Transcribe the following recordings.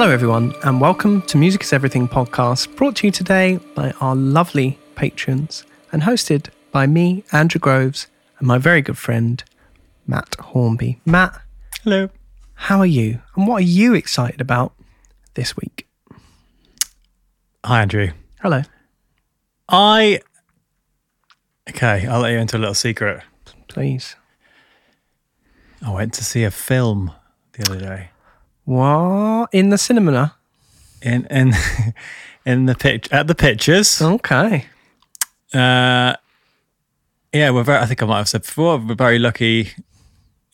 Hello, everyone, and welcome to Music is Everything podcast, brought to you today by our lovely patrons and hosted by me, Andrew Groves, and my very good friend, Matt Hornby. Matt, Hello. how are you? And what are you excited about this week? Hi, Andrew. Hello. I. Okay, I'll let you into a little secret. Please. I went to see a film the other day. What? In the cinema? In in in the pitch at the pictures. Okay. Uh, yeah, we're very. I think I might have said before. We're very lucky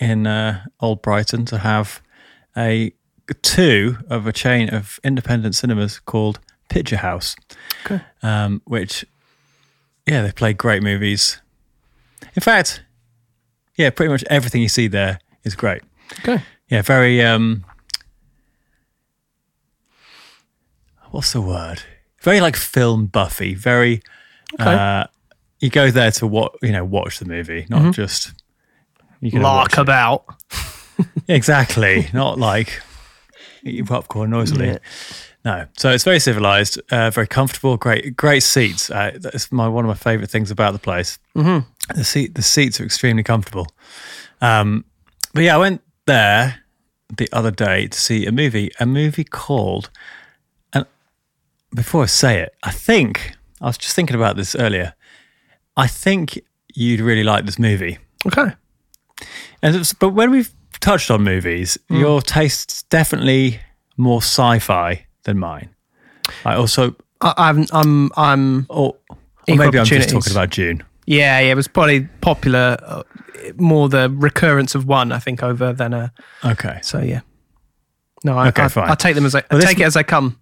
in uh, Old Brighton to have a two of a chain of independent cinemas called Picture House, Okay. um, which yeah, they play great movies. In fact, yeah, pretty much everything you see there is great. Okay. Yeah, very. um What's the word? Very like film buffy. Very. Okay. Uh, you go there to what you know, watch the movie, not just. You can Lark about. Exactly, not like eat popcorn noisily. Yeah. No, so it's very civilized, uh, very comfortable, great, great seats. Uh, that's my one of my favorite things about the place. Mm-hmm. The seat, the seats are extremely comfortable. Um, but yeah, I went there the other day to see a movie, a movie called. Before I say it, I think I was just thinking about this earlier. I think you'd really like this movie. Okay. And it's, but when we've touched on movies, your taste's definitely more sci-fi than mine. I also, I, I'm, I'm, I'm, or, or maybe I'm just talking about Dune. yeah, yeah, it was probably popular, uh, more the recurrence of one, I think, over than a, Okay, so yeah. No, I, Okay, I, fine. I take them as I, I Well, this- take it as they come.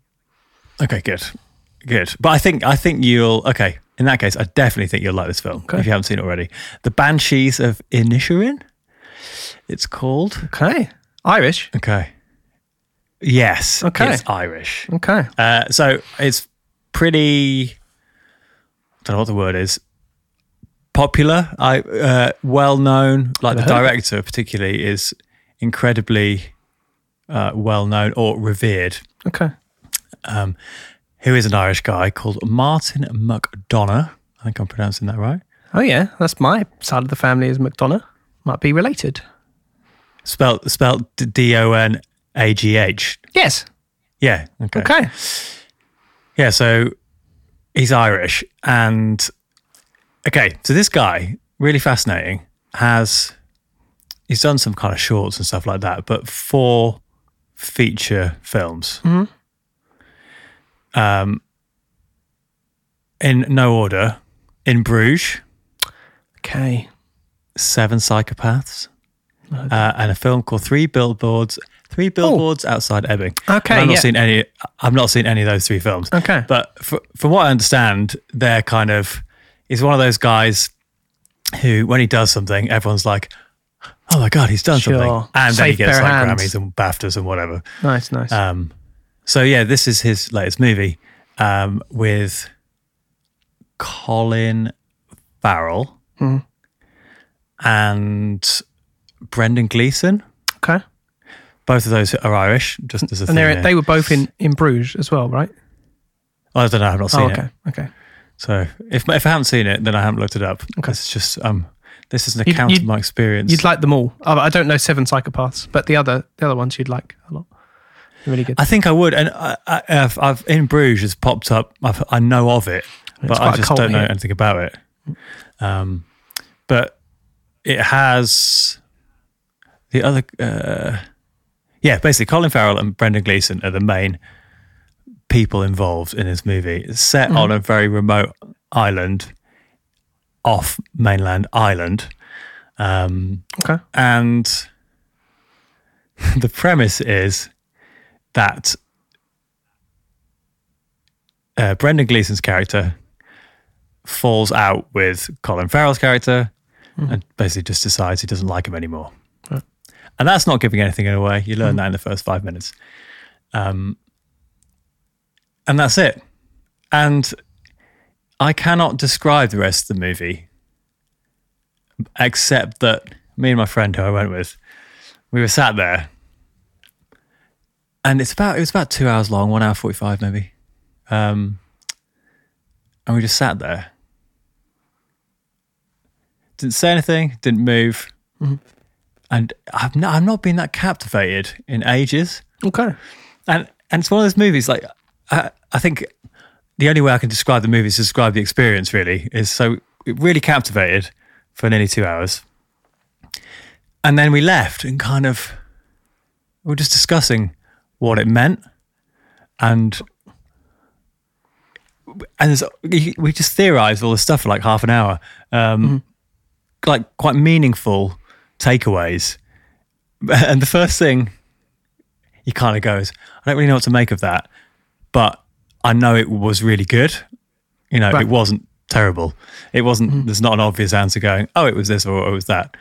Okay, good, good. But I think I think you'll. Okay, in that case, I definitely think you'll like this film Okay. if you haven't seen it already. The Banshees of Inisherin. It's called. Okay. Irish. Okay. Yes. Okay. It's Irish. Okay. Uh, so it's pretty. I don't know what the word is. Popular, I uh, well known. Like the Never heard of it. director, particularly, is incredibly uh, well known or revered. Okay. Um, who is an Irish guy called Martin McDonagh? I think I'm pronouncing that right. Oh yeah, that's my side of the family is McDonagh. Might be related. Spelled spelled D O N A G H. Yes. Yeah. Okay. Okay. Yeah, so he's Irish. And okay, so this guy, really fascinating, has he's done some kind of shorts and stuff like that, but four feature films. Mm-hmm. Um in no order. In Bruges, Okay. Seven Psychopaths, uh, and a film called Three Billboards. Three Billboards outside Ebbing. Oh. Okay, And I've not yeah. seen any. I've not seen any of those three films. Okay. but f from what I understand, they're kind of. He's one of those guys who, when he does something, everyone's like, "Oh my god, he's done Sure. something," and then he gets like hands. Grammys and BAFTAs and whatever. Nice. Nice. Um, so yeah, this is his latest movie um, with Colin Farrell Hmm. and Brendan Gleeson. okay. Both of those are Irish, just as a And thing. they they were both in in Bruges as well, right? I don't know. I've not seen Oh, it. okay. Okay. So if if I haven't seen it, then I haven't looked it up. Okay. It's just um, this is an You'd- account you'd- of my experience. You'd like them all. I don't know Seven Psychopaths, but the other the other ones you'd like a lot. Really good. I think I would, and I, I, I've, I've in Bruges has popped up. I've, I know of it, but I just don't know hit. anything about it. Um, but it has the other. Uh, yeah, basically, Colin Farrell and Brendan Gleeson are the main people involved in this movie. It's set Mm-hmm. on a very remote island, off mainland Ireland. Um, okay. and the premise is that uh, Brendan Gleeson's character falls out with Colin Farrell's character and basically just decides he doesn't like him anymore. And that's not giving anything away. You learn that in the first five minutes. Um, and that's it. And I cannot describe the rest of the movie except that me and my friend who I went with, we were sat there and it's about it was about two hours long, one hour forty five maybe. Um, and we just sat there, didn't say anything, didn't move, and I've not I've not been that captivated in ages. Okay. And and it's one of those movies like I, I think the only way I can describe the movie is to describe the experience. Really, is so it really captivated for nearly two hours, and then we left and kind of we were just discussing what it meant, and and we just theorized all this stuff for like half an hour, um, like quite meaningful takeaways. And the first thing he kind of goes, I don't really know what to make of that, but I know it was really good. You know, it wasn't terrible. It wasn't. There's not an obvious answer going, oh, it was this or it was that.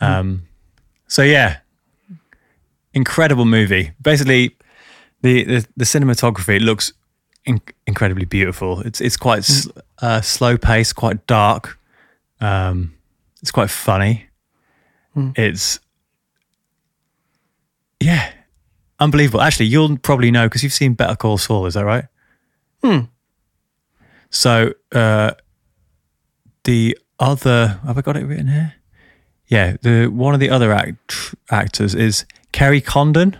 Um, so yeah, incredible movie. Basically, the the, the cinematography it looks in- incredibly beautiful. It's it's quite s uh, slow paced, quite dark. Um, it's quite funny. It's yeah, unbelievable. Actually, you'll probably know because you've seen Better Call Saul. Is that right? Hmm. So uh, the other have I got it written here? Yeah, the one of the other act- actors is Kerry Condon,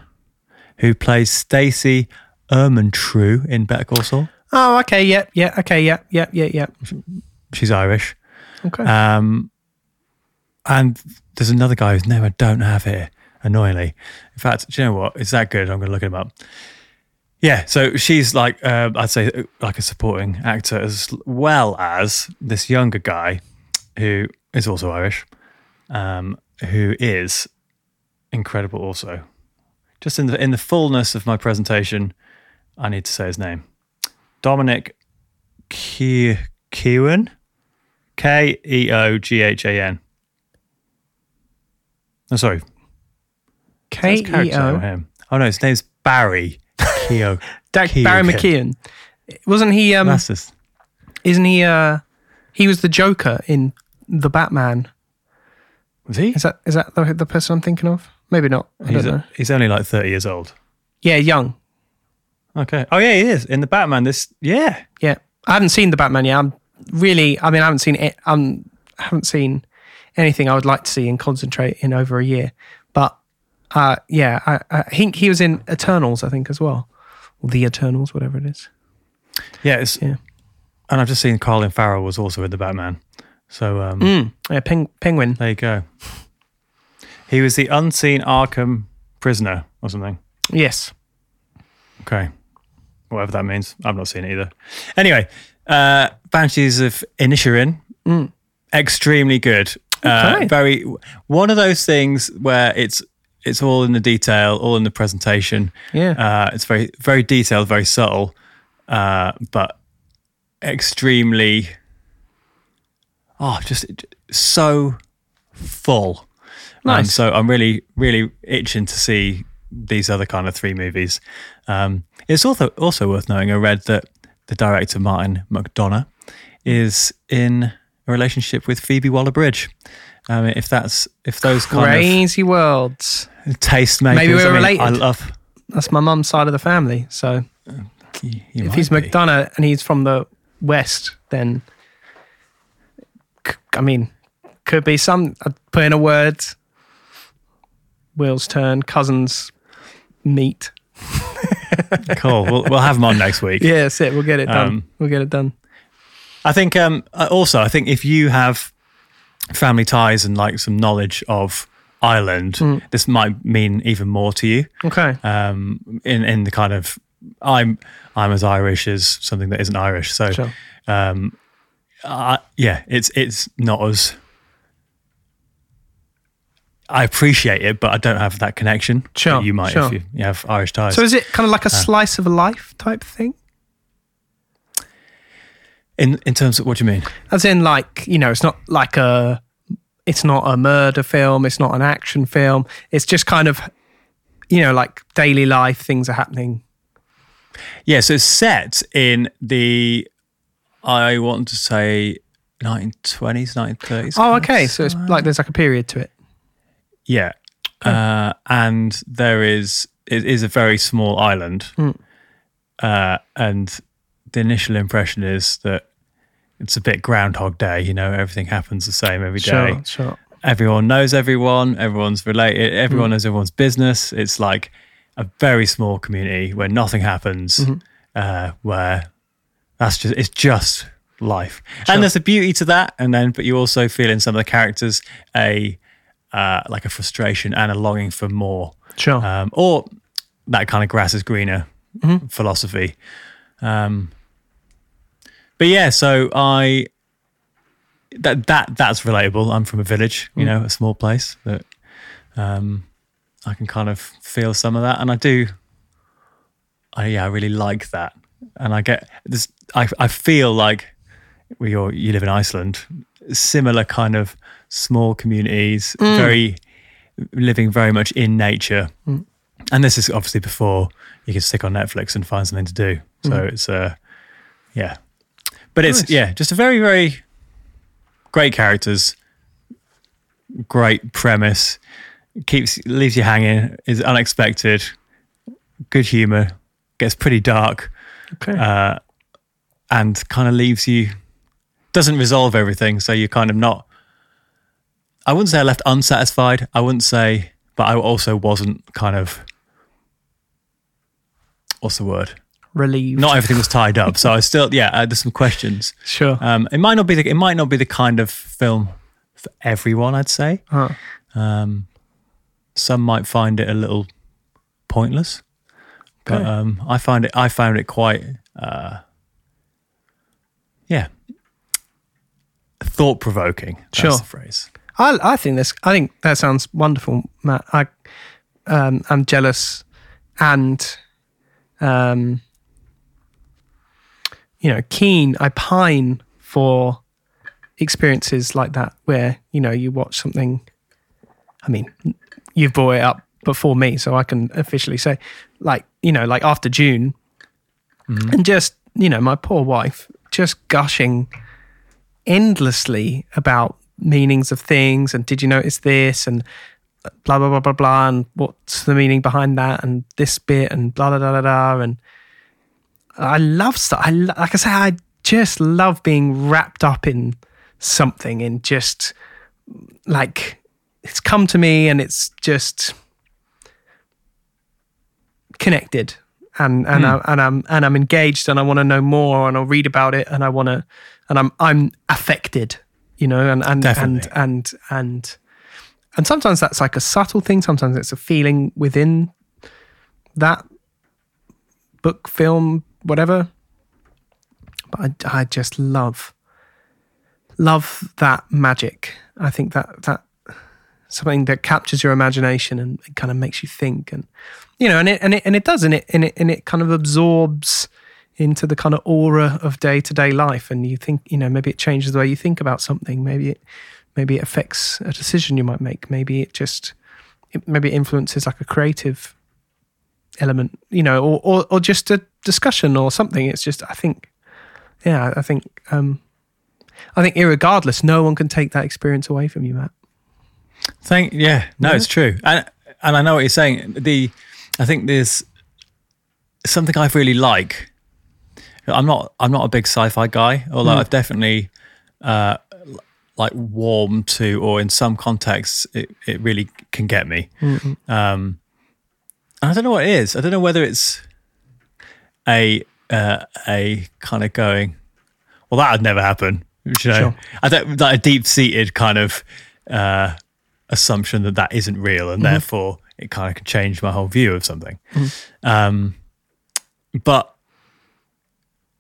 who plays Stacey Ehrmantraut in Better Call Saul. Oh, okay. Yep. Yeah. Okay. Yep. Yep. Yeah. Yeah. She's Irish. Okay. Um, and there's another guy whose name I don't have here, annoyingly. In fact, do you know what? It's that good. I'm going to look him up. Yeah, so she's like, uh, I'd say, uh, like a supporting actor, as well as this younger guy who is also Irish, um, who is incredible also. Just in the in the fullness of my presentation, I need to say his name. Dominic Ke- Keown. K E O G H A N. Oh, sorry. K E O. Oh no, his name's Barry Keo. Dak- Keoghan. Barry McKeon. Wasn't he? Um, That's just isn't he? Uh, he was the Joker in the Batman. was he? Is that is that the, the person I'm thinking of? Maybe not. I He's, know. he's only like thirty years old. Yeah, young. Okay. Oh yeah, he is in the Batman. This yeah. Yeah, I haven't seen the Batman yet. I'm really. I mean, I haven't seen it. Um, I haven't seen anything I would like to see and concentrate in over a year. But uh, yeah, I, I think he was in Eternals. I think as well, or the Eternals, whatever it is. Yeah, it's, Yeah. and I've just seen Colin Farrell was also in the Batman. So um, Mm. Yeah, Peng- Penguin. there you go. He was the unseen Arkham prisoner or something. Yes. Okay. Whatever that means. I've not seen it either. Anyway, uh, Banshees of Inisherin. Extremely good. Uh, Okay. very one of those things where it's it's all in the detail, all in the presentation. Yeah. Uh, it's very very detailed, very subtle, uh, but extremely oh, just so full. Um, Nice. so I'm really, really itching to see these other kind of three movies. Um, it's also also worth knowing. I read that the director Martin McDonagh is in a relationship with Phoebe Waller-Bridge. Um, if that's if those kind Crazy worlds. taste makers, Maybe we're I, mean, I related. love. That's my mum's side of the family. So You, you if he's be. McDonagh and he's from the West, then c- I mean, could be some. I'd put in a word. Wheels turn. Cousins meet. cool. We'll, we'll have him on next week. Yeah, that's it. We'll get it done. Um, we'll get it done. I think um, also I think if you have family ties and like some knowledge of Ireland, Hmm. this might mean even more to you. Okay. Um, in in the kind of I'm I'm as Irish as something that isn't Irish. So Sure. um, uh, yeah, it's it's not as I appreciate it, but I don't have that connection. that Sure, you might sure. if you, you have Irish ties. So is it kind of Uh. like a slice of life type thing? in in terms of what do you mean? As in, like you know, it's not like a, it's not a murder film. It's not an action film. It's just kind of, you know, like daily life things are happening. Yeah, so it's set in the, I want to say, 1920s, 1930s. Oh, okay. So it's like there's like a period to it. Yeah. Uh, and there is it is a very small island, Mm. uh, and the initial impression is that it's a bit Groundhog Day. You know, everything happens the same every day. Sure, sure. Everyone knows everyone. Everyone's related. Everyone Mm. knows everyone's business. It's like a very small community where nothing happens. Mm-hmm. Uh, where that's just it's just life, Sure. and there's a beauty to that. And then, but you also feel in some of the characters a uh, like a frustration and a longing for more Sure. um, or that kind of grass is greener Mm-hmm. philosophy. Um, but yeah, so I that that that's relatable. I'm from a village, Mm. you know, a small place that um, I can kind of feel some of that, and I do. I yeah, I really like that, and I get this. I I feel like you're you live in Iceland, similar kind of small communities, very living very much in nature. And this is obviously before you can stick on Netflix and find something to do. So it's uh yeah. But it's yeah, just a very, very great characters, great premise, keeps leaves you hanging, is unexpected, good humor, gets pretty dark, okay. uh, and kind of leaves you doesn't resolve everything so you're kind of not i wouldn't say i left unsatisfied i wouldn't say but i also wasn't kind of what's the word Relieved. not everything was tied up so i still yeah uh, there's some questions sure. um, it might not be the it might not be the kind of film for everyone i'd say Huh. um, some might find it a little pointless but um, I find it I found it quite uh, yeah thought provoking. That's Sure. the phrase. I, I think this. I think that sounds wonderful, Matt. I, um, I'm jealous, and, um, you know, keen. I pine for experiences like that, where you know you watch something. I mean, you've brought it up before me, so I can officially say, like you know, like after Dune, and just you know, my poor wife just gushing endlessly about meanings of things and did you notice this and blah blah blah blah blah and what's the meaning behind that and this bit and blah blah blah blah, blah and I love stuff. I like I say, I just love being wrapped up in something and just like it's come to me and it's just connected and and hmm. I, and I'm and I'm engaged and I want to know more and I'll read about it and I want to and I'm I'm affected, you know, and and Definitely. and and and and sometimes that's like a subtle thing. Sometimes it's a feeling within that book, film, whatever. But I, I just love love that magic. I think that that something that captures your imagination and it kind of makes you think and you know and it and it and it does and it and it and it kind of absorbs into the kind of aura of day-to-day life and you think you know maybe it changes the way you think about something maybe it maybe it affects a decision you might make maybe it just it, maybe it influences like a creative element you know or, or or just a discussion or something it's just i think yeah i think um i think irregardless no one can take that experience away from you matt Thank yeah, no, Yeah. it's true, and and I know what you're saying. The I think there's something I really like. I'm not I'm not a big sci-fi guy, although I've definitely uh, like warmed to, or in some contexts, it, it really can get me. Um, I don't know what it is. I don't know whether it's a uh, a kind of going, well, that would never happen. You know, Sure. I don't like a deep seated kind of uh, assumption that that isn't real, and therefore it kind of can change my whole view of something. Um, but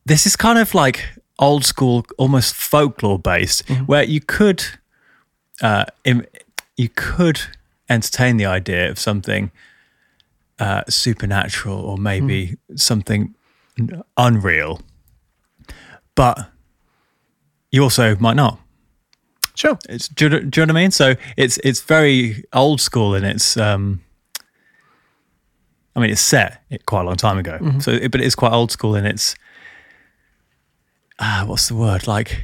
this is kind of like old school, almost folklore based, where you could, uh, im- you could entertain the idea of something uh, supernatural or maybe something unreal, but you also might not. sure It's, do, you, do you know what I mean? So it's it's very old school and it's um, I mean it's set quite a long time ago. So it, but it's quite old school and it's ah what's the word like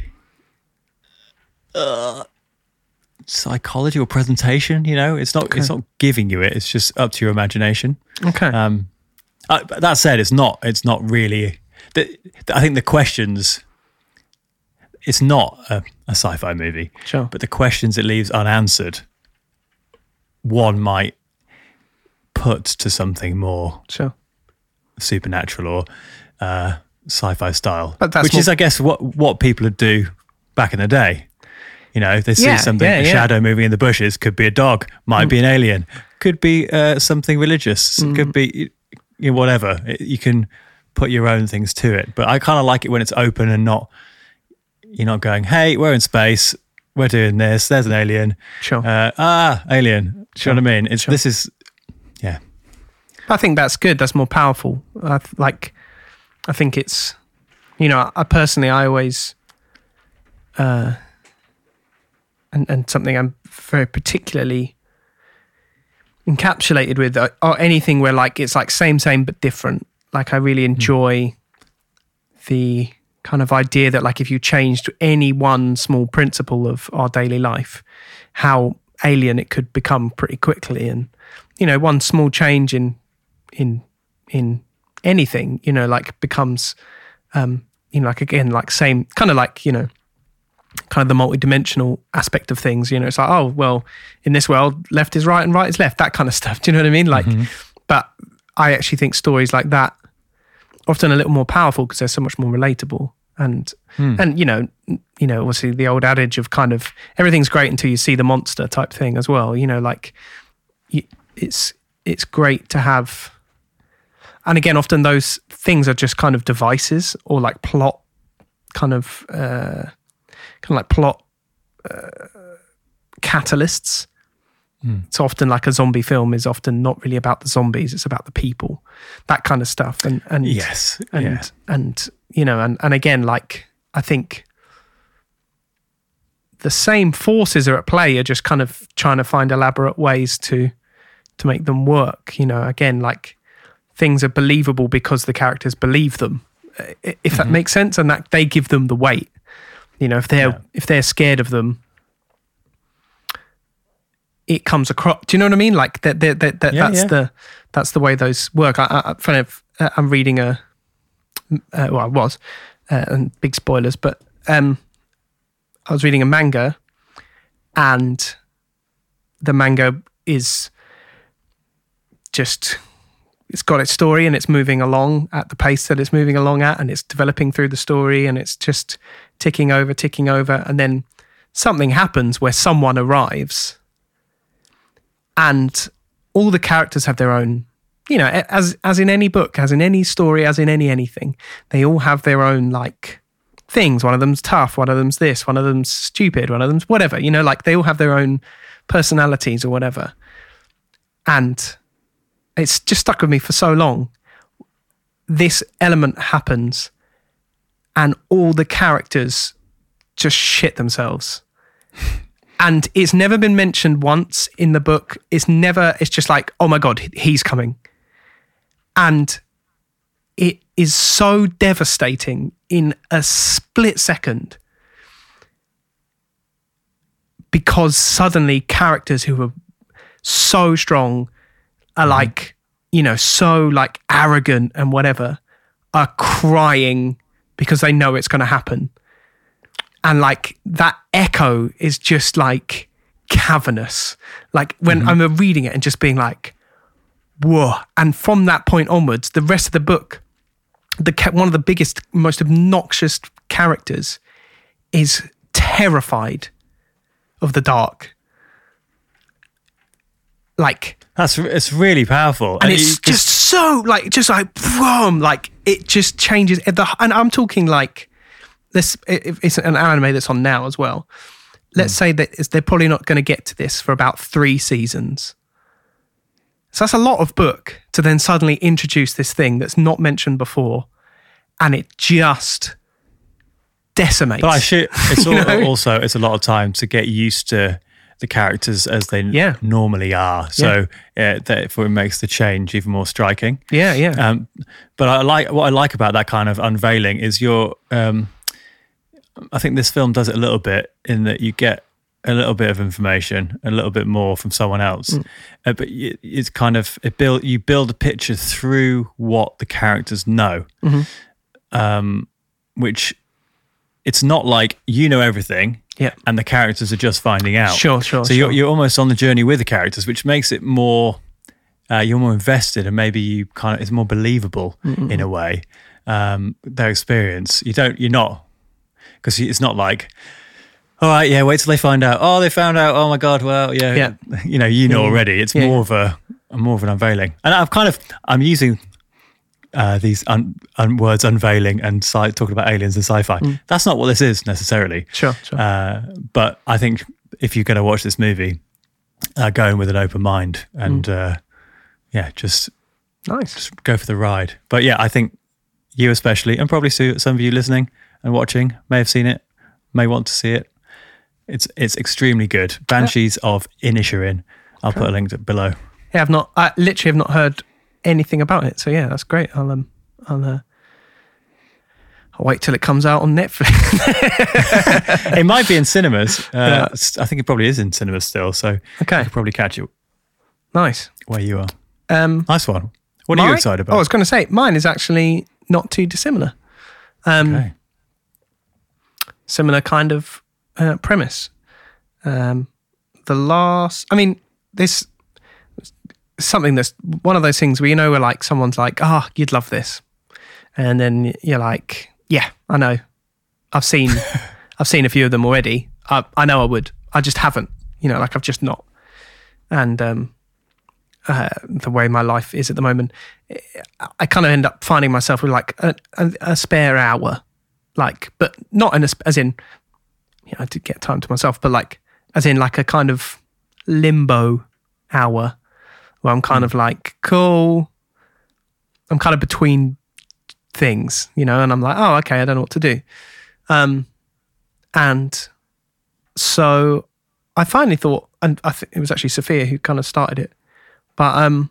uh, psychology or presentation. You know, it's not it's not giving you it. It's just up to your imagination. Okay. Um, uh, but that said, it's not it's not really. The, the- I think the questions. It's not a, a sci-fi movie, Sure. but the questions it leaves unanswered, one might put to something more sure. supernatural or uh, sci-fi style, But that's which is, I guess, what what people would do back in the day. You know, they see Yeah, something, yeah, a yeah. shadow moving in the bushes. Could be a dog, might be an alien, could be uh, something religious, Mm. could be you know, whatever. It- you can put your own things to it, but I kind of like it when it's open and not. You're not going, hey, we're in space, we're doing this. There's an alien. Sure. Uh, ah, alien. Do you know what I mean? It's Sure. this is, yeah. I think that's good. That's more powerful. I th- like, I think it's, you know, I personally, I always, uh, and and something I'm very particularly encapsulated with, uh, or anything where like it's like same same but different. Like I really enjoy the kind of idea that like if you changed any one small principle of our daily life, how alien it could become pretty quickly, and you know, one small change in in in anything, you know, like becomes, um, you know, like again, like same kind of like you know, kind of the multi-dimensional aspect of things. You know, it's like oh well, in this world, left is right and right is left, that kind of stuff. Do you know what I mean? Like, but I actually think stories like that often a little more powerful because they're so much more relatable and and you know you know obviously the old adage of kind of everything's great until you see the monster type thing as well you know like it's it's great to have and again often those things are just kind of devices or like plot kind of uh kind of like plot uh, catalysts it's often like a zombie film is often not really about the zombies it's about the people that kind of stuff and and Yes. and yeah. and you know and and again like i think the same forces are at play are just kind of trying to find elaborate ways to to make them work you know again like things are believable because the characters believe them if that makes sense and that they give them the weight you know if they're Yeah. if they're scared of them it comes across do you know what i mean like that that, that, that Yeah, that's yeah. the that's the way those work i, I, I kind of uh, i'm reading a uh, well, I was, uh, and big spoilers, but um, I was reading a manga, and the manga is just it's got its story and it's moving along at the pace that it's moving along at, and it's developing through the story, and it's just ticking over, ticking over, and then something happens where someone arrives, and all the characters have their own you know, as as in any book, as in any story, as in any anything, they all have their own like things. One of them's tough, one of them's this, one of them's stupid, one of them's whatever. You know, like they all have their own personalities or whatever. And it's just stuck with me for so long. This element happens, and all the characters just shit themselves. And it's never been mentioned once in the book. It's never, it's just like, oh my God, he's coming and it is so devastating in a split second because suddenly characters who are so strong are mm-hmm. like you know so like arrogant and whatever are crying because they know it's going to happen. And like that echo is just like cavernous. Like when mm-hmm. i'm reading it and just being like whoa. And from that point onwards the rest of the book the one of the biggest most obnoxious characters is terrified of the dark like That's it's really powerful, and you it's can- just so like just like boom like it just changes the and i'm talking like this it's an anime that's on now as well. Let's hmm. say that they're probably not going to get to this for about three seasons. So that's a lot of book to then suddenly introduce this thing that's not mentioned before and it just decimates. But I should. It's also it's a lot of time to get used to the characters as they Yeah. normally are. So yeah. therefore, it makes the change even more striking. yeah yeah Um, but I like what I like about that kind of unveiling is your. Um, I think this film does it a little bit in that you get a little bit of information, a little bit more from someone else, uh, but y- it's kind of it build you build a picture through what the characters know, um, which it's not like you know everything. Yeah. and the characters are just finding out. Sure, sure, So you're you're almost on the journey with the characters, which makes it more. Uh, you're more invested, and maybe you kind of it's more believable in a way. Um, their experience, you don't, you're not, because it's not like, all right, yeah, wait till they find out. Oh, they found out. Oh my god, well, yeah, Yeah. you know, you know already. It's Yeah. more of a, more of an unveiling, and I've kind of, I'm using uh, these un, un, words unveiling and sci- talking about aliens and sci-fi. That's not what this is necessarily. Sure, sure. Uh, but I think if you're going to watch this movie, uh, go in with an open mind and uh, yeah, just, nice. just go for the ride. But yeah, I think you especially, and probably Sue, some of you listening and watching may have seen it, may want to see it. It's it's extremely good. Banshees of Inisherin. I'll put a link to below. Yeah, I've not. I literally have not heard anything about it. So yeah, that's great. I'll um, I'll uh, I'll wait till it comes out on Netflix. it might be in cinemas. Uh, Yeah. I think it probably is in cinemas still. So okay, could probably catch it nice. where you are. Um, Nice one. What are you excited Oh, I was going to say mine is actually not too dissimilar. Um, okay. similar kind of uh, premise. Um, the last, I mean, this something that's one of those things where you know where like someone's like, "Ah, you'd love this," and then you're like, "Yeah, I know. I've seen, I've seen a few of them already. I, I know I would. I just haven't. You know, like I've just not." And um, uh, the way my life is at the moment, I kind of end up finding myself with like a, a, a spare hour, like, but not in a, as in, you know, I did get time to myself, but like, as in like a kind of limbo hour where I'm kind of like, cool. I'm kind of between things, you know, and I'm like, oh, okay, I don't know what to do. Um, and so I finally thought, and I think it was actually Sophia who kind of started it, but um,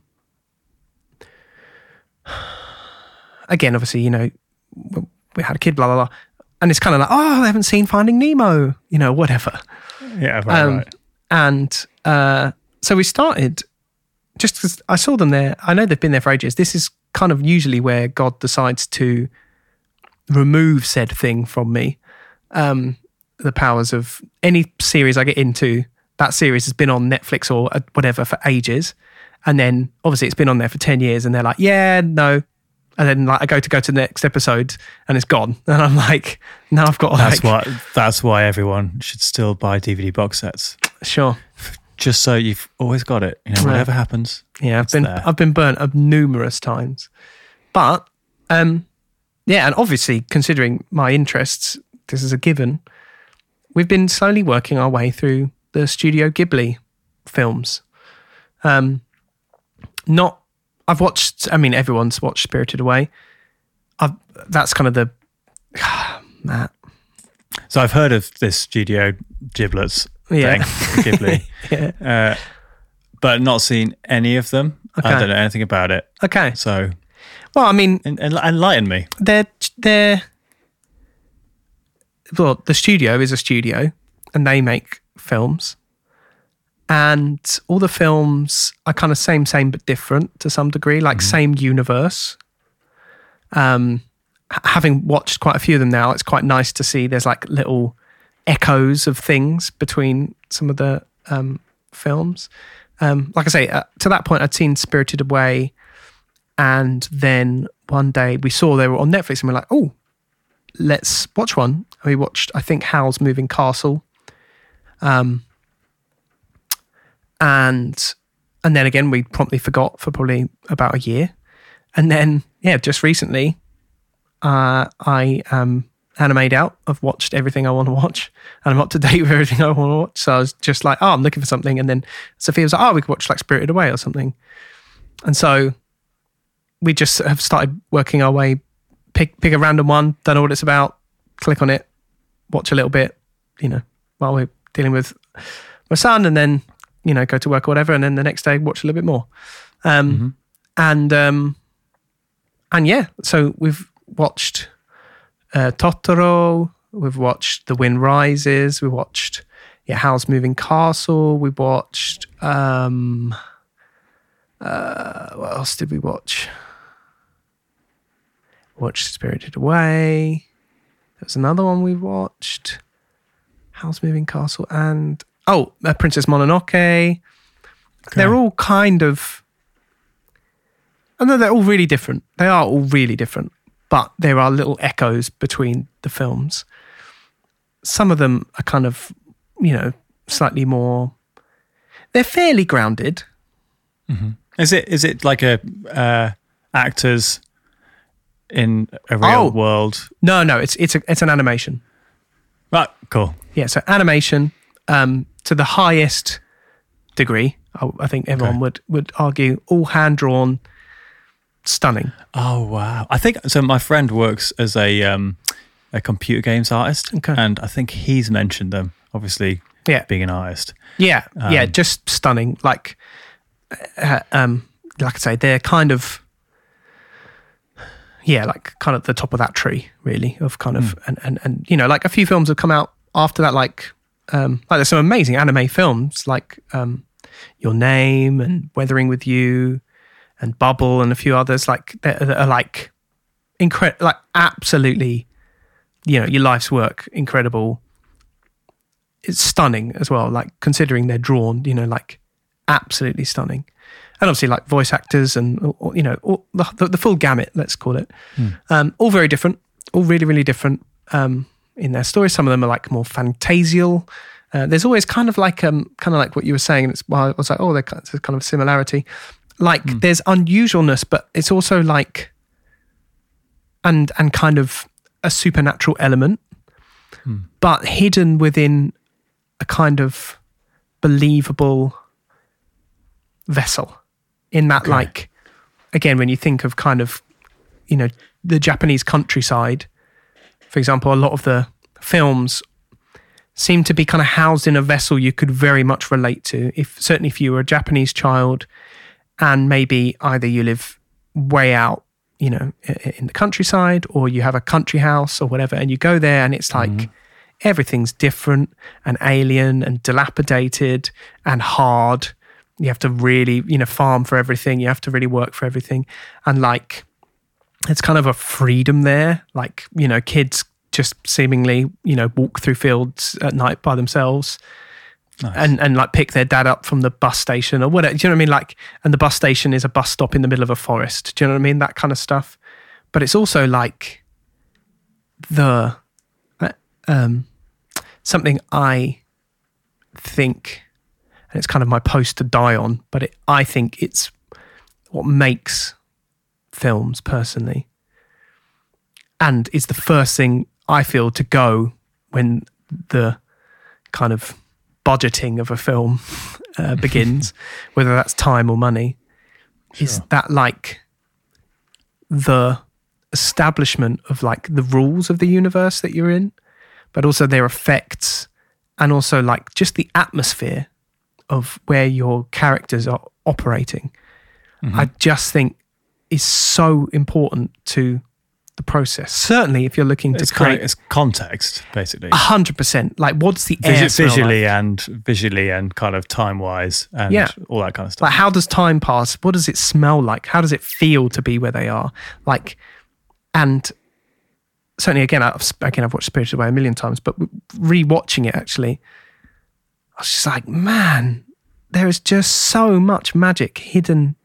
again, obviously, you know, we had a kid, blah blah blah, and it's kind of like, oh, I haven't seen Finding Nemo, you know, whatever. Yeah, right, Um, right. And uh, so we started just because I saw them there. I know they've been there for ages. This is kind of usually where God decides to remove said thing from me. Um, the powers of any series I get into, that series has been on Netflix or uh, whatever for ages. And then obviously it's been on there for 10 years and they're like, yeah, no. And then like I go to go to the next episode and it's gone. And I'm like, now I've got to That's why. That's why everyone should still buy DVD box sets, sure. Just so you've always got it. You know, Right. whatever happens. Yeah, I've been there. I've been burnt up numerous times, but um, yeah, and obviously considering my interests, this is a given. We've been slowly working our way through the Studio Ghibli films. Um, not I've watched. I mean, everyone's watched Spirited Away. I've that's kind of the Matt. So I've heard of this Studio Giblets Yeah. thing, Ghibli, Yeah. uh, but not seen any of them. I don't know anything about it. Okay. So Well, I mean, en- en- enlighten me. they're they're well, the studio is a studio, and they make films, and all the films are kind of same, same but different to some degree, like same universe. Um, having watched quite a few of them now, it's quite nice to see there's like little echoes of things between some of the um, films. Um, like I say, uh, to that point, I'd seen Spirited Away, and then one day we saw they were on Netflix, and we're like, oh, let's watch one. And we watched, I think, Howl's Moving Castle. Um, and and then again, we promptly forgot for probably about a year, and then yeah, just recently, uh, I um animate out. I've watched everything I want to watch, and I'm up to date with everything I want to watch. So I was just like, oh, I'm looking for something, and then Sophia was like, oh, we could watch like Spirited Away or something, and so we just have started working our way. Pick pick a random one, don't know what it's about, click on it, watch a little bit, you know, while we're dealing with my son, and then you know go to work or whatever, and then the next day watch a little bit more. Um, And um, and yeah, so we've watched uh, Totoro, we've watched The Wind Rises, we watched yeah, Howl's Moving Castle. We watched. Um, uh, what else did we watch? Watched Spirited Away. There was another one we watched. Howl's Moving Castle and oh, uh, Princess Mononoke. They're all kind of. I know they're all really different. They are all really different, but there are little echoes between the films. Some of them are kind of, you know, slightly more. They're fairly grounded. Is it is it like a uh, actors in a real Oh. world? No, no, it's it's a, it's an animation. Right, cool. Yeah, so animation um, to the highest degree. I, I think everyone Okay. would would argue all hand drawn, stunning. Oh wow! I think so. My friend works as a um, a computer games artist, Okay. and I think he's mentioned them. Obviously, Yeah. being an artist. Yeah, yeah, Um, just stunning. Like, uh, um, like I say, they're kind of, yeah, like kind of the top of that tree, really. Of kind of, and, and and you know, like a few films have come out after that. Like, um, like there's some amazing anime films, like um, Your Name and Weathering with You, and Bubble, and a few others. Like that that are like incredible, like absolutely, you know, your life's work, incredible it's stunning as well. Like considering they're drawn, you know, like absolutely stunning, and obviously like voice actors and you know all, the, the full gamut. Let's call it. Um, all very different, all really really different um, in their stories. Some of them are like more fantasial. Uh, there's always kind of like um kind of like what you were saying. It's why I was like, oh, there's kind of similarity. Like hmm. there's unusualness, but it's also like and and kind of a supernatural element, hmm. but hidden within a kind of believable vessel. In that, Okay. like, again, when you think of kind of, you know, the Japanese countryside, for example, a lot of the films seem to be kind of housed in a vessel you could very much relate to. If certainly if you were a Japanese child, and maybe either you live way out, you know, in the countryside, or you have a country house or whatever, and you go there and it's like mm-hmm. everything's different and alien and dilapidated and hard. You have to really, you know, farm for everything. You have to really work for everything. And like, it's kind of a freedom there. Like, you know, kids just seemingly, you know, walk through fields at night by themselves Nice. and, and like pick their dad up from the bus station or whatever. Do you know what I mean? Like, and the bus station is a bus stop in the middle of a forest. Do you know what I mean? That kind of stuff. But it's also like the uh, um, something I think, and it's kind of my post to die on. But it, I think it's what makes films personally, and it's the first thing I feel to go when the kind of budgeting of a film uh, begins, whether that's time or money, is that like the establishment of like the rules of the universe that you're in, but also their effects and also like just the atmosphere of where your characters are operating. I just think is so important to the process. Certainly, if you're looking to it's create of, it's context basically. a hundred percent, like what's the air smell like? visually and visually and kind of time wise and Yeah. all that kind of stuff. Like, how does time pass? What does it smell like? How does it feel to be where they are? Like, and certainly, again, I've, again, I've watched Spirited Away a million times, but rewatching it actually, I was just like, man, there is just so much magic hidden,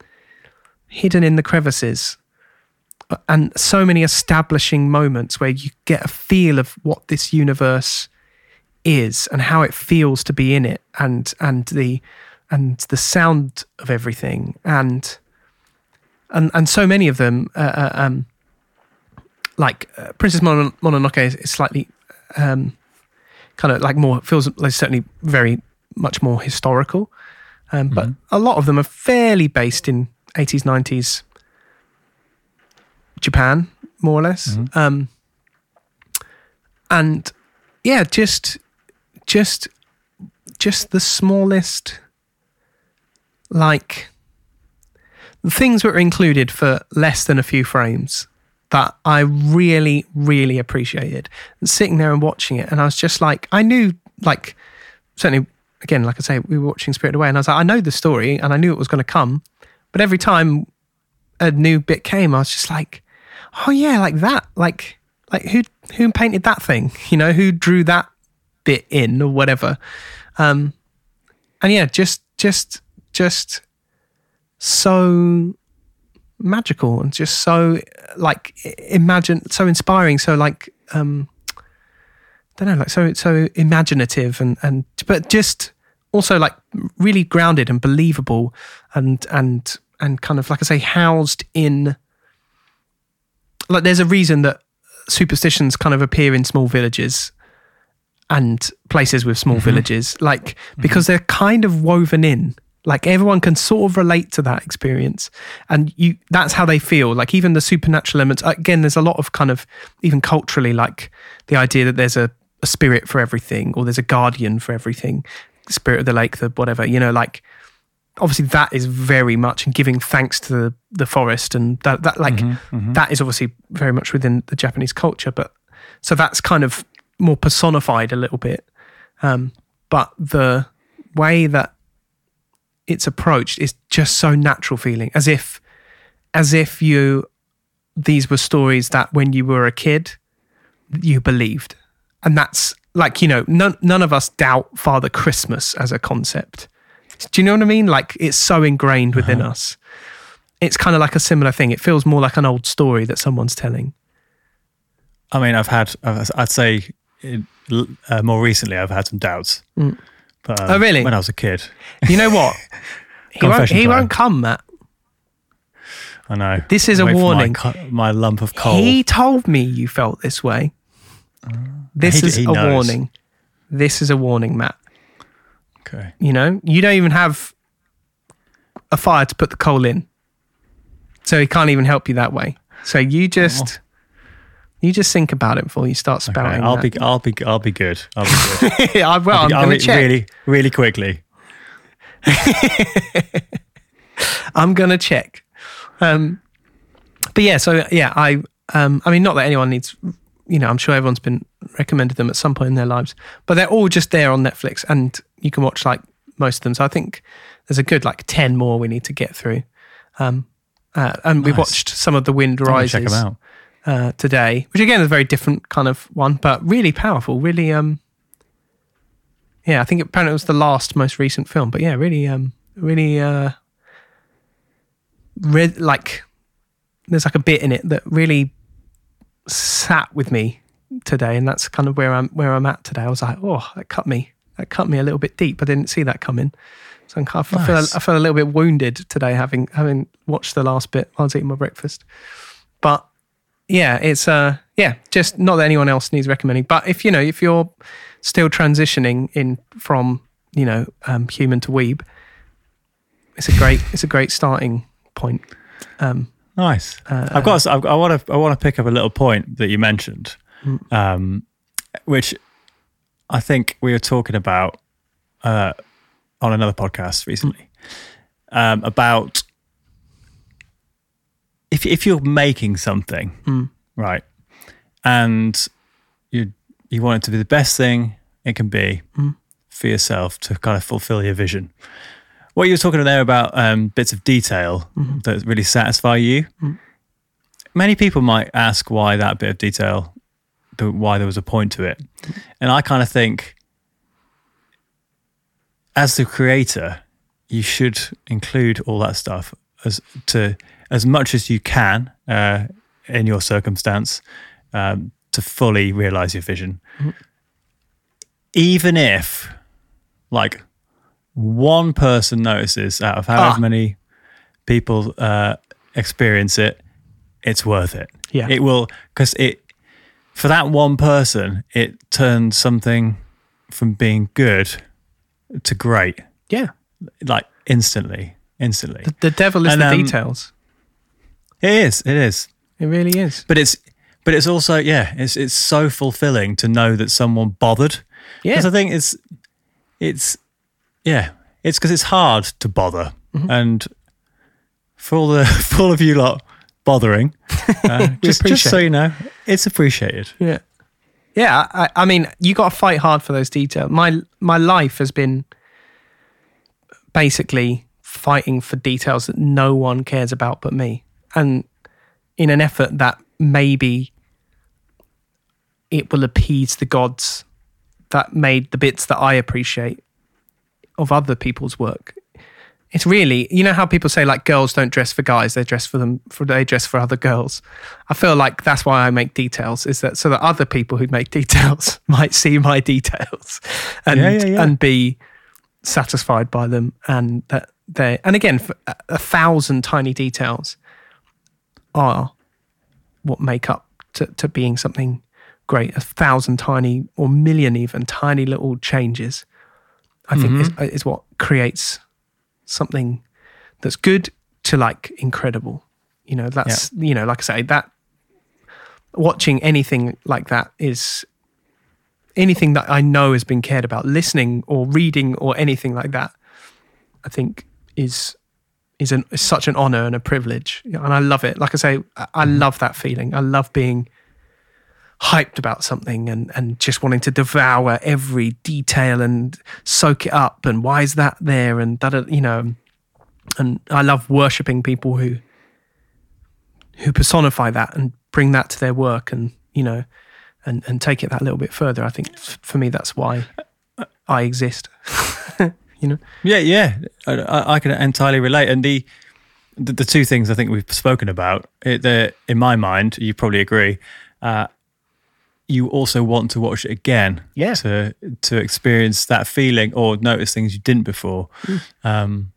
hidden in the crevices, and so many establishing moments where you get a feel of what this universe is and how it feels to be in it, and and the and the sound of everything. And and and so many of them uh, uh, um like uh, princess Monon- mononoke is, is slightly um kind of like more feels like certainly very much more historical. Um, but a lot of them are fairly based in 80s 90s japan more or less um and yeah just just just the smallest like the things that were included for less than a few frames that I really, really appreciated. And sitting there and watching it, and I was just like, I knew like certainly again, like I say, we were watching Spirited Away, and I was like, I know the story, and I knew it was going to come, but every time a new bit came, I was just like, oh yeah, like that, like like who who painted that thing, you know, who drew that bit in or whatever, um, and yeah, just just just so magical and just so like imagine so inspiring so like um I don't know like so so imaginative and and but just also like really grounded and believable and and and kind of like I say housed in like there's a reason that superstitions kind of appear in small villages and places with small mm-hmm. villages like mm-hmm. because they're kind of woven in. Like everyone can sort of relate to that experience and you that's how they feel. Like even the supernatural elements again there's a lot of kind of even culturally like the idea that there's a, a spirit for everything or there's a guardian for everything spirit of the lake the whatever you know like obviously that is very much and giving thanks to the, the forest and that that like that is obviously very much within the japanese culture but so that's kind of more personified a little bit. Um, but the way that it's approached is just so natural feeling as if as if you these were stories that when you were a kid you believed. And that's like you know none, none of us doubt father christmas as a concept do you know what i mean like it's so ingrained within us it's kind of like a similar thing it feels more like an old story that someone's telling I mean, I've had, I'd say in- uh, more recently, I've had some doubts. But, um, Oh, really? When I was a kid, you know what he won't, he won't come matt I know. This is a Wait my warning. co- My, lump of coal. He told me you felt this way. This He- is he a knows. warning. This is a warning, Matt. Okay. You know, you don't even have a fire to put the coal in. So he can't even help you that way. So you just you just think about it before you start Okay, spouting. I'll that. be, I'll be, I'll be good. I'll be good. I, well, I'll I'm be- I'll going to check. really, really quickly. I'm going to check. Um, but yeah, so yeah, I um, I mean, not that anyone needs, you know, I'm sure everyone's been recommended them at some point in their lives, but they're all just there on Netflix, and you can watch like most of them. So I think there's a good like ten more we need to get through. Um, uh, and we Nice. watched some of the Wind Rises check them out. uh, today, which again is a very different kind of one, but really powerful. Really, um, yeah, I think apparently it was the last most recent film, but yeah, really, um, really, uh, re- like there's like a bit in it that really sat with me today, and that's kind of where I'm where I'm at today. I was like, oh, that cut me, that cut me a little bit deep. I didn't see that coming. So I'm kind of, I feel I feel a little bit wounded today, having having watched the last bit while I was eating my breakfast. But yeah, it's uh yeah, just not that anyone else needs recommending. But if you know, if you're still transitioning in from, you know, um, human to weeb, it's a great it's a great starting point. Um Nice. uh, I've got. I've, I want to. I want to pick up a little point that you mentioned, um, which I think we were talking about uh, on another podcast recently um, about if if you're making something right, and you you want it to be the best thing it can be for yourself to kind of fulfill your vision. What you were talking there about um, bits of detail that really satisfy you. Many people might ask why that bit of detail, the, why there was a point to it, and I kind of think, as the creator, you should include all that stuff as to as much as you can uh, in your circumstance um, to fully realize your vision, even if like one person notices out of however Ah. many people uh, experience it, it's worth it. Yeah. it will because it for that one person, it turned something from being good to great, yeah. like instantly, instantly. The devil is And, the um, details. It is, it is, It really is. but it's but it's also yeah, it's it's so fulfilling to know that someone bothered. Yeah. Because I think it's it's yeah, it's because it's hard to bother, Mm-hmm. and for all the for all of you lot bothering, uh, just just so you know, it's appreciated. Yeah. Yeah, I, I mean, you got to fight hard for those details. My my life has been basically fighting for details that no one cares about but me, and in an effort that maybe it will appease the gods that made the bits that I appreciate of other people's work. It's really, you know how people say like girls don't dress for guys, they dress for them for they dress for other girls. I feel like that's why I make details is that so that other people who make details might see my details and Yeah, yeah, yeah. and be satisfied by them and that they and again a thousand tiny details are what make up to, to being something great. A thousand tiny or million even tiny little changes, I think, mm-hmm. is, is what creates something that's good to like incredible. You know, that's you know, like I say, that watching anything like that is anything that I know has been cared about, listening or reading or anything like that. I think is is, an, is such an honor and a privilege, and I love it. Like I say, I, I love that feeling. I love being hyped about something and and just wanting to devour every detail and soak it up. And why is that there? And that you know, and I love worshiping people who who personify that and bring that to their work and you know and and take it that little bit further. I think for me that's why I exist. you know. Yeah, yeah, I, I- can entirely relate. And the, the the two things I think we've spoken about, it, in my mind, you probably agree. Uh, you also want to watch it again, Yeah. to to experience that feeling or notice things you didn't before. Um,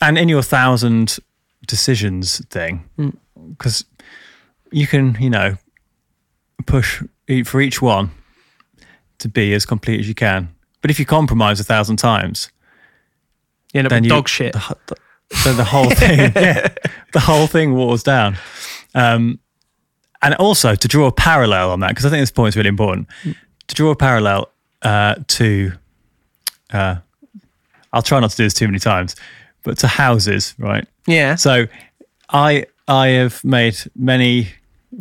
and in your thousand decisions thing, because you can, you know, push for each one to be as complete as you can. But if you compromise a thousand times, You know, then you, dog shit. The, the, so the whole thing, yeah, the whole thing waters down. Um, and also to draw a parallel on that, because I think this point is really important. To draw a parallel uh, to, uh, I'll try not to do this too many times, but to houses, right? Yeah. So I I have made many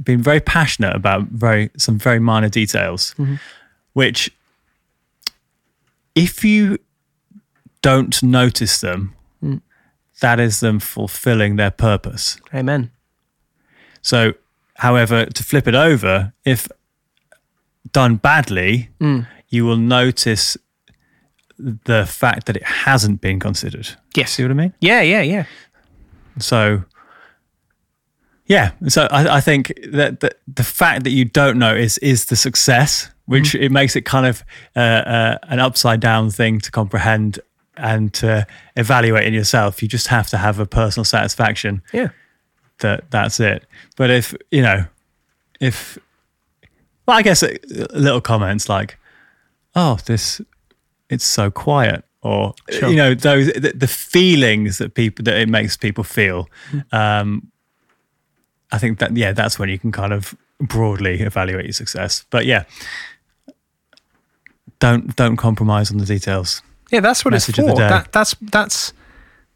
been very passionate about very some very minor details, which if you don't notice them, that is them fulfilling their purpose. Amen. So, however, to flip it over, if done badly, you will notice the fact that it hasn't been considered. Yes. See what I mean? Yeah, yeah, yeah. So, yeah. So I, I think that the, the fact that you don't know is is the success, which it makes it kind of uh, uh, an upside down thing to comprehend and to evaluate in yourself. You just have to have a personal satisfaction Yeah. That that's it. But if you know, if well, I guess little comments like, "Oh, this it's so quiet," or Sure. you know, those the, the feelings that people that it makes people feel. Um, I think that yeah, that's when you can kind of broadly evaluate your success. But yeah, don't don't compromise on the details. Yeah, that's what Message it's for. That, that's that's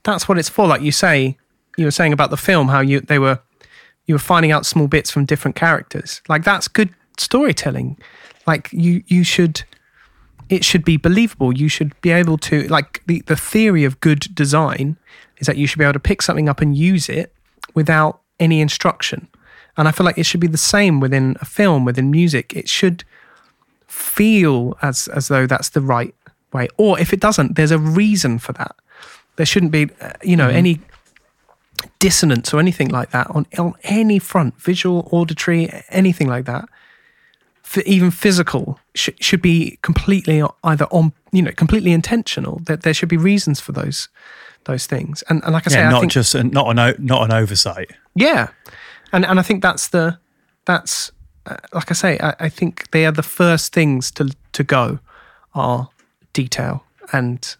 that's what it's for. Like you say, you were saying about the film, how you they were you were finding out small bits from different characters. Like that's good storytelling. Like you you should it should be believable. You should be able to like the, the theory of good design is that you should be able to pick something up and use it without any instruction. And I feel like it should be the same within a film, within music. It should feel as as though that's the right way or if it doesn't there's a reason for that there shouldn't be uh, you know any dissonance or anything like that on, on any front visual auditory anything like that even physical sh- should be completely either on you know completely intentional. That there should be reasons for those those things. And, and like i say Yeah, I not think, just not an o- not an oversight. yeah, and and I think that's the that's uh, like I say, I, I think they are the first things to to go are detail, and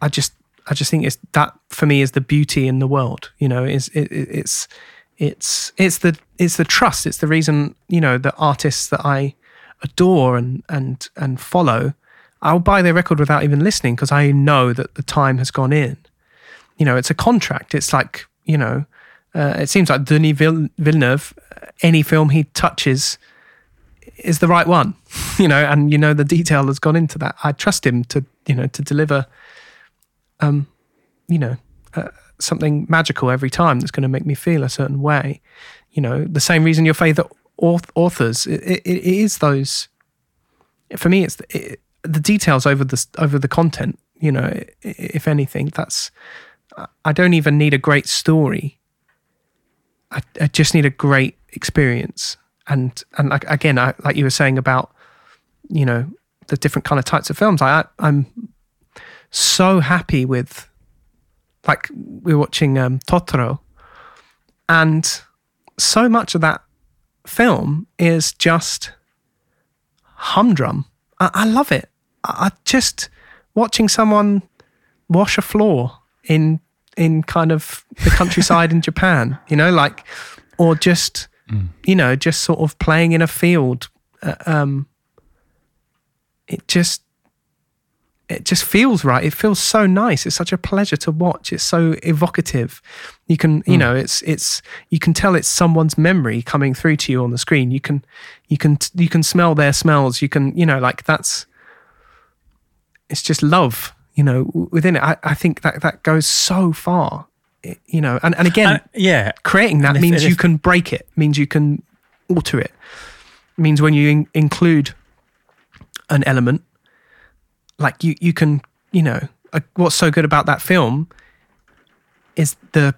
I just I just think it's that for me is the beauty in the world. You know, is it, it, it's it's it's the it's the trust. It's the reason you know the artists that I adore and and and follow. I'll buy their record without even listening because I know that the time has gone in you know, it's a contract. It's like, you know, uh, it seems like Denis Villeneuve, uh, any film he touches, is the right one, you know, and you know the detail has gone into that. I trust him to, you know, to deliver, um, you know, uh, something magical every time that's going to make me feel a certain way. You know, the same reason your favorite authors, it, it, it is those. For me, it's the, it, the details over the over the content. You know, if anything, that's. I don't even need a great story. I, I just need a great experience and and like again, I, like you were saying about you know the different kind of types of films. I I'm so happy with like we are watching um, Totoro, and so much of that film is just humdrum. I, I love it. I, I just watching someone wash a floor in in kind of the countryside in Japan, you know, like or just mm. you know, just sort of playing in a field. Uh, um, it just it just feels right. It feels so nice. It's such a pleasure to watch. It's so evocative. You can, you mm. know, it's it's you can tell it's someone's memory coming through to you on the screen. You can you can you can smell their smells. You can, you know, like that's it's just love, you know, within it. I, I think that that goes so far you know, and, and again, uh, yeah, creating that means if, you can break it, means you can alter it, means when you in, include an element, like you, you can, you know, uh, what's so good about that film is the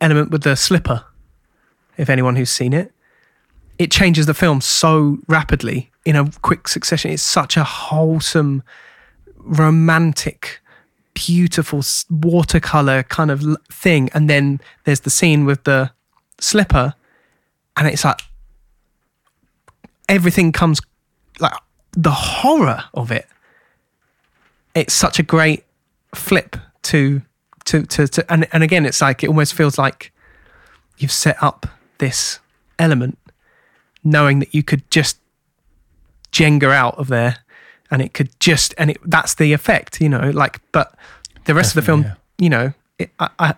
element with the slipper. If anyone who's seen it, it changes the film so rapidly in a quick succession. It's such a wholesome, romantic beautiful watercolor kind of thing. And then there's the scene with the slipper, and it's like everything comes like the horror of it. It's such a great flip to to to, to and, and again it's like it almost feels like you've set up this element knowing that you could just Jenga out of there and it could just and it that's the effect you know like but the rest Definitely, of the film yeah. you know it, I, I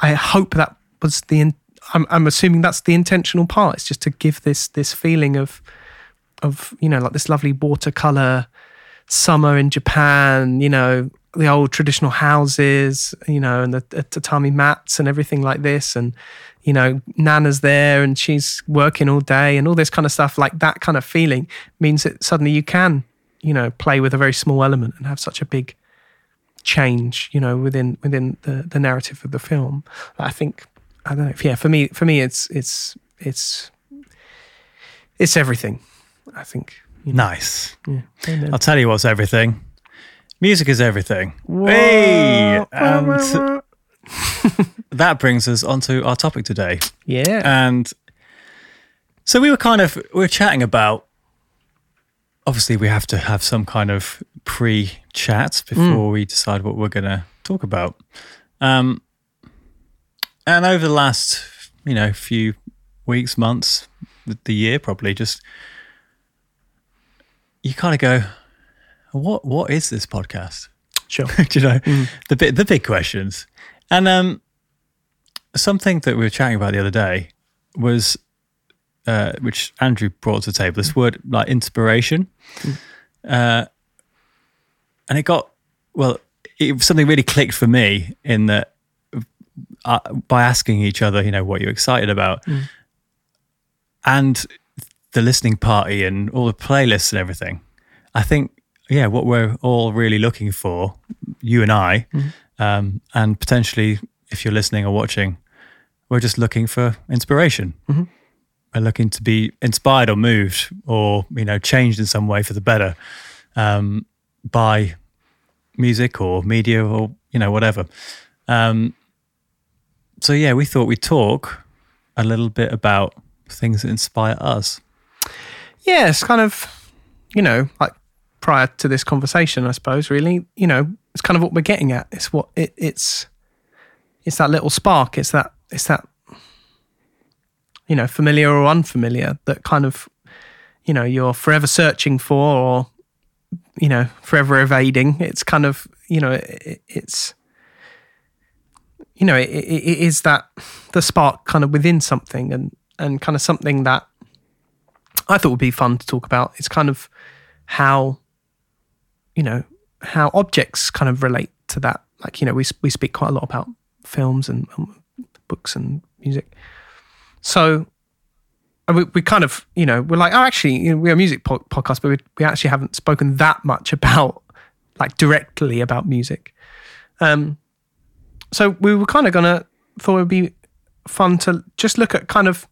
i hope that was the in, I'm, I'm assuming that's the intentional part it's just to give this this feeling of of you know like this lovely watercolor summer in japan you know the old traditional houses you know and the, the tatami mats and everything like this. And you know nana's there and she's working all day and all this kind of stuff. Like that kind of feeling means that suddenly you can you know play with a very small element and have such a big change you know within within the the narrative of the film. I think i don't know if, yeah for me for me it's it's it's it's everything i think you know. nice yeah. i'll tell you what's everything music is everything Whoa. hey and that brings us onto our topic today yeah and so we were kind of we were chatting about obviously we have to have some kind of pre chat before mm. we decide what we're going to talk about. Um, and over the last, you know, few weeks, months, the year probably, just you kind of go, what what is this podcast? Sure, Do you know mm. the big the big questions, and um, something that we were chatting about the other day was uh, which Andrew brought to the table, this word like inspiration. Mm. Uh, and it got, well, it, something really clicked for me in that uh, by asking each other, you know, what you're excited about. Mm. And the listening party and all the playlists and everything. I think, yeah, what we're all really looking for, you and I, mm. um, and potentially if you're listening or watching, we're just looking for inspiration. Mm-hmm are looking to be inspired or moved or you know changed in some way for the better um, by music or media or you know whatever. Um, so yeah, we thought we'd talk a little bit about things that inspire us. Yeah, it's kind of you know like prior to this conversation, I suppose. Really, you know, it's kind of what we're getting at. It's what it, it's it's that little spark. It's that it's that you know, familiar or unfamiliar that kind of, you know, you're forever searching for or, you know, forever evading. It's kind of, you know, it, it's, you know, it, it is that the spark kind of within something and, and kind of something that I thought it would be fun to talk about is kind of how, you know, how objects kind of relate to that. Like, you know, we we speak quite a lot about films and um, books and music. So we, we kind of, you know, we're like, oh, actually, you know, we're a music po- podcast, but we, we actually haven't spoken that much about, like, directly about music. Um, so we were kind of gonna thought it would be fun to just look at kind of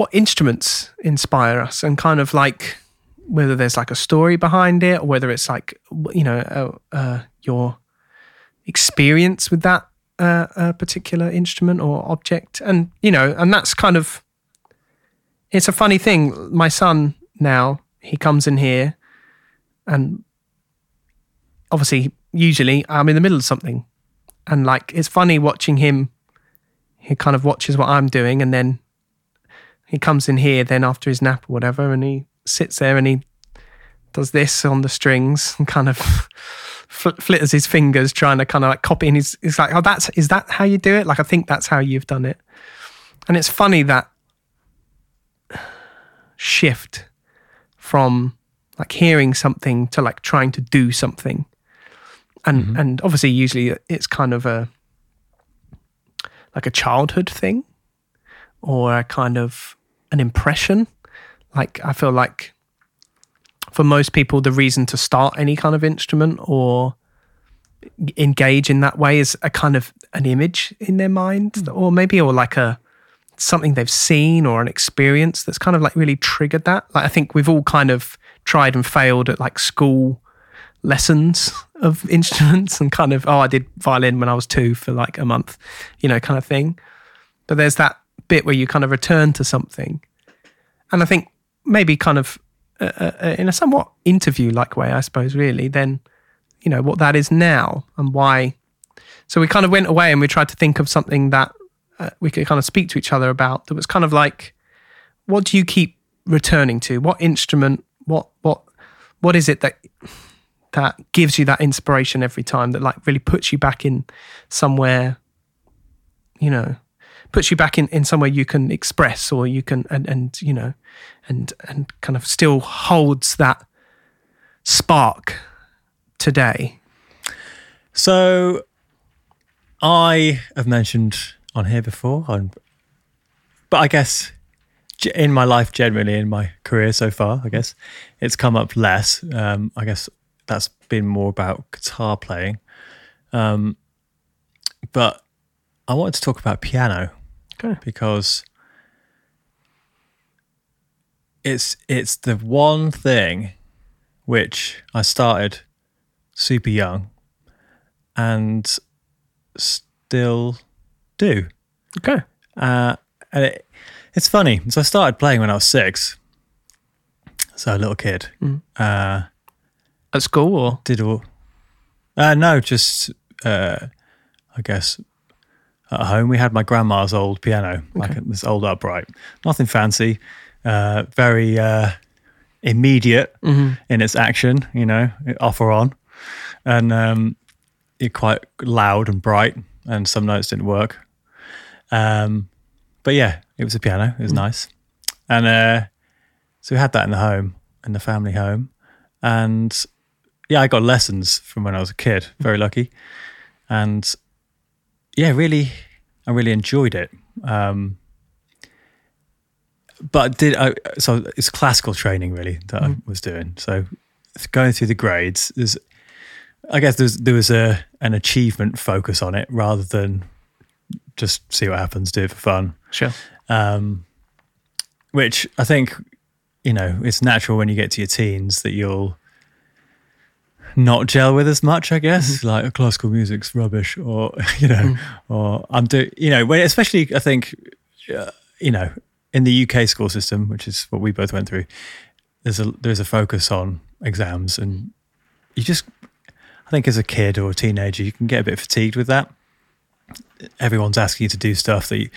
what instruments inspire us and kind of like whether there's like a story behind it or whether it's like you know uh, uh, your experience with that uh, uh, particular instrument or object. And you know and that's kind of it's a funny thing. My son now he comes in here and obviously usually i'm in the middle of something. And like it's funny watching him he kind of watches what i'm doing and then he comes in here then after his nap or whatever and he sits there and he does this on the strings and kind of fl- flitters his fingers trying to kind of like copy and he's, he's like oh that's is that how you do it? Like i think that's how you've done it. And it's funny that shift from like hearing something to like trying to do something. And mm-hmm. and obviously usually it's kind of a like a childhood thing or a kind of an impression. Like i feel like for most people the reason to start any kind of instrument or engage in that way is a kind of an image in their mind mm. or maybe or like a something they've seen or an experience that's kind of like really triggered that. Like i think we've all kind of tried and failed at like school lessons of instruments and kind of oh i did violin when i was two for like a month you know kind of thing. But there's that bit where you kind of return to something. And i think maybe kind of uh, uh, in a somewhat interview like way i suppose really then you know what that is now and why. So we kind of went away and we tried to think of something that uh, we could kind of speak to each other about that was kind of like what do you keep returning to? What instrument what what what is it that that gives you that inspiration every time that like really puts you back in somewhere you know puts you back in, in somewhere you can express or you can and, and you know and and kind of still holds that spark today So I have mentioned on here before, on, but I guess in my life generally, in my career so far, I guess it's come up less. Um, I guess that's been more about guitar playing. Um, but I wanted to talk about piano okay because it's it's the one thing which I started super young and still do. okay Uh, and it, it's funny. So I started playing when I was six. So a little kid. Uh, at school or did all. Uh, no, just uh, I guess at home we had my grandma's old piano, like this old upright. Nothing fancy. Uh, very uh, immediate in its action. You know, off or on, and um, it quite loud and bright. And some notes didn't work. Um, but yeah, it was a piano. It was nice, and uh, so we had that in the home, in the family home, and yeah, I got lessons from when I was a kid. Very lucky, and yeah, really, I really enjoyed it. Um, but did I? So it's classical training really that I was doing. So going through the grades, there's, I guess there's, there was a an achievement focus on it rather than just see what happens, do it for fun sure um, which I think you know it's natural when you get to your teens that you'll not gel with as much. I guess mm-hmm. like oh, classical music's rubbish, or you know, mm. or I'm doing, you know when especially I think uh, you know in the UK school system, which is what we both went through. There's a there's a focus on exams, and you just I think as a kid or a teenager you can get a bit fatigued with that. Everyone's asking you to do stuff that you,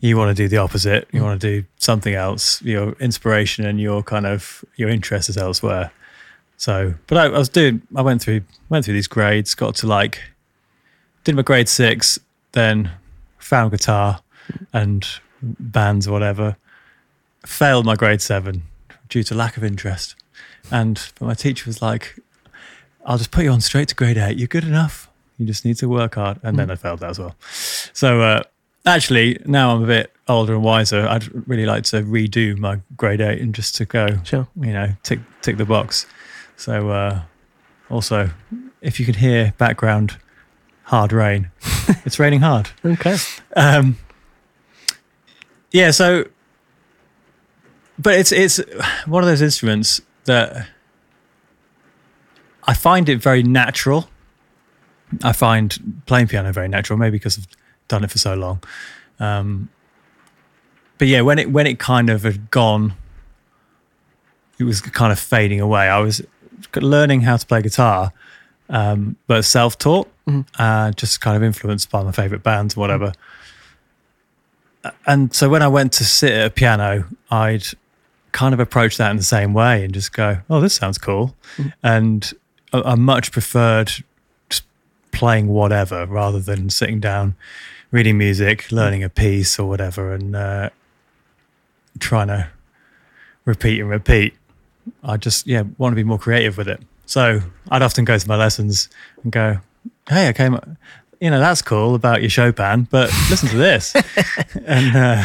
you want to do the opposite. You mm. want to do something else. Your inspiration and your kind of your interest is elsewhere. So, but I, I was doing. I went through went through these grades. Got to like did my grade six. Then found guitar and bands or whatever. failed my grade seven due to lack of interest. And but my teacher was like, I'll just put you on straight to grade eight. You're good enough. You just need to work hard. And then I failed that as well. So uh, actually, now I'm a bit older and wiser. I'd really like to redo my grade eight and just to go, Sure. you know, tick tick the box. So uh, also, if you can hear background hard rain, it's raining hard. Okay. Um, yeah, so, but it's it's one of those instruments that I find it very natural. I find playing piano very natural, maybe because I've done it for so long. Um, but yeah, when it when it kind of had gone, it was kind of fading away. I was learning how to play guitar, um, but self-taught, uh, just kind of influenced by my favorite bands, and whatever. And so when I went to sit at a piano, I'd kind of approach that in the same way and just go, "Oh, this sounds cool," and I, I much preferred just playing whatever rather than sitting down, reading music, learning a piece or whatever, and uh, trying to repeat and repeat. I just yeah want to be more creative with it. So I'd often go to my lessons and go, "Hey, I came, you know, that's cool about your Chopin, but listen to this." and uh,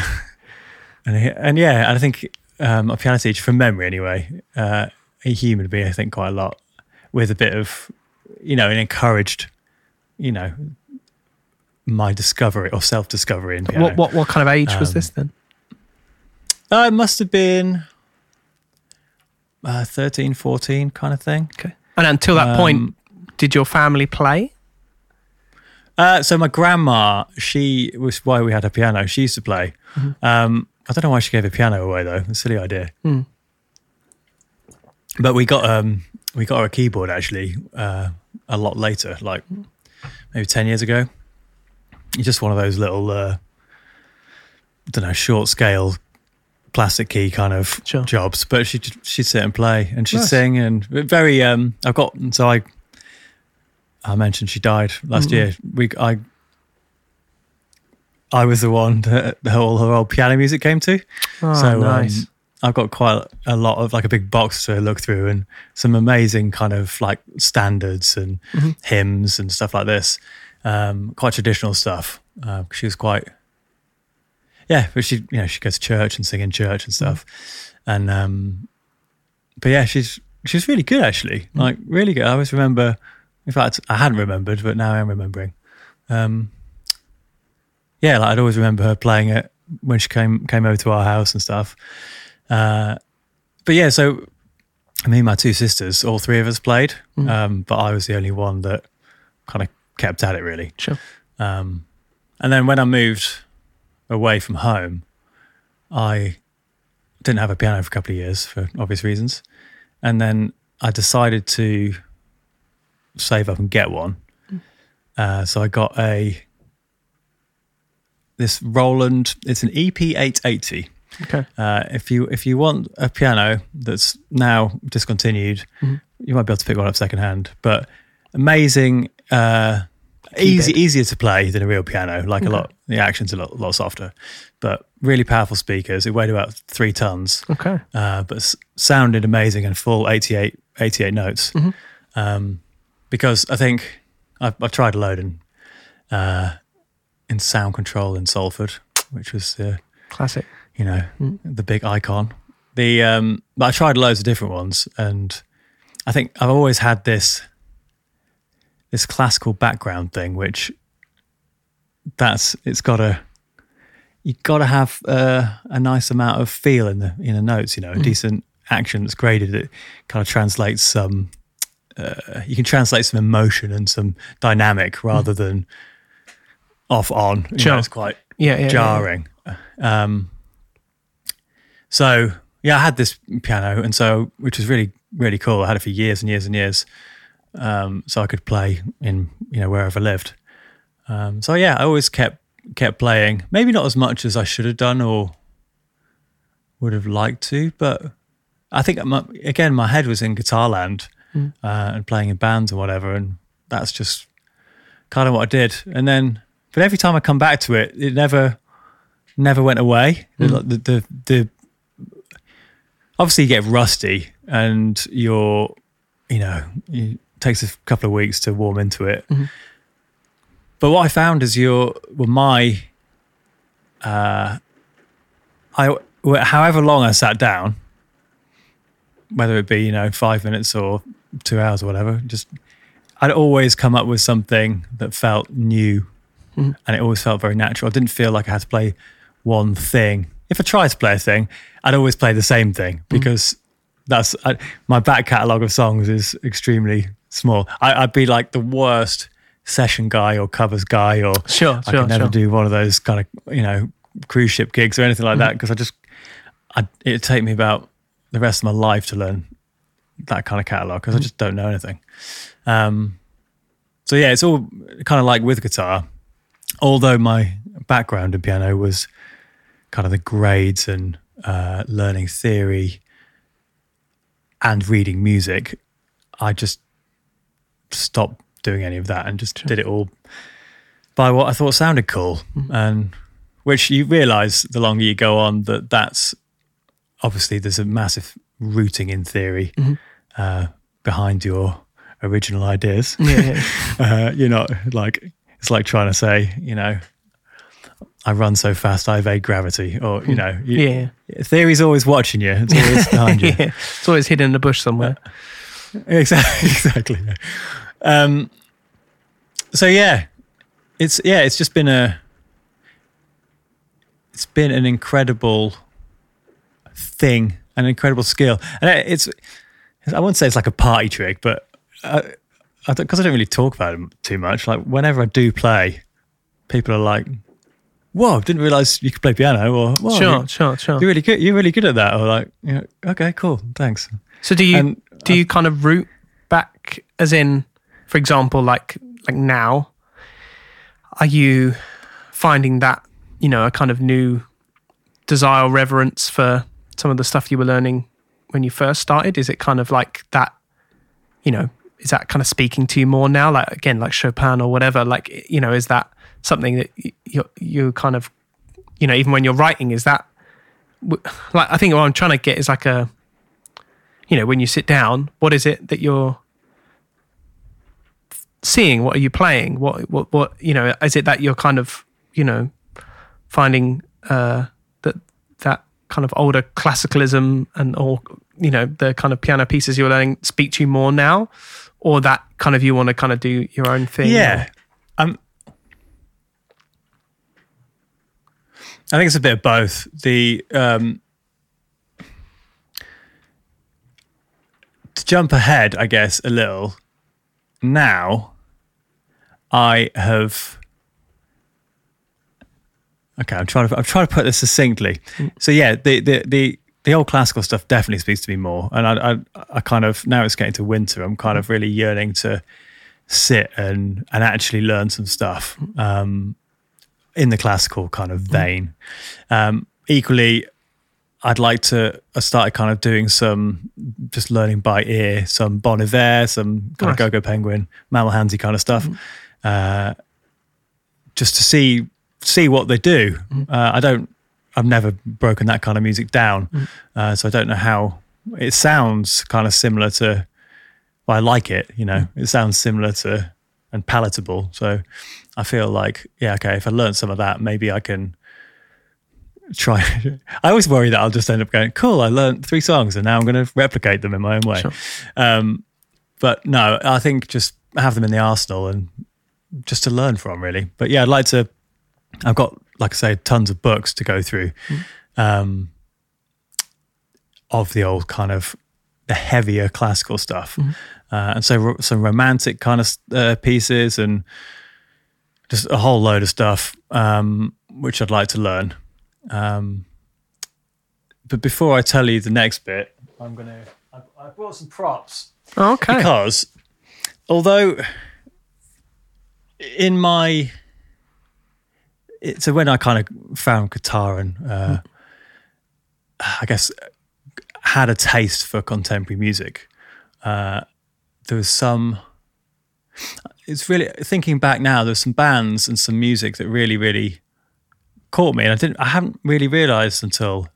and and yeah, I think um, a piano teacher from memory anyway, uh, he humoured me I think quite a lot with a bit of, you know, and encouraged, you know, my discovery or self discovery in piano. What, what what kind of age was Um, this then? Uh, it must have been uh, 13, 14 kind of thing. Okay. And until that point, Um, did your family play? Uh, so my grandma, she was why we had a piano. She used to play. Um, I don't know why she gave a piano away though. A silly idea. Hmm. But we got um, we got her a keyboard actually uh, a lot later, like maybe ten years ago. Just one of those little, uh, I don't know, short scale plastic key kind of Sure. jobs. But she she'd sit and play and she'd Nice. sing and very. Um, I've got so I. I mentioned she died last Mhm. year. We I. I was the one that all her old piano music came to. Oh, so nice. um, I've got quite a lot of like a big box to look through and some amazing kind of like standards and Mhm. hymns and stuff like this. Um, quite traditional stuff. Uh, she was quite, yeah, but she, you know, she goes to church and sing in church and stuff. And, um, but yeah, she's, she's really good actually. Like really good. I always remember, in fact, I hadn't remembered, but now I am remembering. Um, yeah, like I'd always remember her playing it when she came came over to our house and stuff. Uh, but yeah, so me and my two sisters, all three of us played, Mm. um, but I was the only one that kind of kept at it really. Sure. Um, and then when I moved away from home, I didn't have a piano for a couple of years for obvious reasons, and then I decided to save up and get one. Uh, so I got a this Roland. It's an E EP 880. Okay. Uh, if you if you want a piano that's now discontinued, Mhm. you might be able to pick one up secondhand. But amazing, uh, easy easier to play than a real piano. Like a lot, the action's a lot, lot softer, but really powerful speakers. It weighed about three tons, Okay. uh, but s- sounded amazing and full 88, 88 notes. Mhm. Um, because I think I've, I've tried a load in uh, in sound control in Salford, which was. Uh, Classic. you know, Mm. the big icon. The um, but I tried loads of different ones, and I think I've always had this this classical background thing, which that's it's got to you got to have uh, a nice amount of feel in the in the notes. You know, a Mm. decent action that's graded. It kind of translates some. Uh, you can translate some emotion and some dynamic rather than off on. You know, Sure. it's quite Yeah. yeah, yeah. jarring. Um, so yeah, I had this piano, and so which was really really cool. I had it for years and years and years, um, so I could play in you know wherever I lived. Um, so yeah, I always kept kept playing. Maybe not as much as I should have done or would have liked to, but I think my, again my head was in guitar land Mm. uh, and playing in bands or whatever, and that's just kind of what I did. And then, but every time I come back to it, it never never went away. Mm. The, the the obviously you get rusty and you're, you know, it takes a couple of weeks to warm into it. Mm-hmm. But what I found is your, well, my, uh, I, however long I sat down, whether it be, you know, five minutes or two hours or whatever, just, I'd always come up with something that felt new mm-hmm. and it always felt very natural. I didn't feel like I had to play one thing. If I tried to play a thing, I'd always play the same thing mm-hmm. because that's I, my back catalogue of songs is extremely small. I, I'd be like the worst session guy or covers guy, or Sure, I sure, could never sure. do one of those kind of you know cruise ship gigs or anything like Mm-hmm. that because I just I, it'd take me about the rest of my life to learn that kind of catalogue because I Mm-hmm. just don't know anything. Um, so yeah, it's all kind of like with guitar. Although my background in piano was kind of the grades and uh, learning theory and reading music, I just stopped doing any of that and just did it all by what I thought sounded cool. And which you realize the longer you go on that that's obviously there's a massive rooting in theory uh, behind your original ideas. Yeah, yeah. Uh, you're not like it's like trying to say, you know, I run so fast I evade gravity, or you know, you, Yeah. theory's always watching you. It's always behind you. yeah. It's always hidden in the bush somewhere. Exactly. Exactly. Um, so yeah, it's yeah, it's just been a, it's been an incredible thing, an incredible skill, and it's, I wouldn't say it's like a party trick, but uh, I because I don't really talk about it too much. Like whenever I do play, people are like, "Whoa, didn't realize you could play piano," or "Whoa, Sure, you- sure, sure. you're really good. You're really good at that," or like, you know, "Okay, cool, thanks." So do you And do you kind of root back as in, for example, like like now, are you finding that you know a kind of new desire reverence for some of the stuff you were learning when you first started? Is it kind of like that? You know, is that kind of speaking to you more now? Like again, like Chopin or whatever. Like you know, is that something that you you kind of you know even when you're writing is that like I think what I'm trying to get is like a you know, when you sit down, what is it that you're seeing? What are you playing? What, what, what, you know, is it that you're kind of, you know, finding uh, that that kind of older classicalism and or you know the kind of piano pieces you're learning speak to you more now, or that kind of you want to kind of do your own thing? Yeah. Um, I think it's a bit of both. The um, to jump ahead, I guess, a little. Now, I have. Okay, I'm trying to. I'm trying to put this succinctly. So yeah, the the the the old classical stuff definitely speaks to me more, and I I, I kind of now it's getting to winter. I'm kind of really yearning to sit and and actually learn some stuff um, in the classical kind of vein. Um, equally, I'd like to. I started kind of doing some just learning by ear, some Bon Iver, some kind Nice. of GoGo Penguin, Mammal Handsy kind of stuff, uh, just to see see what they do. Uh, I don't. I've never broken that kind of music down, uh, so I don't know how it sounds. Kind of similar to. Well, I like it. You know, it sounds similar to and palatable. So I feel like yeah, okay. If I learn some of that, maybe I can try. I always worry that I'll just end up going, cool, I learned three songs and now I'm going to replicate them in my own way. Sure. Um, but no, I think just have them in the arsenal and just to learn from, really. But yeah, I'd like to. I've got, like I say, tons of books to go through um, of the old kind of the heavier classical stuff. Uh, and so ro- some romantic kind of uh, pieces and just a whole load of stuff um, which I'd like to learn. Um, but before I tell you the next bit, I'm gonna. I, I brought some props okay. because although in my it, so when I kind of found guitar and uh, I guess had a taste for contemporary music, uh, there was some. It's really thinking back now. There's some bands and some music that really, really caught me, and I didn't. I haven't really realised until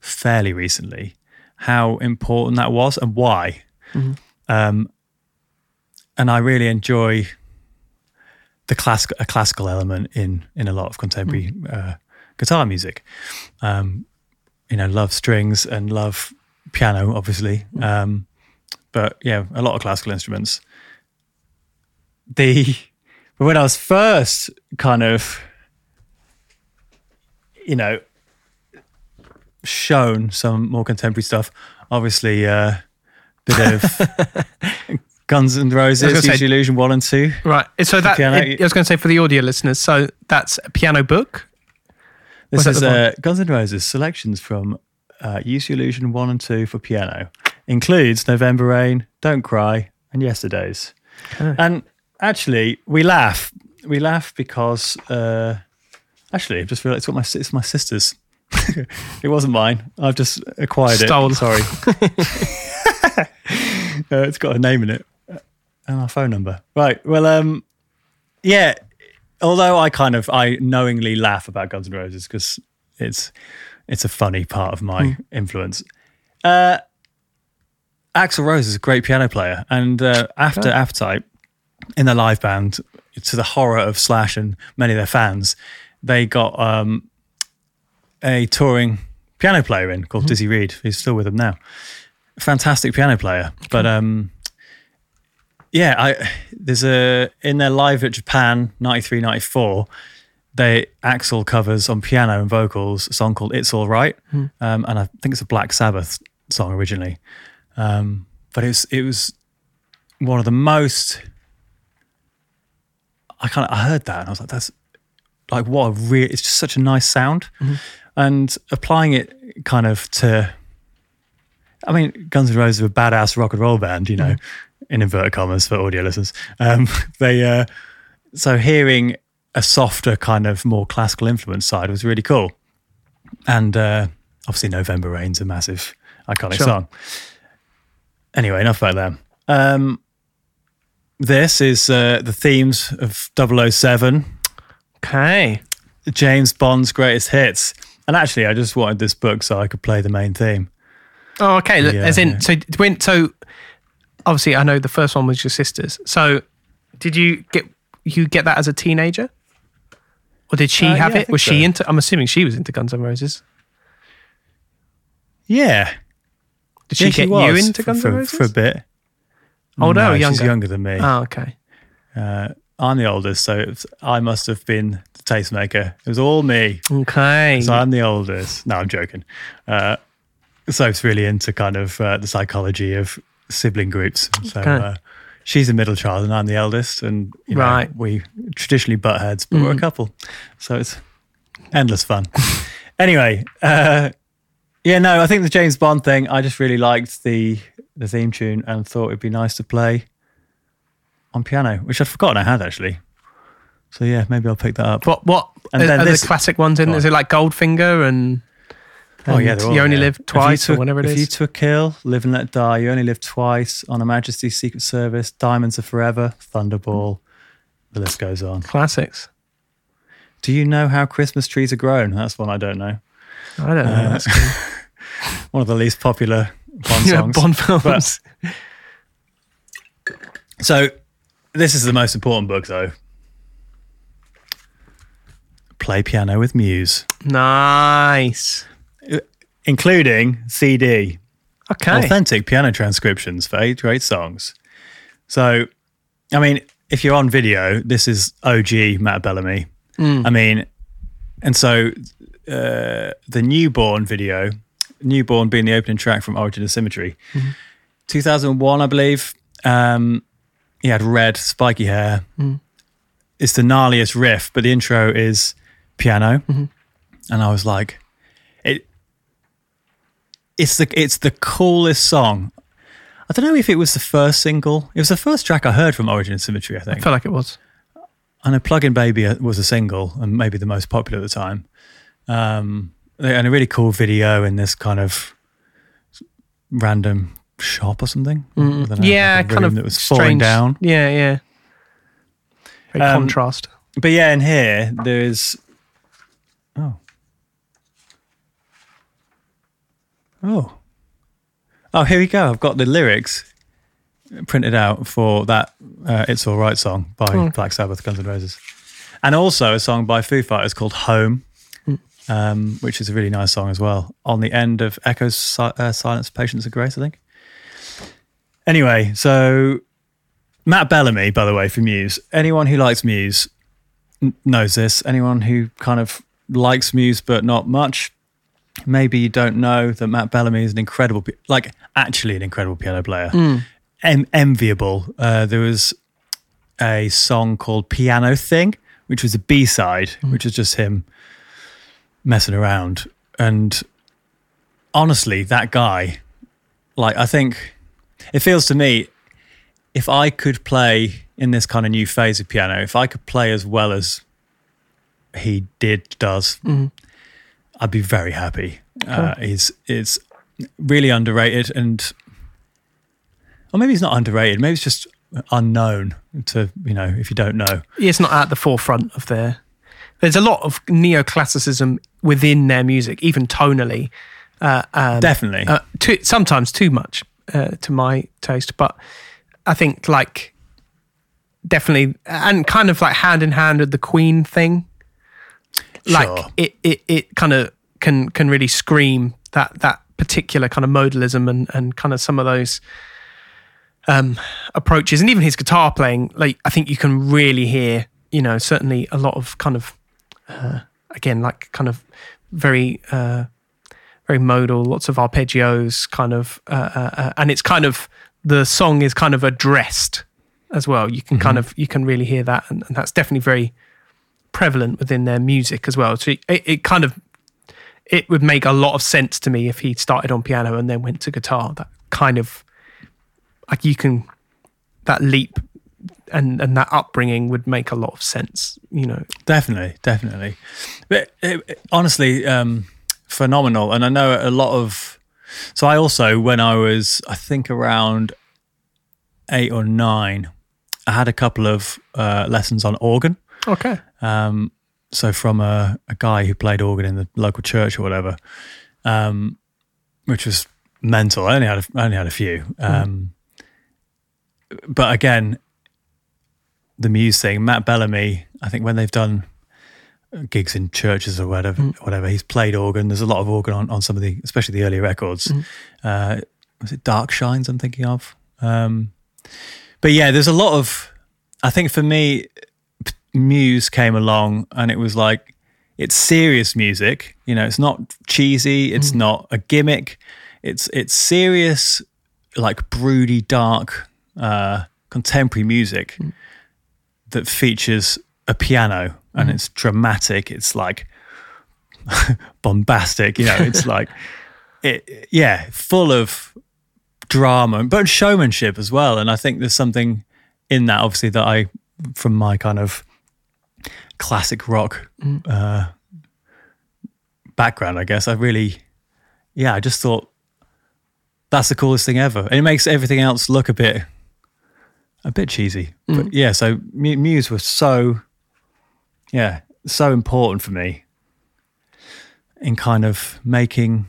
fairly recently how important that was and why. Mm-hmm. Um, and I really enjoy the class a classical element in in a lot of contemporary uh, guitar music. Um, you know, love strings and love piano, obviously. Um, but yeah, a lot of classical instruments. The but when I was first kind of, you know, shown some more contemporary stuff, obviously a uh, bit of Guns and Roses, say- Illusion one and two. Right. So that piano- I was going to say for the audio listeners. So that's a piano book. This Was is uh, Guns N' Roses selections from uh, Use Your Illusion 1 and 2 for piano. Includes November Rain, Don't Cry, and Yesterdays. Okay. And actually, we laugh. We laugh because, uh, actually, I've just realized it's, got my, it's my sister's. it wasn't mine. I've just acquired Stole. it. Sorry. uh, it's got a name in it uh, and our phone number. Right. Well, um, yeah. Although I kind of I knowingly laugh about Guns N' Roses because it's it's a funny part of my influence. Uh, Axl Rose is a great piano player, and uh, after Okay. Appetite in their live band, to the horror of Slash and many of their fans, they got um, a touring piano player in called Dizzy Reed, who's still with them now. Fantastic piano player, but um, yeah, I there's a in their live at Japan 93 94 they Axl covers on piano and vocals a song called It's All Right. Um, and I think it's a Black Sabbath song originally. Um, but it was it was one of the most I kind of I heard that and I was like that's like what a real it's just such a nice sound and applying it kind of to I mean, Guns N' Roses are a badass rock and roll band, you know, in inverted commas for audio listeners. Um, they uh, so hearing a softer kind of more classical influence side was really cool, and uh, obviously November Rain's a massive iconic Sure. song. Anyway, enough about them. Um, this is uh, the themes of 007, Okay. James Bond's greatest hits. And actually, I just wanted this book so I could play the main theme. Oh, okay. Yeah, As in, so when so obviously I know the first one was your sister's. So did you get you get that as a teenager, or did she Uh, have yeah, it? Was she so. into? I'm assuming she was into Guns N' Roses. Yeah, Did she Yeah, get was you into Guns for, N' Roses? for a bit. Oh no, She's younger? younger than me. Oh, okay. Uh, I'm the oldest, so it's, I must have been the tastemaker. It was all me. Okay. So I'm the oldest. No, I'm joking. Uh, it's really into kind of uh, the psychology of sibling groups. So Okay. uh, she's a middle child, and I'm the eldest. And you know, Right. Mm. we traditionally butt heads, but we're a couple, so it's endless fun. anyway, uh, yeah, no, I think the James Bond thing. I just really liked the the theme tune and thought it'd be nice to play on piano, which I'd forgotten I had actually. So yeah, maybe I'll pick that up. what what And are, then are this- the classic ones in? Go Is it like Goldfinger and? Oh yeah, and all you only there. live If twice you or took- whatever it If you is. took kill, live and let die, you only live twice. On a Majesty's Secret Service, Diamonds are Forever, Thunderball. The list goes on. Classics. Do you know how Christmas trees are grown? That's one I don't know. I don't know. Uh, that's cool. One of the least popular Bond yeah, songs. Bond films. So this is the most important book, though. Play piano with Muse, nice. including CD. Okay. authentic piano transcriptions for eight great songs. So, I mean, if you're on video, this is OG Matt Bellamy. I mean, and so uh, the newborn video, newborn being the opening track from Origin of Symmetry, 2001, I believe. Um, he had red, spiky hair. Mm. It's the gnarliest riff, but the intro is piano, mm-hmm. and I was like, it. It's the it's the coolest song. I don't know if it was the first single. It was the first track I heard from Origin Symmetry. I think. I felt like it was. I know Plug-in Baby uh, was a single and maybe the most popular at the time. Um, and a really cool video in this kind of random shop or something. I don't know, Mm. yeah, like a kind of that was falling down. Yeah, yeah. Very Um, contrast. But yeah, in here there's oh oh Oh, here we go. I've got the lyrics printed out for that uh, "It's All Right" song by Oh. Black Sabbath, Guns N' Roses, and also a song by Foo Fighters called "Home," um, which is a really nice song as well. On the end of Echoes, Si- uh, "Silence, Patience, and Grace," I think. Anyway, so Matt Bellamy, by the way, for Muse. Anyone who likes Muse n- knows this. Anyone who kind of likes Muse but not much, maybe you don't know that Matt Bellamy is an incredible, like actually an incredible piano player. En- enviable. Uh, there was a song called Piano Thing, which was a B side, which was just him messing around. And honestly, that guy, like, I think it feels to me if I could play in this kind of new phase of piano, if I could play as well as he did does, I'd be very happy. Uh, he's it's really underrated, and or maybe he's not underrated. Maybe it's just unknown to you know if you don't know. it's not at the forefront of their. There's a lot of neoclassicism within their music, even tonally. Uh, um, Definitely, uh, too, sometimes too much uh, to my taste, but I think like definitely and kind of like hand in hand with the Queen thing. Like Sure. it, it, it kind of can can really scream that that particular kind of modalism and and kind of some of those um approaches and even his guitar playing like i think you can really hear you know certainly a lot of kind of uh, again like kind of very uh very modal lots of arpeggios kind of uh, uh, uh, and it's kind of the song is kind of addressed as well. You can kind of you can really hear that and, and that's definitely very prevalent within their music as well. So it, it kind of it would make a lot of sense to me if he started on piano and then went to guitar. That kind of like you can that leap and and that upbringing would make a lot of sense you know? Definitely, definitely. But it, it- honestly, um, phenomenal. And I know a lot of. So I also, when I was, I think around eight or nine, I had a couple of uh, lessons on organ. okay Um, so from a, a guy who played organ in the local church or whatever, um, which was mental. I only had a, I only had a few. Um, But again, the Muse thing, Matt Bellamy. I think when they've done gigs in churches or whatever, whatever, he's played organ. There's a lot of organ on, on some of the, especially the earlier records. Uh, was it Dark Shines? I'm thinking of. Um, but yeah, there's a lot of. I think for me, p- Muse came along and it was like it's serious music. You know, it's not cheesy. It's not a gimmick. It's it's serious, like broody, dark, uh, contemporary music that features a piano and mm. it's dramatic. It's like bombastic. You know, it's like it. Yeah, full of drama, but showmanship as well. And I think there's something in that, obviously, that I, from my kind of classic rock mm. uh, background, I guess, I really, yeah, I just thought that's the coolest thing ever. And it makes everything else look a bit, a bit cheesy. But mm. yeah, so Mu- Muse was so, yeah, so important for me in kind of making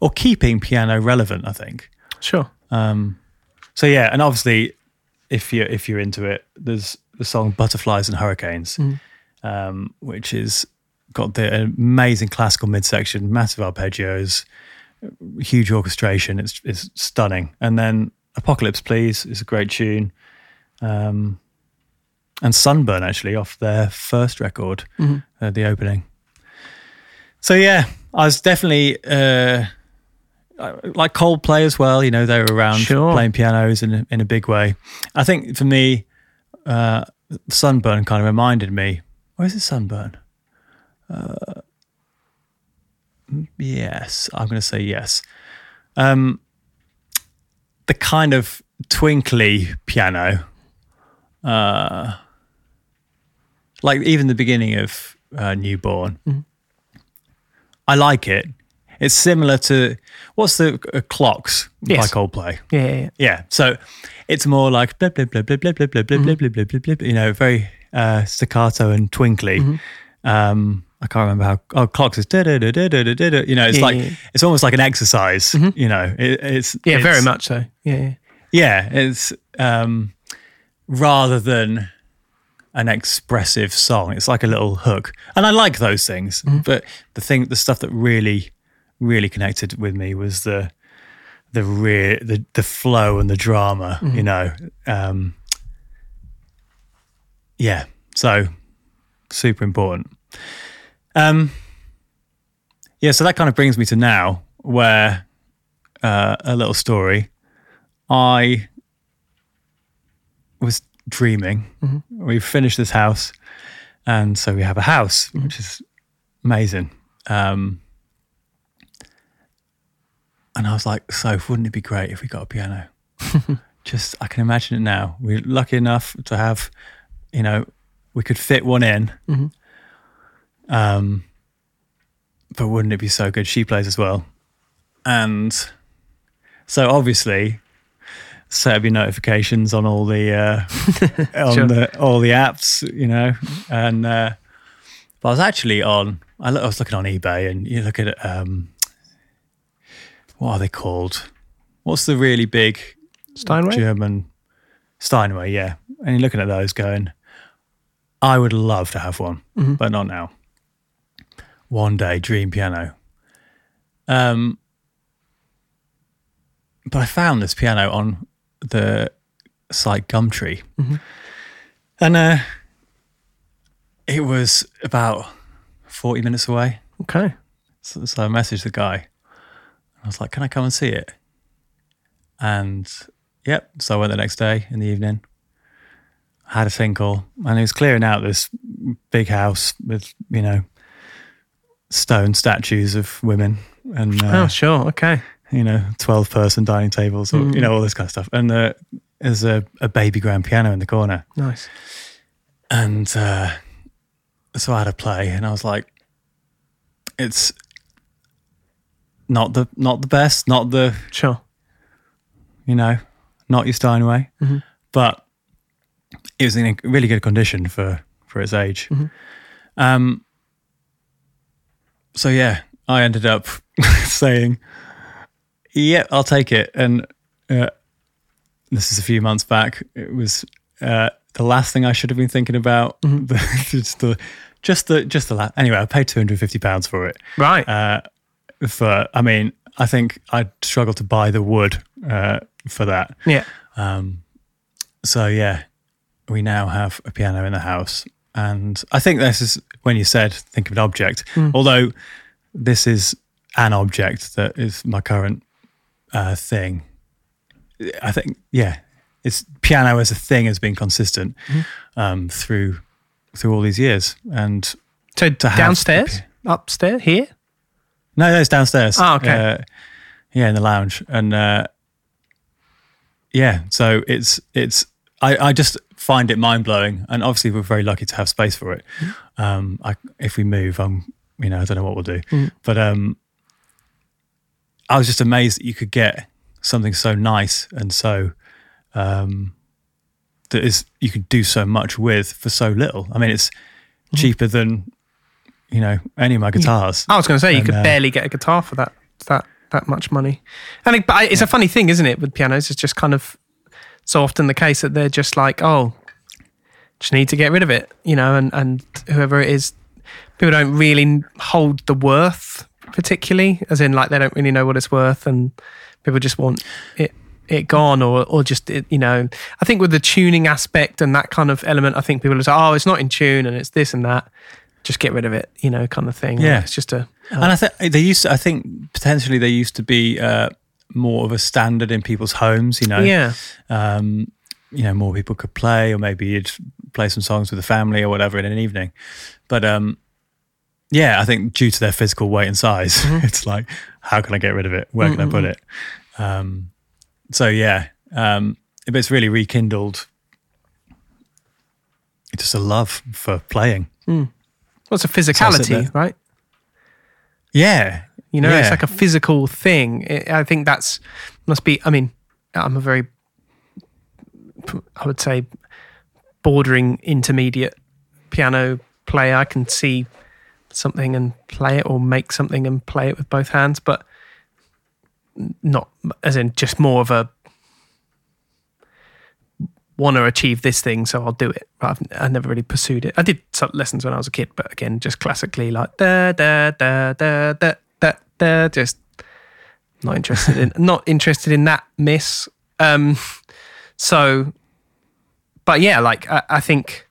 or keeping piano relevant, I think. sure Um, so yeah, and obviously, if you if you're into it, there's the song "Butterflies and Hurricanes," um, which is got the amazing classical midsection, massive arpeggios, huge orchestration. It's it's stunning. And then "Apocalypse Please" is a great tune, um, and "Sunburn" actually off their first record, uh, the opening. So yeah, I was definitely. Uh, like Coldplay as well. You know, they were around Sure. playing pianos in a, in a big way. I think for me, uh, Sunburn kind of reminded me. Where is it? Sunburn. Uh, yes, I'm going to say yes. Um, the kind of twinkly piano, uh, like even the beginning of uh, Newborn. I like it. It's similar to what's the uh, clocks Yes. by Coldplay. yeah, yeah, yeah. Yeah, so it's more like blah blah blah blah blah blah blah blah blah blah blah blah blah. You know, very uh, staccato and twinkly. Um, I can't remember how. Oh, clocks is da da da da da da da. You know, it's Yeah, like yeah. Mm-hmm. it's almost like an exercise. You know, it, it's Yeah, very much so. Yeah, yeah. Yeah, it's um, rather than an expressive song, it's like a little hook, and I like those things. Mm-hmm. But the thing, the stuff that really, really connected with me was the the real the the flow and the drama. Mm-hmm. You know, um, yeah. So super important. Um, yeah, so that kind of brings me to now, where uh, a little story. I was dreaming. We've finished this house, and so we have a house, which is amazing. Um, and I was like, so wouldn't it be great if we got a piano? Just, I can imagine it now. We're lucky enough to have, you know, we could fit one in. Um, but wouldn't it be so good? She plays as well. And so obviously, set up your notifications on all the uh, on Sure. the all the apps, you know. And uh, but I was actually on. I, lo- I was looking on eBay, and you look at um, what are they called? What's the really big Steinway? German Steinway? Yeah, and you're looking at those, going, I would love to have one, but not now. One day, dream piano. Um, but I found this piano on the site Gumtree, and uh, it was about forty minutes away. Okay. So, so I messaged the guy. I was like, "Can I come and see it?" And yep. So I went the next day in the evening. Had a tinkle, and he was clearing out this big house with you know stone statues of women and uh, oh, sure. Okay. You know twelve person dining tables or you know all this kind of stuff. And uh, there's a, a baby grand piano in the corner, Nice. and uh, so I had a play, and I was like, "It's not the not the best, not the Sure. you know, not your Steinway, Mm-hmm. but it was in a really good condition for for its age. Mm-hmm. Um, so yeah, I ended up saying, "Yeah, I'll take it." And uh, this is a few months back. It was uh, the last thing I should have been thinking about. Mm-hmm. just the, just the, just the last. Anyway, I paid two hundred fifty pounds for it Right. uh, for I mean, I think I'd struggle to buy the wood uh, for that. yeah. Um, so yeah, we now have a piano in the house, and I think this is when you said think of an object. Although this is an object that is my current uh, thing. I think yeah, it's piano as a thing has been consistent um, through through all these years, and So the downstairs, upstairs, here. No, no, it's downstairs. Oh, okay. Uh, yeah, in the lounge, and uh, yeah, so it's it's. I, I just find it mind blowing, and obviously we're very lucky to have space for it. Mm-hmm. Um, I, if we move, I'm, you know, I don't know what we'll do, Mm. but um, I was just amazed that you could get something so nice and so um, that is you could do so much with for so little. I mean, it's Mm-hmm. cheaper than you know any of my guitars. I was going to say you could uh, barely get a guitar for that that that much money. And it, but it's a funny thing, isn't it? With pianos, it's just kind of so often the case that they're just like, oh, just need to get rid of it, you know, and and whoever it is, people don't really hold the worth particularly, as in like they don't really know what it's worth, and people just want it it gone or or just it, you know i think with the tuning aspect and that kind of element i think people are like oh it's not in tune and it's this and that just get rid of it you know kind of thing Yeah. it's just a And I think they used to, I think potentially they used to be uh, more of a standard in people's homes, you know. yeah Um, you know, more people could play, or maybe you'd play some songs with the family or whatever in an evening. But um, yeah, I think due to their physical weight and size, Mm-hmm. it's like, how can I get rid of it? Where can I put it? Um, so yeah, um, it's really rekindled just a love for playing. well a So I'll sit physicality right Yeah, you know it's like a physical thing it, i think that's must be i mean i'm a very i would say bordering intermediate piano player i can see something and play it, or make something and play it with both hands, but not as in just more of a want to achieve this thing, so I'll do it. I've, I never really pursued it. I did some lessons when I was a kid, but again, just classically like da da da da da da da. Just not interested in not interested in that miss. Um, so, but yeah, like I, I think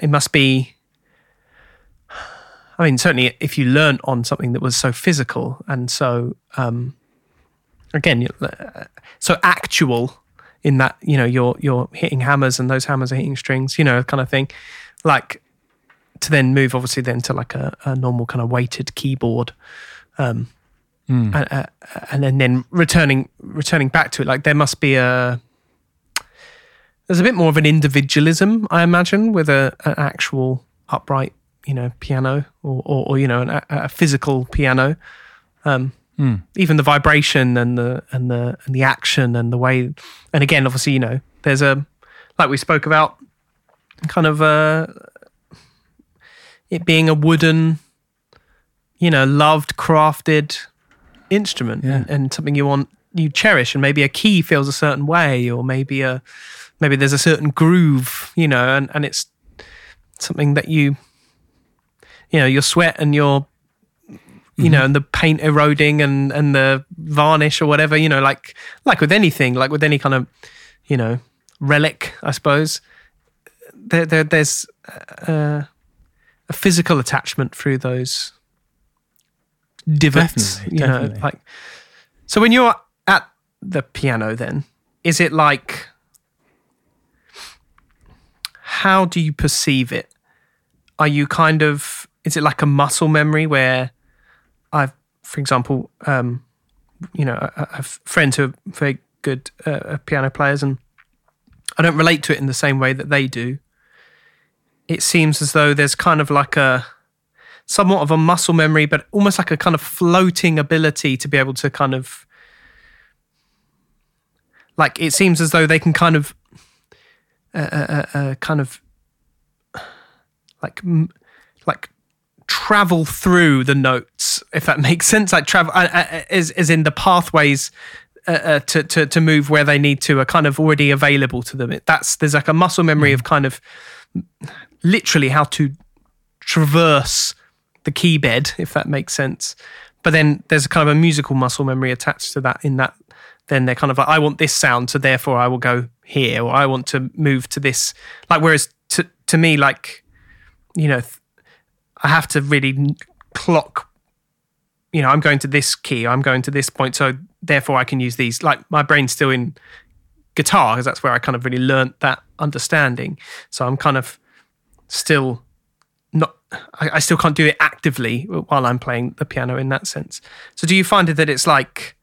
it must be. I mean, certainly, if you learn on something that was so physical and so, um, again, uh, so actual in that you know you're you're hitting hammers and those hammers are hitting strings, you know, kind of thing. Like to then move, obviously, then to like a, a normal kind of weighted keyboard, um, Mm. and, uh, and then then returning returning back to it. Like there must be a there's a bit more of an individualism, I imagine, with a an actual upright, you know, piano or or, or you know, an, a, a physical piano. Um, Mm. even the vibration and the and the and the action and the way and again obviously you know there's a like we spoke about kind of a it being a wooden you know loved crafted instrument Yeah. and, and something you want you cherish and maybe a key feels a certain way or maybe a maybe there's a certain groove you know and and it's something that you you know your sweat and your you know, and the paint eroding and and the varnish or whatever, you know, like like with anything, like with any kind of, you know, relic, I suppose. There, there there's uh, a physical attachment through those divots, Definitely, you know, like. So when you're at the piano, then is it like? How do you perceive it? Are you kind of? Is it like a muscle memory where? I've, for example, um, you know, I have friends who are very good uh, piano players, and I don't relate to it in the same way that they do. It seems as though there's kind of like a somewhat of a muscle memory, but almost like a kind of floating ability to be able to kind of like it seems as though they can kind of uh, uh, uh, uh, kind of like like travel through the notes, if that makes sense. Like travel, uh, uh, as as in the pathways uh, uh, to to to move where they need to are kind of already available to them. It, that's there's like a muscle memory of kind of literally how to traverse the key bed, if that makes sense. But then there's a kind of a musical muscle memory attached to that. In that, then they're kind of like, I want this sound, so therefore I will go here, or I want to move to this. Like, whereas to to me, like, you know, th- I have to really clock. You know, I'm going to this key, I'm going to this point, so therefore I can use these. Like, my brain's still in guitar because that's where I kind of really learnt that understanding. So I'm kind of still not I, I still can't do it actively while I'm playing the piano in that sense. So do you find it that it's like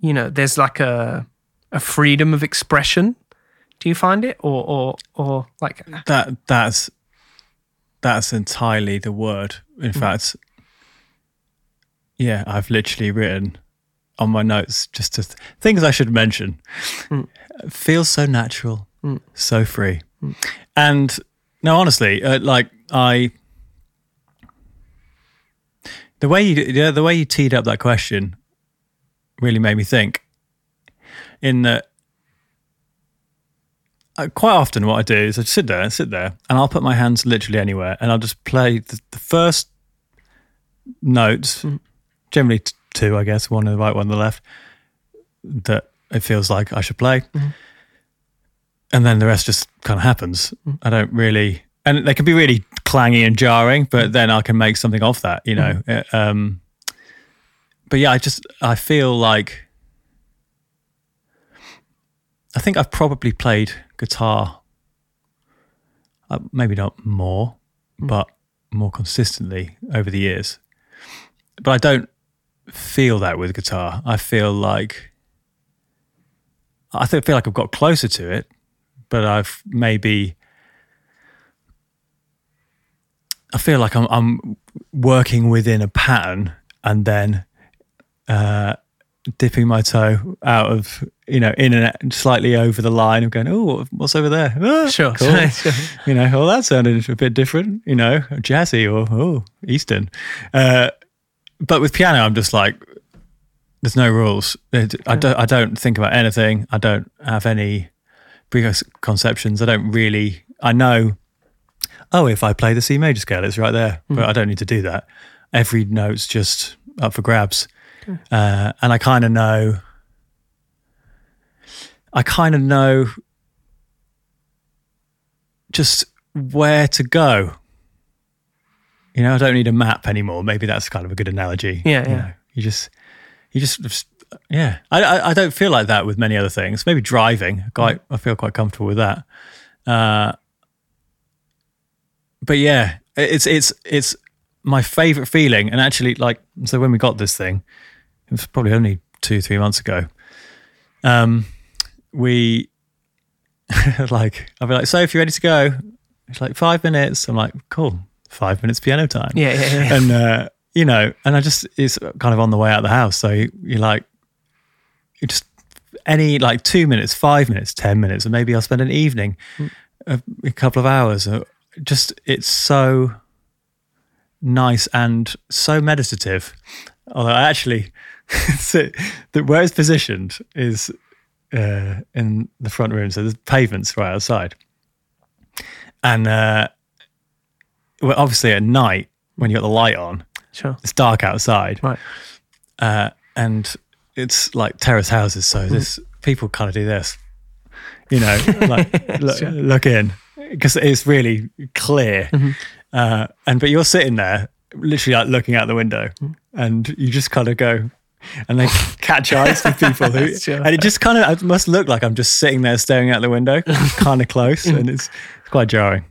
you know, there's like a a freedom of expression? Do you find it? Or or or like That that's that's entirely the word. In Mm. fact, yeah, I've literally written on my notes just to th- things I should mention. Mm. Feels so natural, Mm. so free, and no, honestly, uh, like I, the way you yeah, the way you teed up that question really made me think. In that quite often what I do is I just sit there, and sit there, and I'll put my hands literally anywhere, and I'll just play the, the first notes, mm. generally t- two, I guess, one on the right, one on the left, that it feels like I should play, mm-hmm. and then the rest just kind of happens. Mm. I don't really, and they can be really clangy and jarring, but mm. then I can make something of that, you know. Mm-hmm. Uh, Um, but yeah, I just I feel like I think I've probably played guitar, uh, maybe not more, but more consistently over the years. But I don't feel that with guitar. I feel like I feel like I've got closer to it, but I've maybe I feel like I'm I'm working within a pattern, and then uh, dipping my toe out of you know in and slightly over the line. Of going oh what's over there? Ah, Sure. cool. You know oh that sounded a bit different you know jazzy or oh eastern. Uh, but with piano i'm just like there's no rules. I don't i don't think about anything. I don't have any preconceptions i don't really i know oh if i play the c major scale it's right there but i don't need to do that. Every note's just up for grabs uh, and i kind of know i kind of know just where to go. You know, I don't need a map anymore. Maybe that's kind of a good analogy. Yeah, You, yeah. know, you just, you just, just- yeah. I, I, I don't feel like that with many other things. Maybe driving. Quite, I feel quite comfortable with that. Uh, but yeah, it's it's it's my favorite feeling. And actually, like, so when we got this thing, it was probably only two three months ago. Um, we like I'll be like, so if you're ready to go, it's like five minutes. I'm like, cool, five minutes piano time. Yeah, yeah, yeah. And uh, you know, and I just it's kind of on the way out of the house. So you, you're like, you just any like two minutes, five minutes, ten minutes, and maybe I'll spend an evening, a, a couple of hours. uh, Just it's so nice and so meditative. Although I actually, so the, where it's positioned is uh, in the front room. So there's pavements right outside. And uh, well, obviously at night, when you got the light on, Sure. it's dark outside. Right. Uh, and it's like terrace houses. So this people kind of do this, you know, like look, Sure. look in because it's really clear. Mm-hmm. Uh, and but you're sitting there, literally like looking out the window, Hmm. and you just kind of go, and they catch eyes with people who, Sure. and it just kind of it must look like I'm just sitting there staring out the window, kind of close, and it's, it's quite jarring.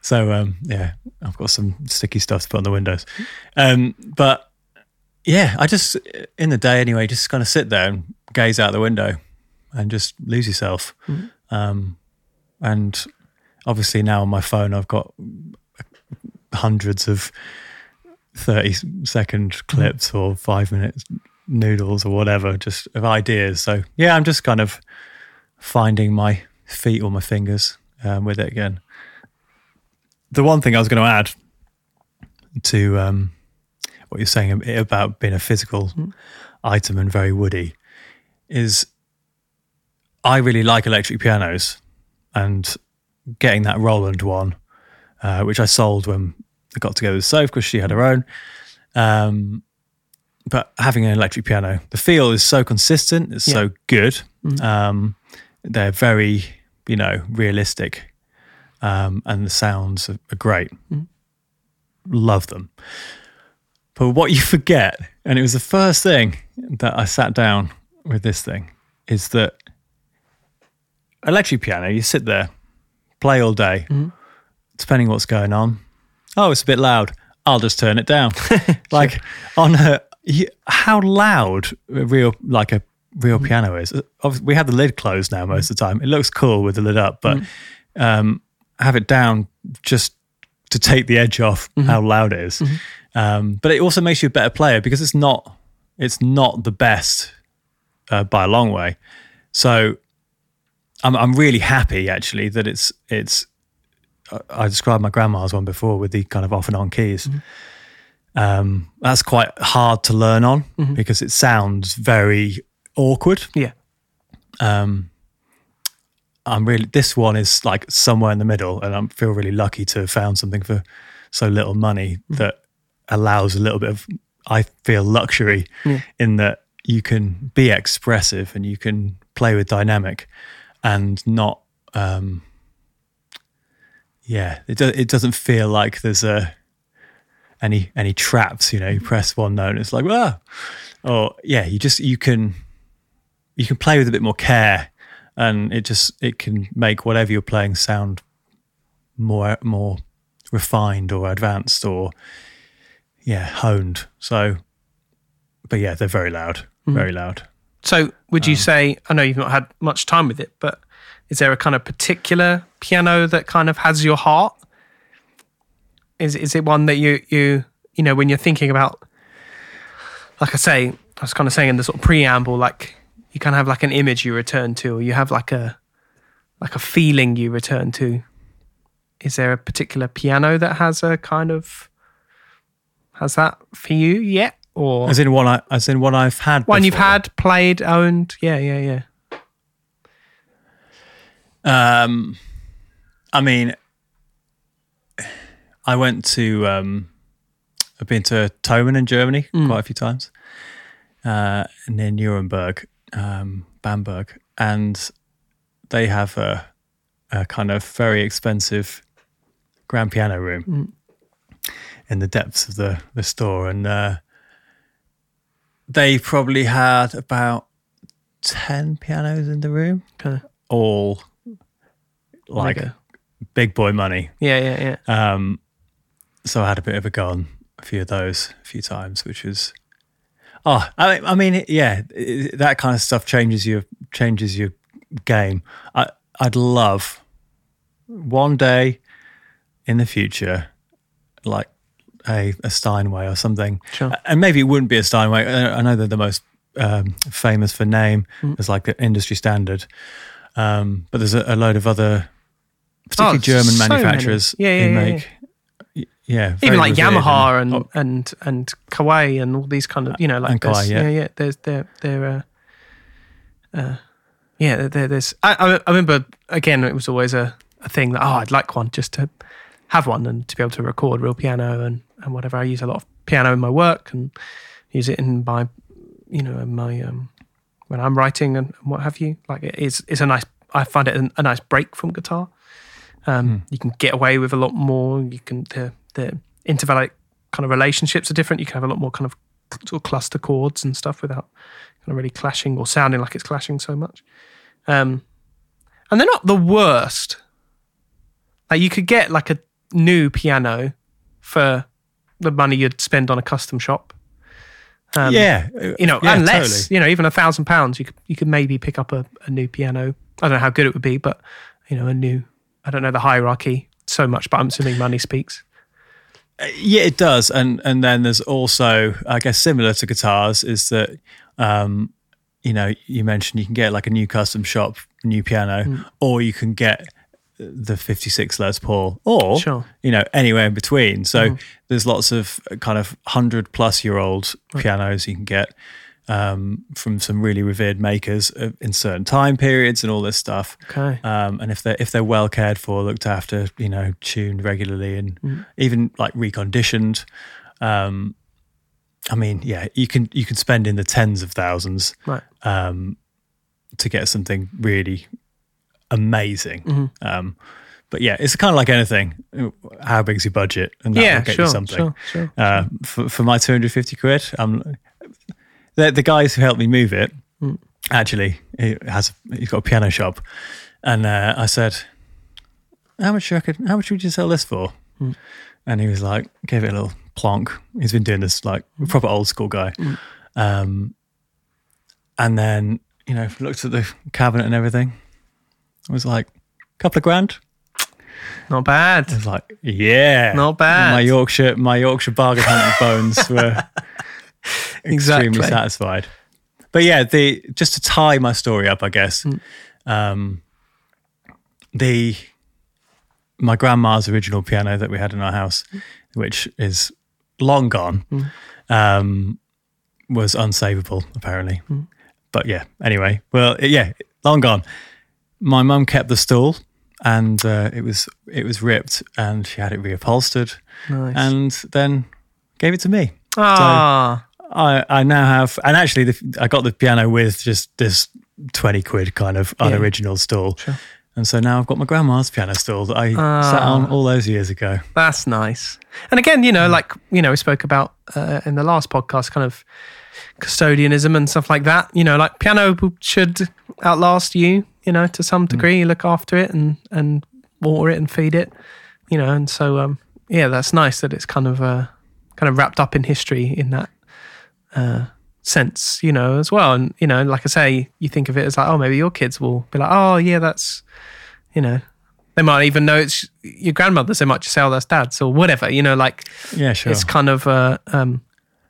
So um, yeah, I've got some sticky stuff to put on the windows, um, but yeah, I just in the day anyway, just kind of sit there and gaze out the window and just lose yourself. Um, and obviously now on my phone, I've got hundreds of thirty second clips or five minute noodles or whatever, just of ideas. So yeah, I'm just kind of finding my feet or my fingers um, with it again. The one thing I was going to add to um, what you're saying about being a physical item and very woody is I really like electric pianos and getting that Roland one, uh, which I sold when I got together with Soph because she had her own. Um, but having an electric piano, the feel is so consistent, it's so good. Um, they're very, you know, realistic, um, and the sounds are, are great. Love them. But what you forget, and it was the first thing that I sat down with this thing, is that electric piano, you sit there, play all day, depending what's going on. Oh, it's a bit loud. I'll just turn it down. like on a, you, how loud a real like a real piano is. We have the lid closed now most of the time. It looks cool with the lid up, but um, have it down just to take the edge off how loud it is. Um, but it also makes you a better player because it's not it's not the best uh, by a long way. So I'm I'm really happy actually that it's it's. I- I described my grandma's one before with the kind of off and on keys. Um, that's quite hard to learn on because it sounds very awkward. Yeah. Um, I'm really this one is like somewhere in the middle, and I feel really lucky to have found something for so little money that allows a little bit of I feel luxury in that you can be expressive and you can play with dynamic and not um yeah it, do, it doesn't feel like there's a any any traps you know you press one note and it's like ah or yeah you just you can you can play with a bit more care and it just it can make whatever you're playing sound more more refined or advanced or yeah honed so but yeah they're very loud very loud So, would Um, you say? I know you've not had much time with it, but is there a kind of particular piano that kind of has your heart? Is is it one that you you you know when you're thinking about? Like I say, I was kind of saying in the sort of preamble, like you kind of have like an image you return to, or you have like a like a feeling you return to. Is there a particular piano that has a kind of has that for you yet, or As in one, I, as in one I've had. one you've had, played, owned? Yeah, yeah, yeah. Um, I mean, I went to. Um, I've been to Thomann in Germany quite a few times, uh, near Nuremberg, um, Bamberg, and they have a, a kind of very expensive grand piano room in the depths of the the store, and uh, they probably had about ten pianos in the room, Okay. all like big boy money. Yeah, yeah, yeah. Um, so I had a bit of a go on a few of those a few times, which was oh, I, I mean, yeah, it- that kind of stuff changes your changes your game. I I'd love one day in the future, like a, a Steinway or something, Sure. and maybe it wouldn't be a Steinway. I know they're the most um, famous for name as like an industry standard, um, but there's a, a load of other, particularly Oh, German so manufacturers Yeah, yeah, who yeah, make. Yeah, Even like Yamaha and- and and and Kawai and all these kind of you know like Kawai, yeah. yeah yeah there's there there uh, uh yeah there, there's I, I I remember again it was always a, a thing that oh I'd like one just to have one and to be able to record real piano and and whatever. I use a lot of piano in my work and use it in my you know in my um when I'm writing and, and what have you. Like it is it's a nice I find it a, a nice break from guitar. Um, You can get away with a lot more. You can the the intervallic kind of relationships are different. You can have a lot more kind of sort of cluster chords and stuff without kind of really clashing or sounding like it's clashing so much. Um, and they're not the worst. Like you could get like a new piano for the money you'd spend on a custom shop. Um, yeah, you know, yeah, unless totally. you know, even a thousand pounds, you could you could maybe pick up a, a new piano. I don't know how good it would be, but you know, a new. I don't know the hierarchy so much, but I'm assuming money speaks. Yeah, it does, and and then there's also, I guess, similar to guitars, is that, um, you know, you mentioned you can get like a new custom shop new piano, Mm. or you can get the 56 Les Paul, or Sure. You know anywhere in between. So there's lots of kind of hundred plus year old pianos you can get um, from some really revered makers uh, in certain time periods and all this stuff. Okay. Um, and if they're if they're well cared for, looked after, you know, tuned regularly, and Mm. even like reconditioned. Um, I mean, yeah, you can you can spend in the tens of thousands Right. um, to get something really amazing. Mm-hmm. Um, but yeah, it's kind of like anything. How big's your budget, and that Yeah, will get sure, you something. sure, sure. Uh, for, for my 250 quid, um, the, the guys who helped me move it, Mm. actually, he has he's got a piano shop, and uh, I said, "How much reckon? How much would you sell this for?" Mm. And he was like, gave it a little plonk. He's been doing this like Mm. proper old school guy. Um, and then you know looked at the cabinet and everything. It was like a couple of grand. Not bad. I was like, yeah, Not bad. My Yorkshire, my Yorkshire bargain hunting bones were extremely satisfied. But yeah, the just to tie my story up, I guess, Mm. um, the my grandma's original piano that we had in our house, which is long gone, Mm. um, was unsavable apparently. Mm. But yeah, anyway, well, yeah, long gone. My mum kept the stool, and uh, it was it was ripped, and she had it reupholstered, Nice. and then gave it to me. ah, I, I now have, and actually, the, I got the piano with just this 20 quid kind of Yeah. unoriginal stool. And so now I've got my grandma's piano stool that I sat on all those years ago. that's nice. And again, you know, like you know, we spoke about uh, in the last podcast, kind of custodianism and stuff like that. You know, like piano should outlast you. You know, to some degree, you look after it and and water it and feed it. You know, and so um, yeah, that's nice that it's kind of uh, kind of wrapped up in history in that uh, sense. You know, as well. And you know, like I say, you think of it as like, oh, maybe your kids will be like, oh, yeah, that's you know. They might even know it's your grandmother's. They might just say, "Oh, that's dad's," or whatever. You know, like Yeah, sure. it's kind of uh, um,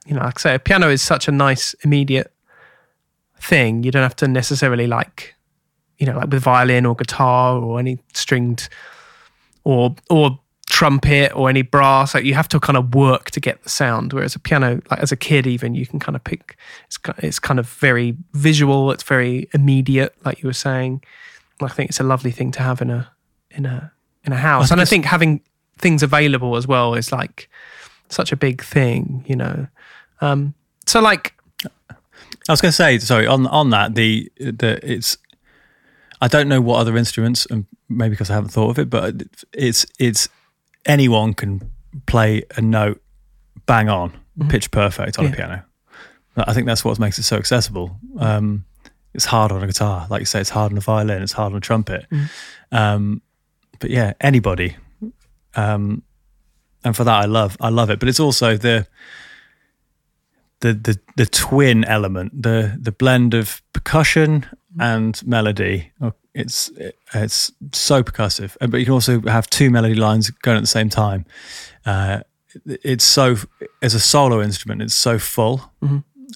you know, like I say, a piano is such a nice immediate thing. You don't have to necessarily like, you know, like with violin or guitar or any stringed or or trumpet or any brass. Like you have to kind of work to get the sound. Whereas a piano, like as a kid, even you can kind of pick. It's it's kind of very visual. It's very immediate, like you were saying. I think it's a lovely thing to have in a in a in a house. I and I think having things available as well is like such a big thing, you know. Um, so like, I was going to say, sorry, on on that, the the it's. I don't know what other instruments, and maybe because I haven't thought of it, but it's it's anyone can play a note bang on, pitch perfect on Yeah. a piano. I think that's what makes it so accessible. Um, it's hard on a guitar, like you say, it's hard on a violin, it's hard on a trumpet. Um, but yeah, anybody. Um, and for that, I love I love it. But it's also the the the the twin element, the the blend of percussion and melody. Oh, It's it's so percussive, but you can also have two melody lines going at the same time. Uh, it's so as a solo instrument, it's so full.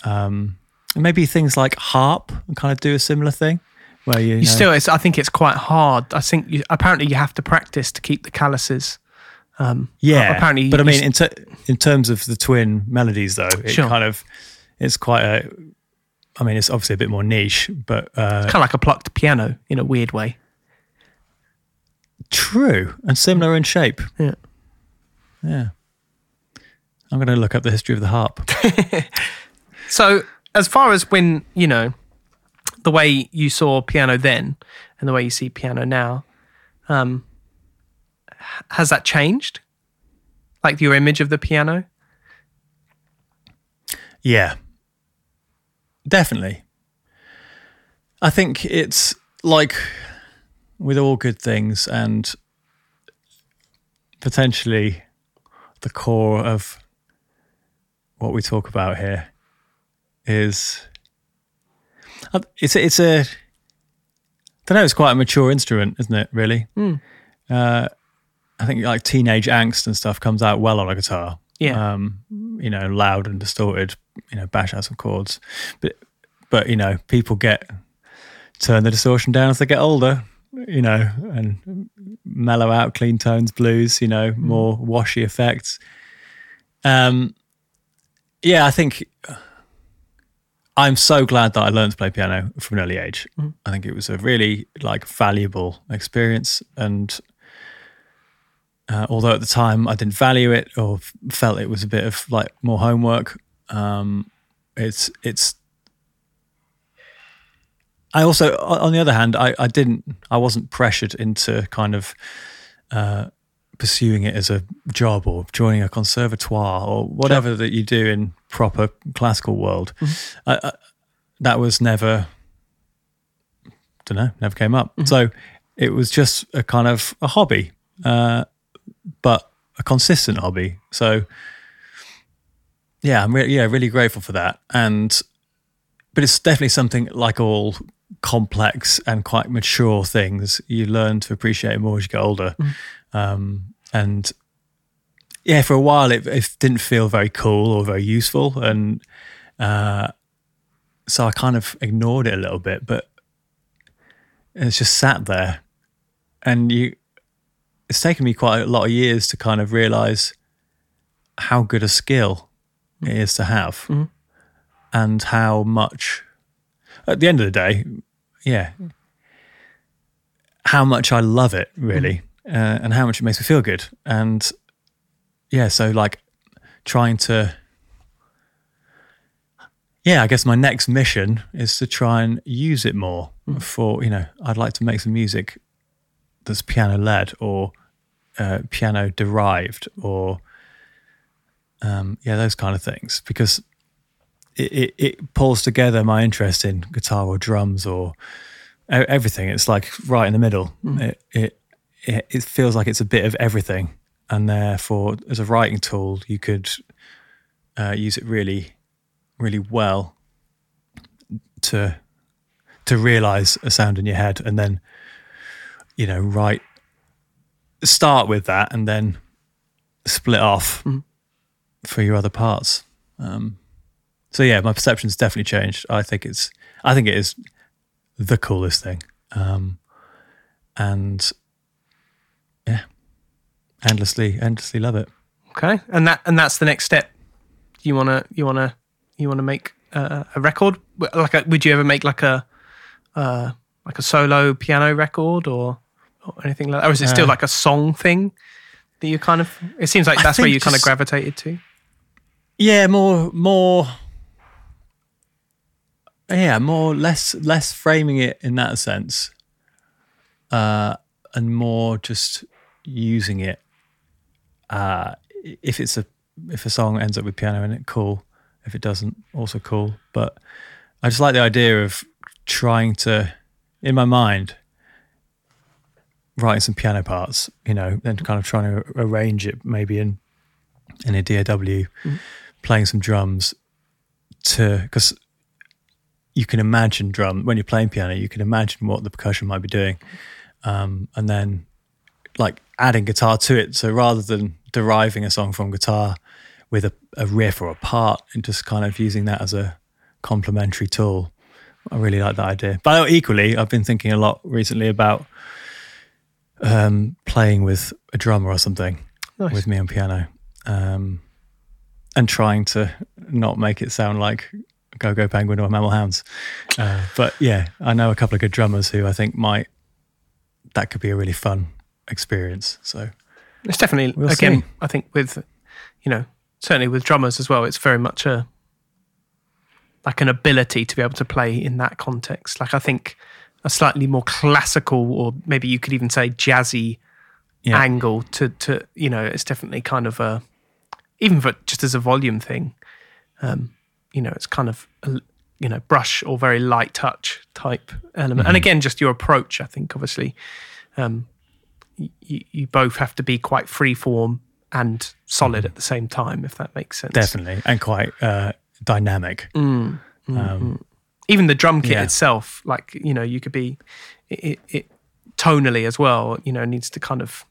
Um, and maybe things like harp kind of do a similar thing, where you, you know- still, it's, I think it's quite hard. I think you, apparently you have to practice to keep the calluses. Um, Yeah, apparently but I mean, s- in, ter- in terms of the twin melodies, though, it Sure. kind of it's quite a. I mean, it's obviously a bit more niche, but uh, kind of like a plucked piano in a weird way. true and similar in shape. Yeah. Yeah, I'm going to look up the history of the harp. So, as far as when you know the way you saw piano then and the way you see piano now, um, has that changed? Like your image of the piano? Yeah, definitely. I think it's like with all good things and potentially the core of what we talk about here is uh, it's a, it's a I don't know it's quite a mature instrument isn't it really? Uh, I think like teenage angst and stuff comes out well on a guitar Yeah. um, you know, loud and distorted, you know, bash out some chords. But but you know, people get turn the distortion down as they get older, you know, and mellow out clean tones, blues, you know, more washy effects. Um yeah, I think I'm so glad that I learned to play piano from an early age. I think it was a really like valuable experience and uh, although at the time I didn't value it or f- felt it was a bit of like more homework, um, it's it's. I also, on the other hand, I, I didn't, I wasn't pressured into kind of uh, pursuing it as a job or joining a conservatoire or whatever that you do in proper classical world. I, I, that was never, don't know, never came up. So it was just a kind of a hobby. Uh, but a consistent hobby. So yeah, I'm really yeah really grateful for that. And but it's definitely something like all complex and quite mature things you learn to appreciate more as you get older. Um, and yeah, for a while it, it didn't feel very cool or very useful, and uh, so I kind of ignored it a little bit. But it's just sat there, and you it's taken me quite a lot of years to kind of realize how good a skill mm. it is to have mm-hmm. and how much at the end of the day yeah mm. how much i love it really mm. uh, and how much it makes me feel good. And yeah so like trying to yeah i guess my next mission is to try and use it more for you know i'd like to make some music that's piano led or uh, piano derived or um, yeah those kind of things. Because it, it, it pulls together my interest in guitar or drums or everything. It's like right in the middle. It, it it it feels like it's a bit of everything. And therefore as a writing tool you could uh, use it really really well to to realize a sound in your head and then you know, write, start with that and then split off for your other parts. Um, so yeah, my perception's definitely changed. I think it's, I think it is the coolest thing, um, and yeah, endlessly, endlessly love it. Okay, and that and that's the next step. You wanna you wanna you wanna make uh, a record? Like, a, would you ever make like a uh, like a solo piano record or, or anything like that? Or is it still like a song thing that you kind of? It seems like I that's where you kind of gravitated to. Yeah, more, more. Yeah, more less less framing it in that sense, uh, and more just using it. Uh, if it's a if a song ends up with piano in it, cool. If it doesn't, also cool. But I just like the idea of trying to, in my mind, writing some piano parts. You know, and kind of trying to arrange it maybe in in a DAW, playing some drums to because you can imagine drum when you're playing piano, you can imagine what the percussion might be doing, um, and then like adding guitar to it. So rather than deriving a song from guitar with a, a riff or a part, and just kind of using that as a complementary tool, I really like that idea. But equally, I've been thinking a lot recently about um, playing with a drummer or something Nice. with me on piano, um, and trying to not make it sound like GoGo Penguin or Mammal Hands. Uh, but yeah, I know a couple of good drummers who I think might that could be a really fun experience. So It's definitely We'll again. see. I think with you know certainly with drummers as well. It's very much a like an ability to be able to play in that context. Like I think a slightly more classical, or maybe you could even say jazzy Yeah. angle to to you know it's definitely kind of a even for just as a volume thing. Um, you know, it's kind of a, you know brush or very light touch type element. And again, just your approach. I think obviously. Um, you, you both have to be quite free form and solid at the same time, if that makes sense. definitely and quite uh, dynamic. Mm, mm, Um, mm. Even the drum kit yeah. itself, like you know, you could be it, it, tonally as well. You know, needs to kind of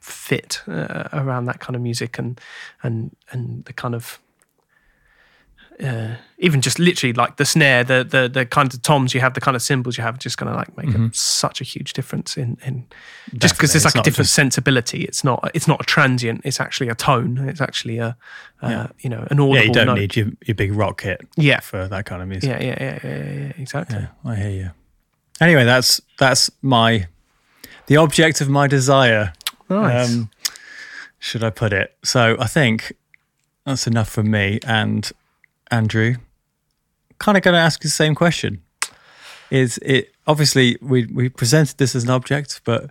fit uh, around that kind of music and and and the kind of uh, even just literally like the snare, the the the kind of toms you have, the kind of cymbals you have, just going to like make a, such a huge difference in in just because it's like It's a different just- sensibility. It's not it's not a transient. It's actually a tone. It's actually a uh, Yeah. you know an audible Yeah, you don't note. need your, your big rock kit yeah for that kind of music. yeah yeah yeah yeah, yeah, yeah exactly. Yeah, I hear you. Anyway, that's that's my the object of my desire. Nice. Um, should I put it? So I think that's enough from me and Andrew. Kind of going to ask the same question. Is it obviously we we presented this as an object, but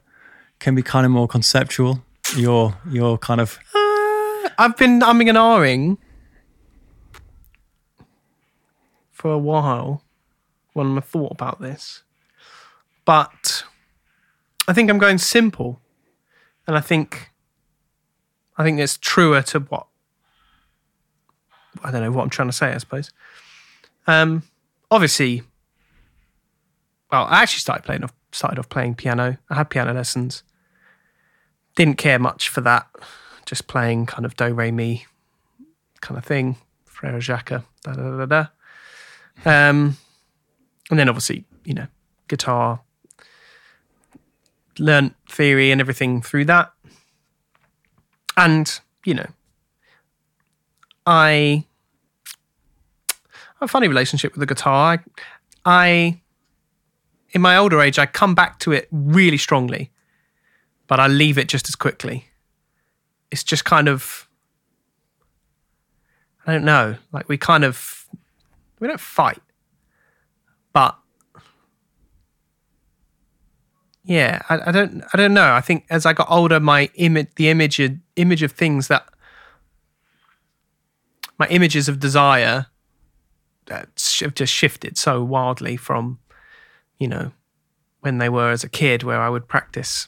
can be kind of more conceptual. Your your kind of Uh, I've been umming and ahhing for a while when I thought about this, but I think I'm going simple, and I think I think it's truer to what I don't know what I'm trying to say. I suppose. Um, obviously, well, I actually started playing off started off playing piano. I had piano lessons. Didn't care much for that. Just playing kind of do re mi kind of thing. Frere Jacques, da da da da. Um, and then obviously, you know, guitar. Learned theory and everything through that. And, you know, I have a funny relationship with the guitar. I, I in my older age, I come back to it really strongly, but I leave it just as quickly. It's just kind of, I don't know, like we kind of, we don't fight, but yeah, I, I don't, I don't know. I think as I got older, my image, the image, image of things that, my images of desire, uh, have just shifted so wildly from you know, when they were as a kid, where I would practice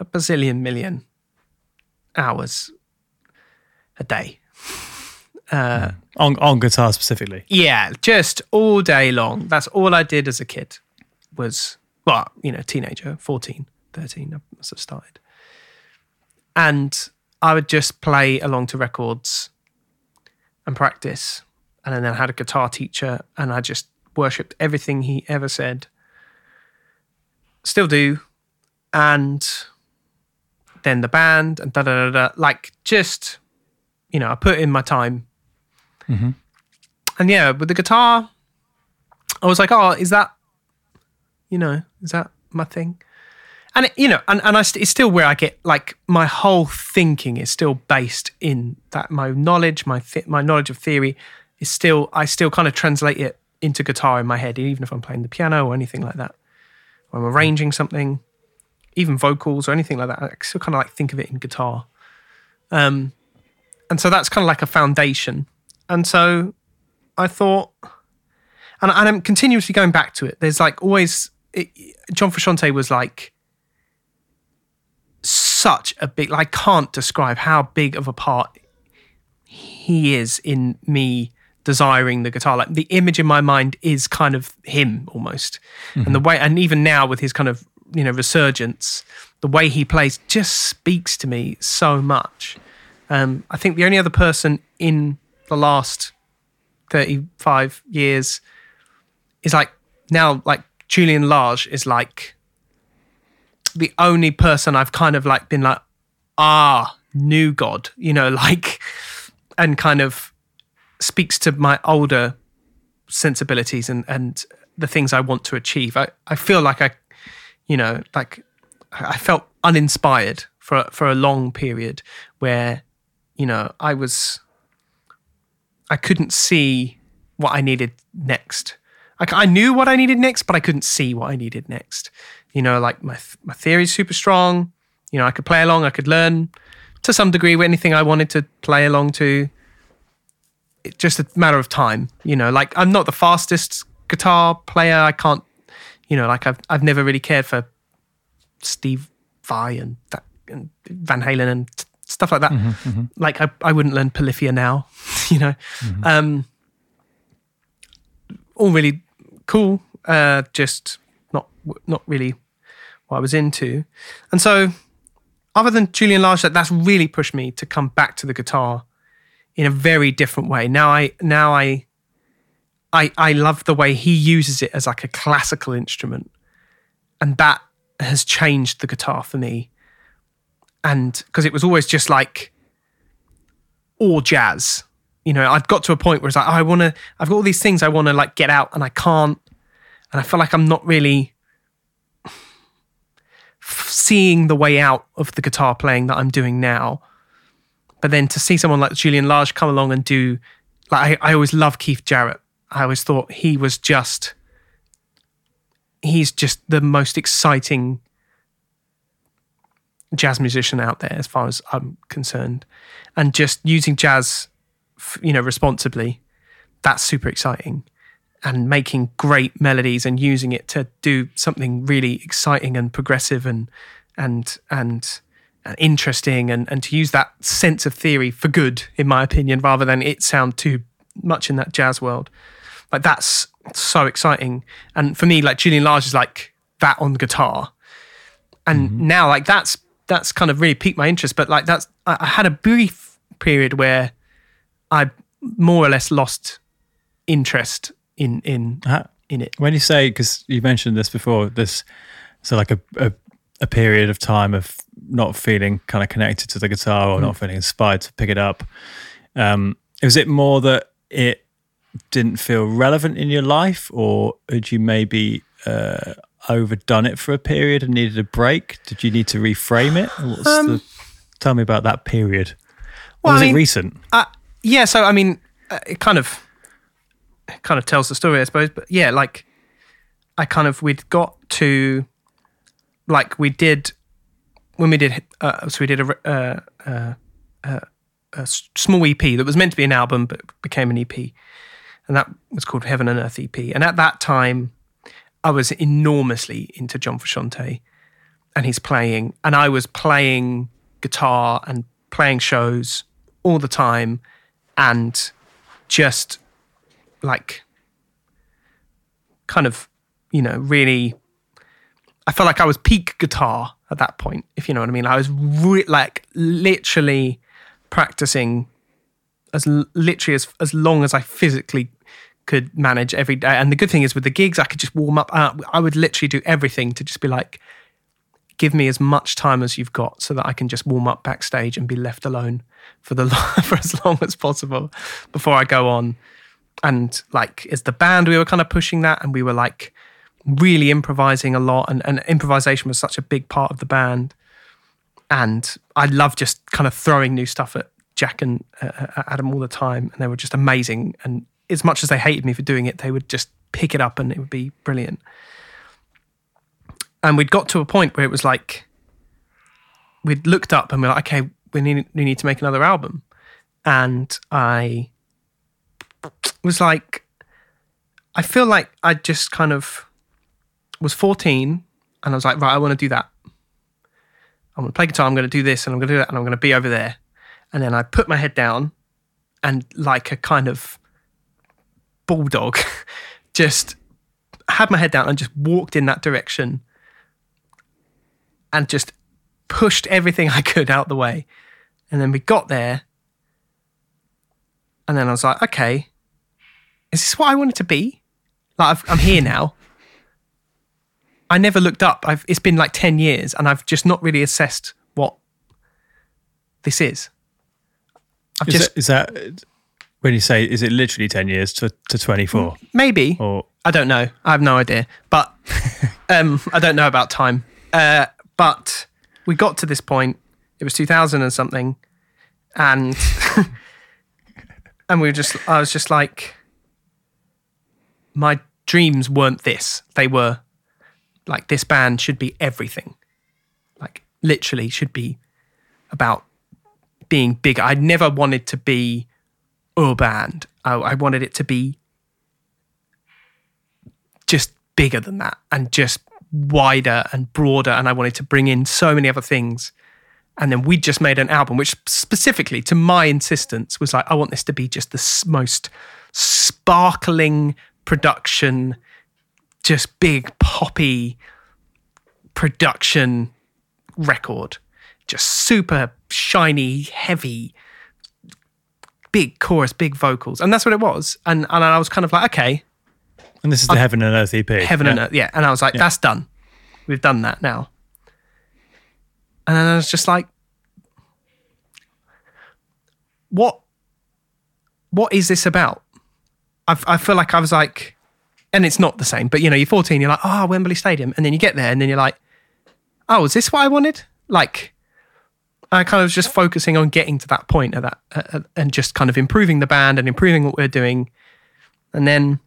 a bazillion million hours a day. Uh, on on guitar specifically. yeah, just all day long. That's all I did as a kid was, well, you know, teenager, 14, 13, I must have started. And I would just play along to records and practice. And then I had a guitar teacher and I just worshipped everything he ever said. Still do. And then the band and da da da da. Like just, you know, I put in my time. Mm-hmm. And yeah, with the guitar, I was like, oh, is that, you know, is that my thing? And it, you know, and, and I st- it's still where I get like my whole thinking is still based in that my knowledge, my th- my knowledge of theory is still I still kind of translate it into guitar in my head, even if I'm playing the piano or anything like that. Or I'm arranging something, even vocals or anything like that. I still kind of like think of it in guitar. Um, and so that's kind of like a foundation. And so I thought, and, and I'm continuously going back to it. There's like always, it, John Frusciante was like such a big, I can't describe how big of a part he is in me desiring the guitar. Like the image in my mind is kind of him almost. And the way, and even now with his kind of, you know, resurgence, the way he plays just speaks to me so much. Um, I think the only other person in the last 35 years is like now, like Julian Lage is like the only person I've kind of like been like, ah, new God, you know, like, and kind of speaks to my older sensibilities and, and the things I want to achieve. I, I feel like I, you know, like I felt uninspired for, for a long period where, you know, I was, I couldn't see what I needed next. Like I knew what I needed next, but I couldn't see what I needed next. You know, like my my theory's super strong. You know, I could play along, I could learn to some degree with anything I wanted to play along to. It's just a matter of time. You know, like I'm not the fastest guitar player. I can't. You know, like I've I've never really cared for Steve Vai and, that, and Van Halen and t- stuff like that. Like I, I wouldn't learn Polyphia now. You know, um, all really cool. Uh, just not really what I was into. And so, other than Julian that that's really pushed me to come back to the guitar in a very different way. Now I now I I I love the way he uses it as like a classical instrument, and that has changed the guitar for me. And because it was always just like all jazz. You know, I'd got to a point where it's like, oh, I want to, I've got all these things I want to like get out and I can't. And I feel like I'm not really seeing the way out of the guitar playing that I'm doing now. But then to see someone like Julian Lage come along and do, like, I, I always loved Keith Jarrett. I always thought he was just, he's just the most exciting jazz musician out there as far as I'm concerned. And just using jazz, you know, responsibly, that's super exciting. And making great melodies and using it to do something really exciting and progressive and and and, and interesting and, and to use that sense of theory for good, in my opinion, rather than it sound too much in that jazz world. Like that's so exciting. And for me, like Julian Lage is like that on guitar. And mm-hmm. now like that's that's kind of really piqued my interest. But like that's I, I had a brief period where I more or less lost interest in in in it. When you say, because you mentioned this before, this so like a, a a period of time of not feeling kind of connected to the guitar or not feeling inspired to pick it up. Um, was it more that it didn't feel relevant in your life, or had you maybe uh, overdone it for a period and needed a break? Did you need to reframe it? What's the, tell me about that period. Well, was I it recent? Uh, yeah, so I mean, uh, it kind of kind of tells the story, I suppose. But yeah, like I kind of we'd got to like we did when we did uh, so we did a, uh, uh, uh, a small EP that was meant to be an album but became an EP, and that was called Heaven and Earth EP. And at that time, I was enormously into John Frusciante and he's playing, and I was playing guitar and playing shows all the time, and just like kind of, you know, really. I felt like I was peak guitar at that point, if you know what I mean. I was re- like literally practicing as literally as as long as I physically could manage every day. And the good thing is with the gigs, I could just warm up. Uh, I would literally do everything to just be like, give me as much time as you've got, so that I can just warm up backstage and be left alone for the for as long as possible before I go on. And like as the band, we were kind of pushing that, and we were like really improvising a lot, and, and improvisation was such a big part of the band. And I love just kind of throwing new stuff at Jack and uh, Adam all the time, and they were just amazing. And as much as they hated me for doing it, they would just pick it up, and it would be brilliant. And we'd got to a point where it was like we'd looked up and we are like, okay, we need we need to make another album, and I was like, I feel like I just kind of was 14 and I was like, right, I want to do that. I'm going to play guitar, I'm going to do this and I'm going to do that and I'm going to be over there. And then I put my head down and like a kind of bulldog, just had my head down and just walked in that direction and just pushed everything I could out the way. And then we got there. And then I was like, okay, is this what I wanted to be? Like, i am here now. I never looked up. I've, it's been like 10 years and I've just not really assessed what this is. I've is, just, that, is that when you say, is it literally 10 years to, to 24? Maybe. Or I don't know. I have no idea. But um, I don't know about time. Uh, but we got to this point. It was 2000 and something. And, and we were just, I was just like, my dreams weren't this. They were like this band should be everything. Like literally should be about being bigger. I never wanted to be a band. I, I wanted it to be just bigger than that and just wider and broader. And I wanted to bring in so many other things. And then we just made an album, which specifically to my insistence was like, I want this to be just the most sparkling production just big poppy production record. Just super shiny, heavy, big chorus, big vocals. And that's what it was. And and I was kind of like, okay. And this is the i Heaven and Earth EP. Heaven yeah. and Earth, yeah. And I was like, yeah. that's done. We've done that now. And then I was just like, what what is this about? I, I feel like I was like, and it's not the same. But you know, you're 14, you're like, oh, Wembley Stadium, and then you get there, and then you're like, oh, is this what I wanted? Like, I kind of was just focusing on getting to that point of that, uh, uh, and just kind of improving the band and improving what we're doing, and then,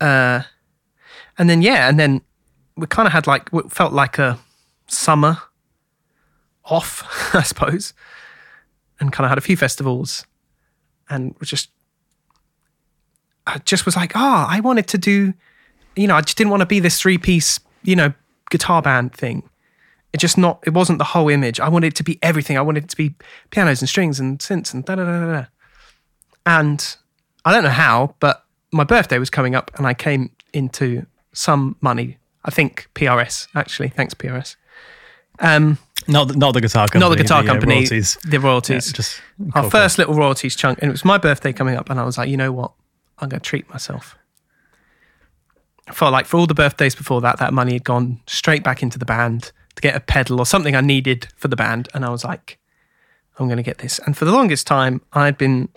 uh, and then yeah, and then we kind of had like felt like a summer off, I suppose, and kind of had a few festivals, and was just I just was like, oh, I wanted to do, you know, I just didn't want to be this three piece, you know, guitar band thing. It just not, it wasn't the whole image. I wanted it to be everything. I wanted it to be pianos and strings and synths and da da da da. And I don't know how, but my birthday was coming up and I came into some money. I think PRS, actually. Thanks, PRS. Um, not the, not the guitar company. Not the guitar the, company. Uh, royalties. The royalties. Yeah, just our first little royalties chunk, and it was my birthday coming up, and I was like, you know what? I'm going to treat myself. I felt like for all the birthdays before that, that money had gone straight back into the band to get a pedal or something I needed for the band. And I was like, I'm going to get this. And for the longest time, I'd been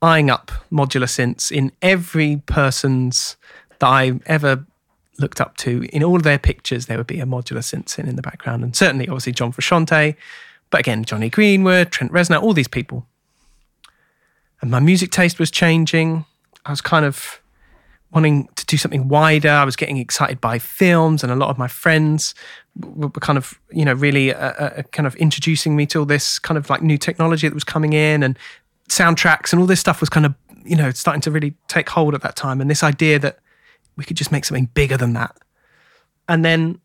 eyeing up modular synths in every person's that I ever looked up to. In all their pictures, there would be a modular synth in, in the background. And certainly, obviously, John Frusciante, but again, Jonny Greenwood, Trent Reznor, all these people. And my music taste was changing. I was kind of wanting to do something wider. I was getting excited by films, and a lot of my friends were kind of, you know, really uh, uh, kind of introducing me to all this kind of like new technology that was coming in, and soundtracks and all this stuff was kind of, you know, starting to really take hold at that time. And this idea that we could just make something bigger than that. And then,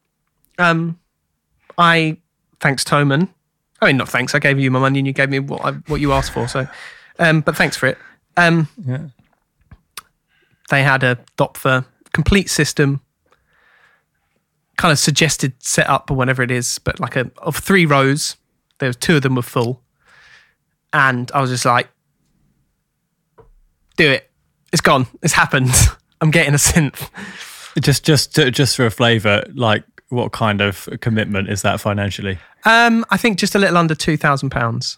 um, I thanks Thomann. I mean, not thanks. I gave you my money and you gave me what I, what you asked for. So, um, but thanks for it. Um, yeah they had a Doepfer complete system, kind of suggested setup or whatever it is, but like a of three rows. There was two of them were full, and I was just like, do it. It's gone. It's happened. I'm getting a synth. Just, just, just for a flavour, like what kind of commitment is that financially? Um, I think just a little under two thousand pounds.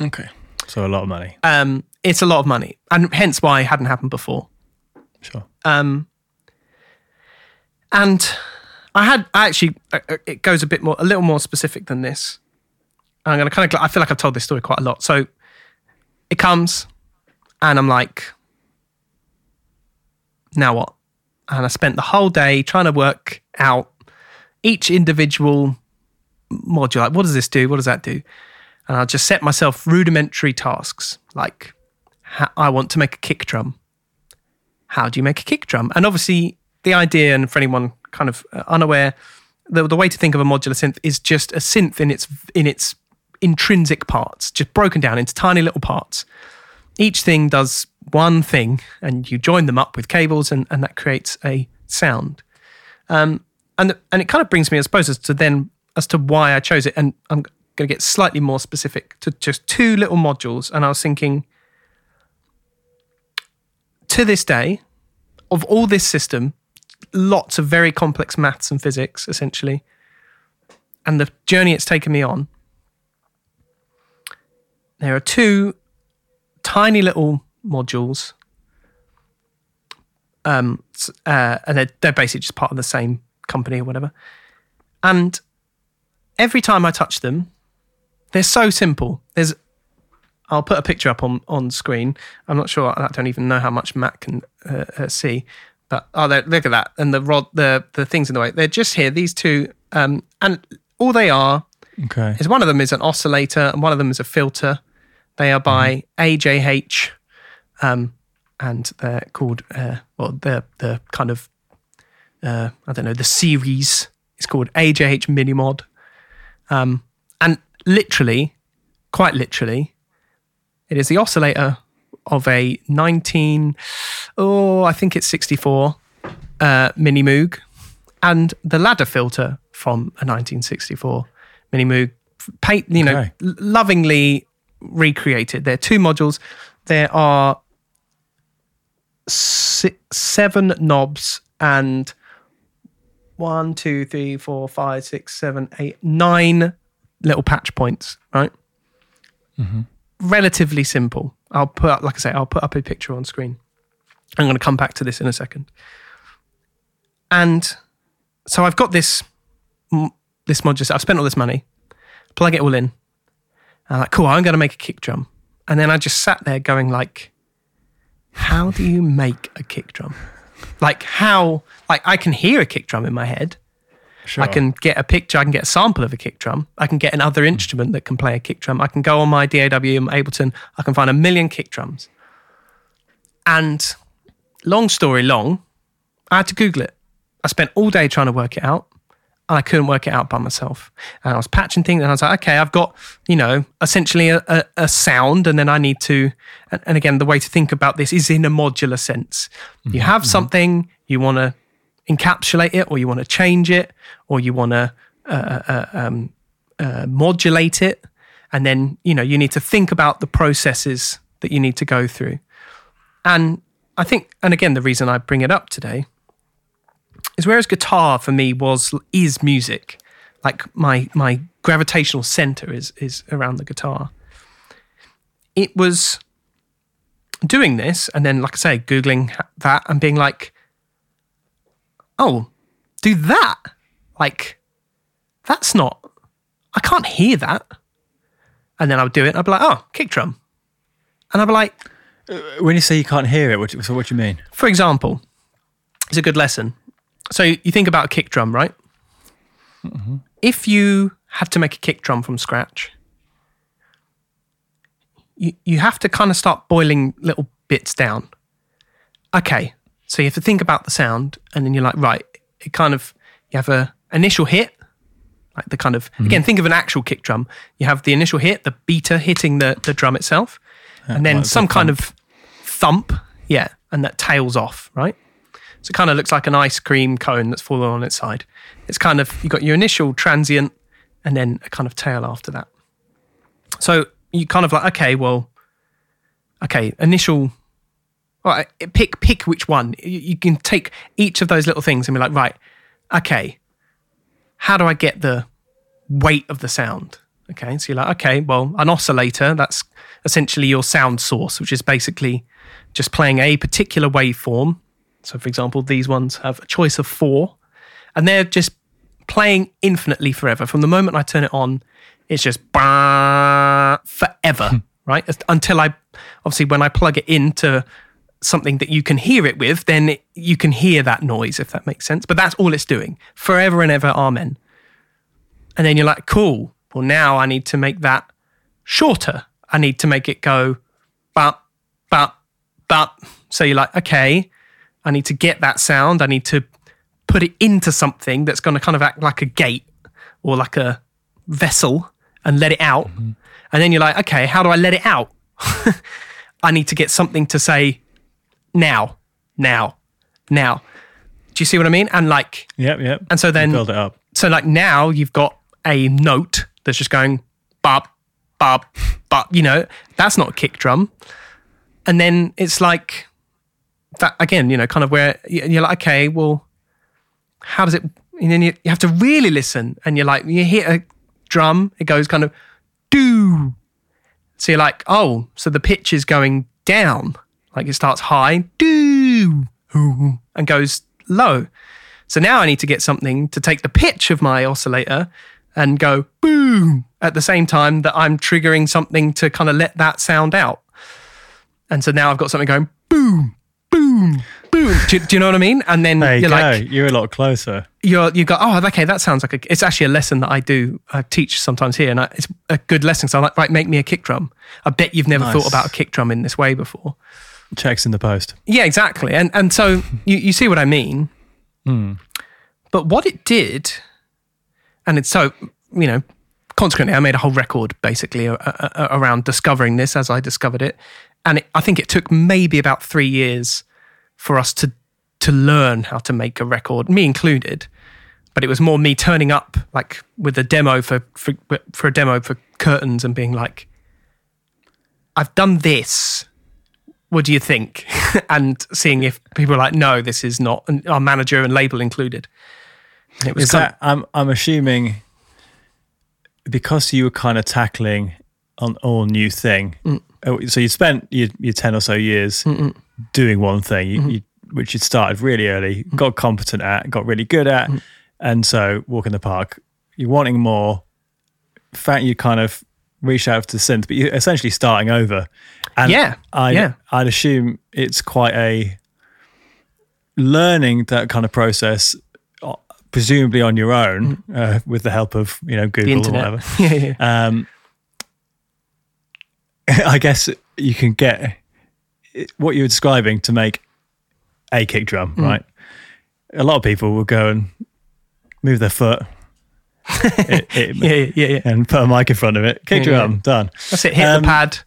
Okay, so a lot of money. Um, it's a lot of money, and hence why it hadn't happened before. Sure. Um, and I had I actually uh, uh, it goes a bit more, a little more specific than this. I'm gonna kind of I feel like I've told this story quite a lot. So it comes, and I'm like, now what? And I spent the whole day trying to work out each individual module. Like, what does this do? What does that do? And I'll just set myself rudimentary tasks like I want to make a kick drum. How do you make a kick drum? And obviously, the idea, and for anyone kind of uh, unaware, the, the way to think of a modular synth is just a synth in its in its intrinsic parts, just broken down into tiny little parts. Each thing does one thing, and you join them up with cables, and, and that creates a sound. Um, and and it kind of brings me, I suppose, as to then as to why I chose it. And I'm going to get slightly more specific to just two little modules. And I was thinking, to this day, of all this system, lots of very complex maths and physics, essentially, and the journey it's taken me on. There are two tiny little modules, um, uh, and they're, they're basically just part of the same company or whatever. And every time I touch them, they're so simple. There's, I'll put a picture up on on screen. I'm not sure. I don't even know how much Matt can uh, uh, see, but oh, look at that! And the rod, the the things in the way. They're just here. These two, um, and all they are Okay. is one of them is an oscillator and one of them is a filter. They are by AJH, um, and they're called uh, well, the the kind of uh, I don't know the series is called AJH Minimod, um, and literally, quite literally, it is the oscillator of a 19 oh I think it's 64 uh, Mini Moog, and the ladder filter from a 1964 Mini Moog, paint you know Okay. l- lovingly recreated. There are two modules. There are si- seven knobs and one, two, three, four, five, six, seven, eight, nine little patch points. Right, Mm-hmm. relatively simple. I'll put up, like I say, I'll put up a picture on screen. I'm going to come back to this in a second. And so I've got this this module. I've spent all this money, plug it all in. And I'm like, cool, I'm going to make a kick drum. And then I just sat there going like, how do you make a kick drum? Like how, like I can hear a kick drum in my head. Sure. I can get a picture, I can get a sample of a kick drum. I can get another hmm. instrument that can play a kick drum. I can go on my DAW in Ableton, I can find a million kick drums. And long story long, I had to Google it. I spent all day trying to work it out. And I couldn't work it out by myself. And I was patching things and I was like, okay, I've got, you know, essentially a, a, a sound. And then I need to, and, and again, the way to think about this is in a modular sense. You have something, you want to encapsulate it or you want to change it or you want to uh, uh, um, uh, modulate it. And then, you know, you need to think about the processes that you need to go through. And I think, and again, the reason I bring it up today is whereas guitar for me was is music, like my my gravitational center is is around the guitar. It was doing this, and then, like I say, googling that and being like, "Oh, do that!" Like, that's not. I can't hear that. And then I would do it. And I'd be like, "Oh, kick drum," and I'd be like, uh, when you say you can't hear it, what, so what do you mean? for example, it's a good lesson. So you think about a kick drum, right? Mm-hmm. If you had to make a kick drum from scratch, you, you have to kind of start boiling little bits down. Okay, so you have to think about the sound, and then you're like, right, it kind of, you have a initial hit, like the kind of, mm-hmm. again, think of an actual kick drum. You have the initial hit, the beater hitting the, the drum itself, and then some kind of thump, yeah, and that tails off, right? So it kind of looks like an ice cream cone that's fallen on its side. It's kind of, you've got your initial transient and then a kind of tail after that. So you kind of like, okay, well, okay, initial. Right, pick pick which one. You, you can take each of those little things and be like, right, okay, how do I get the weight of the sound? Okay, so you're like, okay, well, an oscillator, that's essentially your sound source, which is basically just playing a particular waveform. So, for example, these ones have a choice of four, and they're just playing infinitely forever. From the moment I turn it on, it's just forever, hmm. right? Until I, obviously, when I plug it into something that you can hear it with, then it, you can hear that noise, if that makes sense. But that's all it's doing forever and ever. Amen. And then you're like, cool. Well, now I need to make that shorter. I need to make it go, but, but, but. So you're like, okay, I need to get that sound. I need to put it into something that's going to kind of act like a gate or like a vessel and let it out. Mm-hmm. And then you're like, okay, how do I let it out? I need to get something to say now, now, now. Do you see what I mean? And like, yep, yep. And so then, you build it up. So like now you've got a note that's just going bop, bop, bop. You know, that's not a kick drum. And then it's like that again. You know, kind of where you're like, okay, well, how does it? And then you, you have to really listen, and you're like, you hit a drum, it goes kind of do. So you're like, oh, so the pitch is going down. Like it starts high, do, and goes low. So now I need to get something to take the pitch of my oscillator and go boom at the same time that I'm triggering something to kind of let that sound out. And so now I've got something going boom, boom, boom. Do, do you know what I mean? And then there you you're go. like, you're a lot closer. You're you go, oh, okay, that sounds like a. It's actually a lesson that I do I teach sometimes here, and I, it's a good lesson. So I'm like, right, make me a kick drum. I bet you've never Nice. thought about a kick drum in this way before. Checks in the post. Yeah, exactly. And and so you, you see what I mean. But what it did, and it's so you know, consequently, I made a whole record basically uh, uh, uh, around discovering this as I discovered it, and it, I think it took maybe about three years for us to to learn how to make a record, me included. But it was more me turning up like with a demo for for, for a demo for curtains and being like, I've done this what do you think? and seeing if people are like, no, this is not, and our manager and label included. And it was Is kind that I'm I'm assuming because you were kind of tackling an all new thing. Mm. uh, So you spent your, your ten or so years doing one thing, you, Mm-hmm. you, which you started really early, got competent at, got really good at, Mm-hmm. and so walk in the park. You're wanting more. Fact, you kind of reach out to synth, but you're essentially starting over. And Yeah, I yeah. I'd assume it's quite a learning that kind of process uh, presumably on your own uh, with the help of you know. Google or whatever. yeah, yeah. Um, I guess you can get what you're describing to make a kick drum, Mm. right? A lot of people will go and move their foot it- it- yeah, yeah, yeah, yeah. and put a mic in front of it. Kick Yeah, yeah. drum, done. That's it. Hit Um, the pad,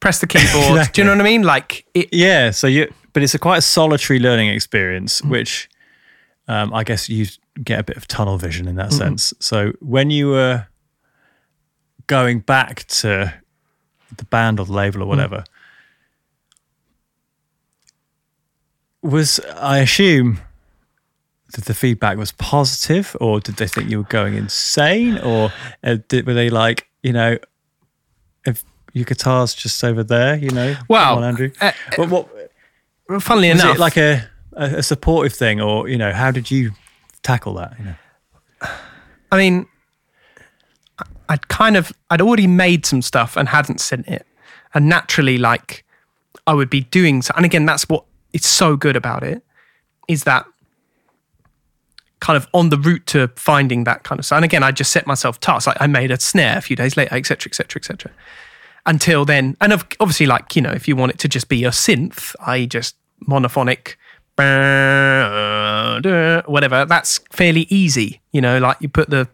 press the keyboard. Do you know what I mean? Like it. Yeah, so you, but it's a quite a solitary learning experience, Mm. which um, I guess you get a bit of tunnel vision in that Mm-hmm. sense. So when you were going back to the band or the label Mm. or whatever, was I assume that the feedback was positive, or did they think you were going insane, or uh, did, were they like, you know, if your guitar's just over there, you know, Well, on, Andrew. uh, what, what Funnily was enough, it like a, a a supportive thing, or you know, how did you tackle that? You know, I mean, I'd kind of, I'd already made some stuff and hadn't sent it. And naturally, like, I would be doing so. And again, that's what it's so good about it is that kind of on the route to finding that kind of stuff. And again, I just set myself tasks. Like I made a snare a few days later, et cetera, et cetera, et cetera. Until then, and obviously, like, you know, if you want it to just be a synth, I just monophonic, whatever, that's fairly easy. You know, like you put the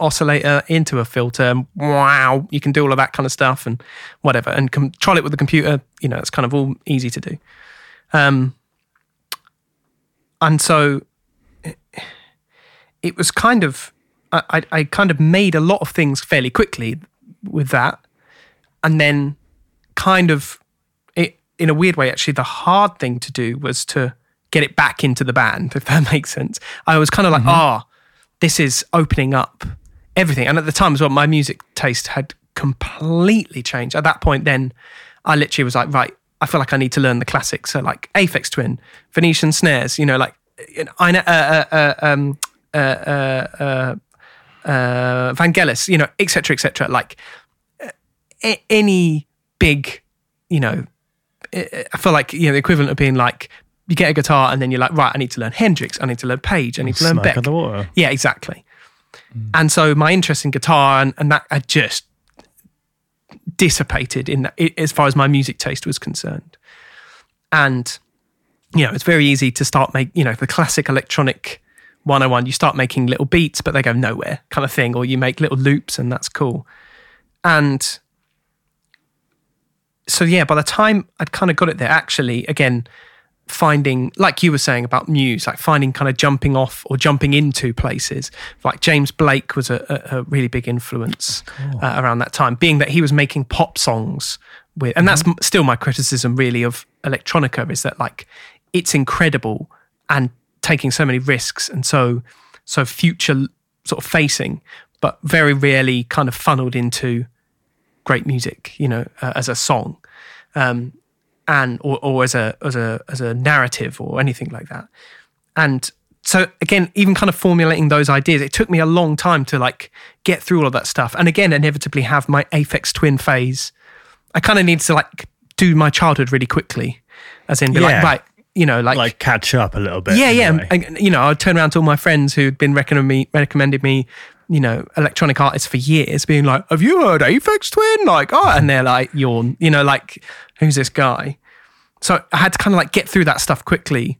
oscillator into a filter wow, you can do all of that kind of stuff and whatever. And control it with the computer, you know, it's kind of all easy to do. Um, and so it, it was kind of, I, I I kind of made a lot of things fairly quickly with that. and then kind of it in a weird way actually the hard thing to do was to get it back into the band if that makes sense. I was kind of like ah this is opening up everything. And at the time as well my music taste had completely changed. At that point then i literally was like right i feel like i need to learn the classics so like aphex twin venetian snares you know like you know, uh, uh, uh, um, uh, uh, uh, uh, Vangelis, you know, etc., etc. Like a- any big, you know, I I feel like you know the equivalent of being like you get a guitar and then you're like, right, I need to learn Hendrix, I need to learn Page, I need to learn Beck. the water. Yeah, exactly. And so my interest in guitar and, and that had just dissipated in that, as far as my music taste was concerned. And you know, it's very easy to start make you know the classic electronic 101. You start making little beats, but they go nowhere, kind of thing, or you make little loops, and that's cool. And so yeah, by the time I'd kind of got it there, actually, again, finding like you were saying about Muse, like finding kind of jumping off or jumping into places. Like James Blake was a, a, a really big influence uh, around that time, being that he was making pop songs with, and that's m- still my criticism really of electronica is that like it's incredible and taking so many risks and so so future sort of facing, but very rarely kind of funneled into great music, you know, uh, as a song, um, and or, or as a as a as a narrative or anything like that. And so again, even kind of formulating those ideas, it took me a long time to like get through all of that stuff. And again, inevitably have my Aphex Twin phase. I kind of need to like do my childhood really quickly, as in be like right, you know, like, Like catch up a little bit. yeah, yeah. And, and, you know, I'd turn around to all my friends who'd been recommending me, recommended me, you know, electronic artists for years, being like, "Have you heard Aphex Twin?" Like, oh, and they're like, "Yawn," you know, like, who's this guy? So I had to kind of like get through that stuff quickly,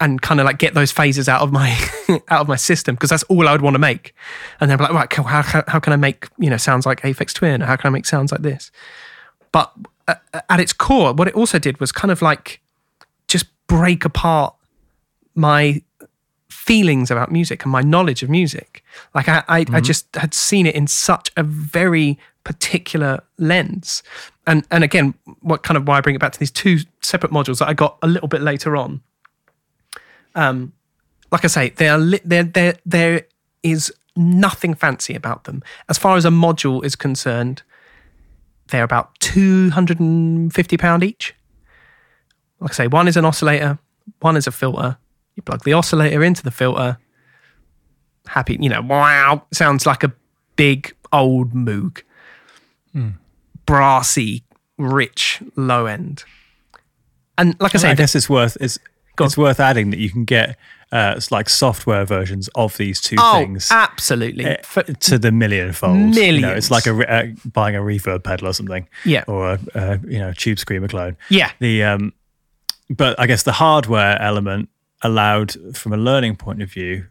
and kind of like get those phases out of my out of my system because that's all I would want to make. And then be like, right, cool, how, how can I make you know sounds like Aphex Twin? Or how can I make sounds like this? But uh, at its core, what it also did was kind of like just break apart my feelings about music and my knowledge of music. Like I, I, I just had seen it in such a very particular lens. And and again, what kind of why I bring it back to these two separate modules that I got a little bit later on. Um, like I say, they are li- there. There there is nothing fancy about them as far as a module is concerned. They're about two hundred and fifty pound each like I say, one is an oscillator, one is a filter. You plug the oscillator into the filter. Happy, you know, wow, sounds like a big old Moog. Brassy, rich, low end. And like I say, I guess it's worth it's it's worth adding that you can get uh, it's like software versions of these two oh, things absolutely. uh, to the million fold. You know, it's like a re- uh, buying a reverb pedal or something. Yeah. Or a uh, you know tube screamer clone. yeah, The um, but I guess the hardware element allowed from a learning point of view.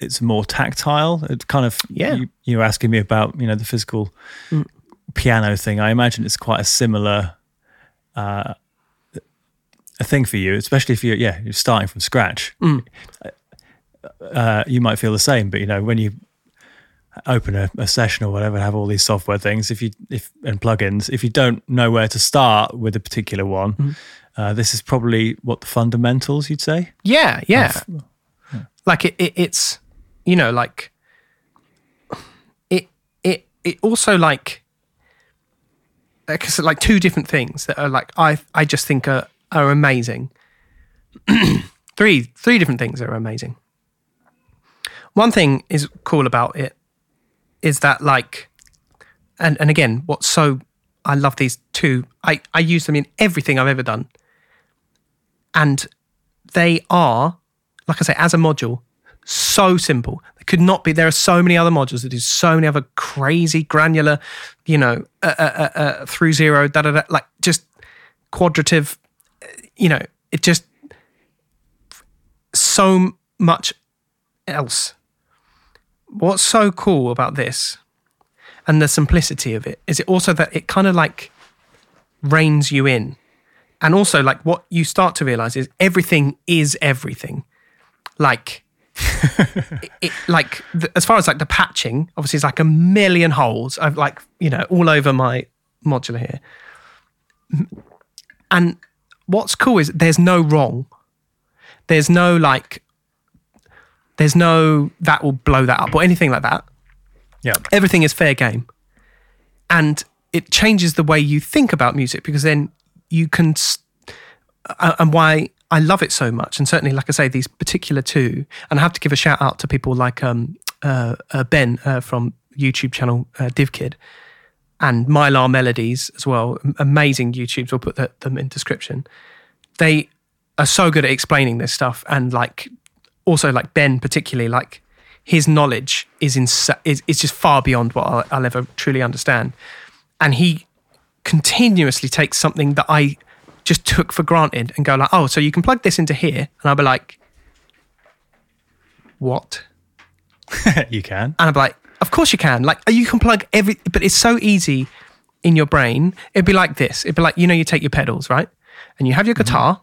It's more tactile. It's kind of Yeah. You, you were asking me about you know the physical piano thing. I imagine it's quite a similar uh, a thing for you, especially if you're yeah you're starting from scratch. Uh, you might feel the same, but you know when you open a, a session or whatever, and have all these software things. If you if and plugins, if you don't know where to start with a particular one, uh, this is probably what the fundamentals you'd say. yeah, yeah. Like it, it, it's, you know, like it, it, it also like, like, it's like two different things that are like I, I just think are are amazing. three, three different things that are amazing. One thing is cool about it is that like, and and again, what's so I love these two. I I use them in everything I've ever done, and they are, like I say, as a module, so simple. They could not be. There are so many other modules that do so many other crazy granular, you know, uh, uh, uh, uh, through zero, da da da, like just quadrature. uh, You know, it just so much else. What's so cool about this and the simplicity of it is it also that it kind of like reins you in. And also, like, what you start to realize is everything is everything. Like, it, it, like the, as far as like the patching, obviously it's like a million holes. Like you know all over my modular here, and what's cool is there's no wrong. There's no like. There's no that will blow that up or anything like that. Yeah. Everything is fair game, and it changes the way you think about music because then you can. uh, And why I love it so much, and certainly, like I say, these particular two, and I have to give a shout out to people like um, uh, uh, Ben uh, from YouTube channel uh, DivKid and Mylar Melodies as well. am- Amazing YouTubes. We'll put the, them in description. They are so good at explaining this stuff, and like also like Ben particularly, like his knowledge is in is is just far beyond what I'll, I'll ever truly understand, and he continuously takes something that I just took for granted and go like, oh, so you can plug this into here, and I'll be like, what? you can. And I'm like, of course you can. Like, you can plug every, but it's so easy in your brain. It'd be like this. It'd be like, you know, you take your pedals, right? And you have your mm-hmm. guitar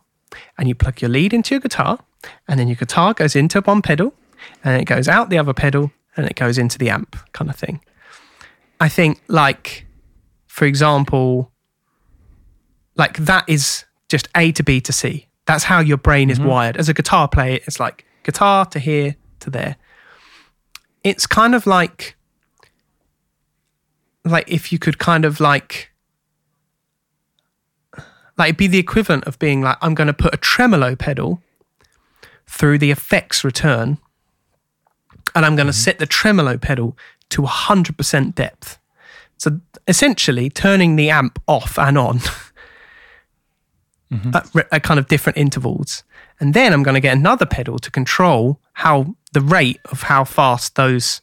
and you plug your lead into your guitar. And then your guitar goes into one pedal and it goes out the other pedal and it goes into the amp kind of thing. I think, like, for example, like that is just A to B to C. That's how your brain is mm-hmm. wired. As a guitar player, it's like guitar to here to there it's kind of like like if you could kind of like like it'd be the equivalent of being like i'm going to put a tremolo pedal through the effects return and i'm going to mm-hmm. set the tremolo pedal to 100% depth so essentially turning the amp off and on mm-hmm. at, re- at kind of different intervals. And then I'm going to get another pedal to control how the rate of how fast those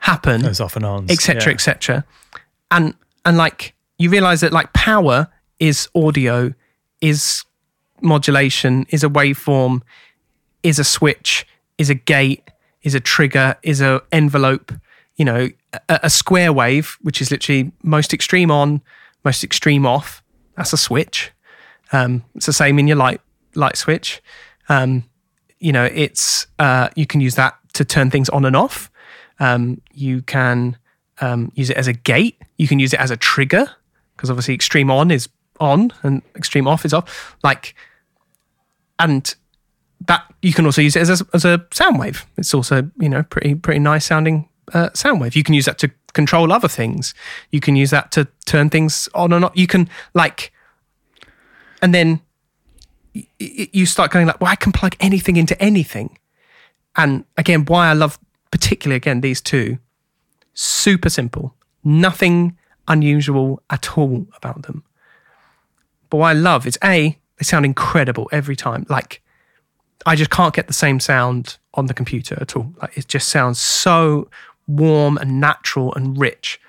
happen, Those off and ons. etc., yeah. etc. And and like you realize that like power is audio, is modulation, is a waveform, is a switch, is a gate, is a trigger, is a envelope. You know, a, a square wave, which is literally most extreme on, most extreme off. That's a switch. Um, it's the same in your light light switch. Um, you know, it's uh, you can use that to turn things on and off. Um, you can um, use it as a gate. You can use it as a trigger because obviously extreme on is on and extreme off is off. Like, and that you can also use it as a, as a sound wave. It's also you know pretty pretty nice sounding uh, sound wave. You can use that to control other things. You can use that to turn things on and off. You can like, and then y- y- you start going like, well, I can plug anything into anything. And again, why I love particularly again these two, super simple, nothing unusual at all about them. But what I love is a they sound incredible every time. Like I just can't get the same sound on the computer at all. Like it just sounds so warm and natural and rich.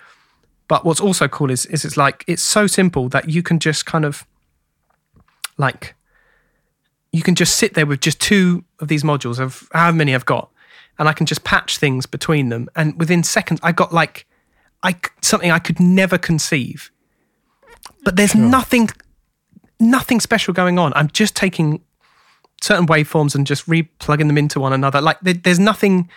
But what's also cool is is it's like it's so simple that you can just kind of like you can just sit there with just two of these modules of however many I've got, and I can just patch things between them. And within seconds, I got like I something I could never conceive. But there's nothing, nothing special going on. I'm just taking certain waveforms and just re-plugging them into one another. Like there, there's nothing,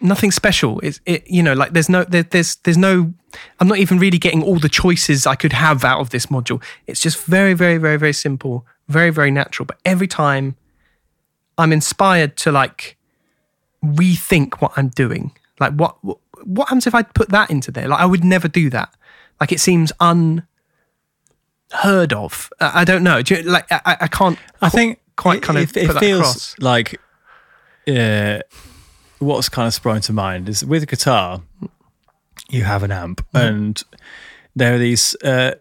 nothing special. It's it, you know, like there's no there, there's there's no. I'm not even really getting all the choices I could have out of this module. It's just very very very very simple, very very natural. But every time, I'm inspired to like rethink what I'm doing. Like what what, happens if I put that into there? Like I would never do that. Like it seems unheard of. I don't know. You, like I- I can't. I think quite it- kind of it, it feels across. like uh, what's kind of sprung to mind is with a guitar, you have an amp, Mm-hmm. and there are these uh,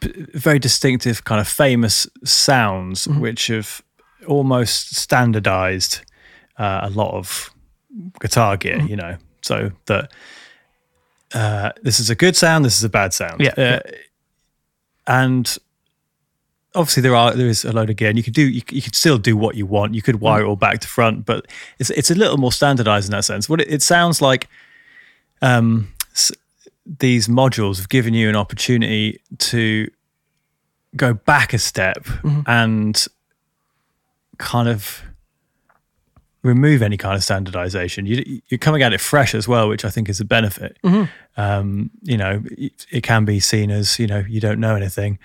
p- very distinctive, kind of famous sounds Mm-hmm. which have almost standardized uh, a lot of guitar gear. Mm-hmm. You know, so that. Uh, this is a good sound. This is a bad sound. Yeah, Uh, yeah. and obviously there are there is a load of gear and you could do you, you could still do what you want. You could wire it all back to front but it's it's a little more standardized in that sense. What it, it sounds like um s- these modules have given you an opportunity to go back a step and kind of remove any kind of standardization. You, you're coming at it fresh as well, which I think is a benefit. Um, you know, it, it can be seen as you know you don't know anything,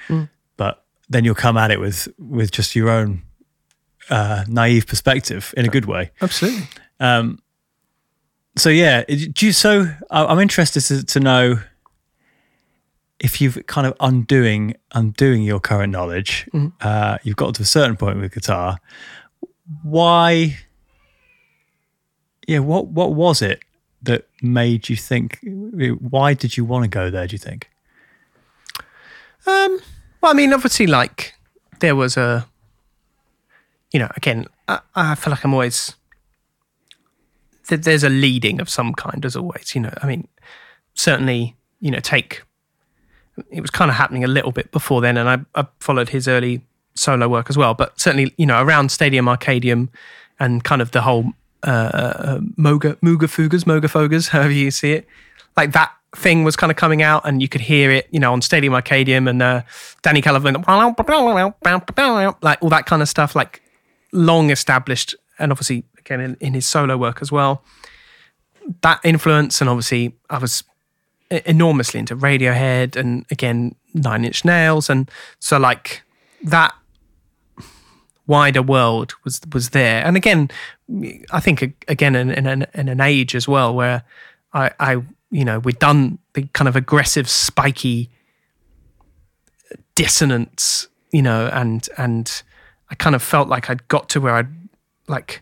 but then you'll come at it with with just your own uh, naive perspective in a good way. Absolutely. Um, so yeah, do you? So I'm interested to, to know if you've kind of undoing undoing your current knowledge. Uh, you've got to a certain point with guitar. Why? Yeah, what what was it that made you think? Why did you want to go there? Do you think? Um, well, I mean, obviously, like there was a, you know, again, I, I feel like I'm always th- there's a leading of some kind, as always. You know, I mean, certainly, you know, take it was kind of happening a little bit before then, and I, I followed his early solo work as well. But certainly, you know, around Stadium Arcadium and kind of the whole uh, uh, Moga Mooga Fugas, Moga Fogas, however you see it, like that thing was kind of coming out, and you could hear it, you know, on Stadium Arcadium and uh, Dani California, like all that kind of stuff, like long established, and obviously again in, in his solo work as well. That influence, and obviously I was enormously into Radiohead and again Nine Inch Nails, and so like that wider world was was there. And again, I think again in, in, in an age as well where I, I you know we'd done the kind of aggressive, spiky dissonance, you know, and and I kind of felt like I'd got to where I'd like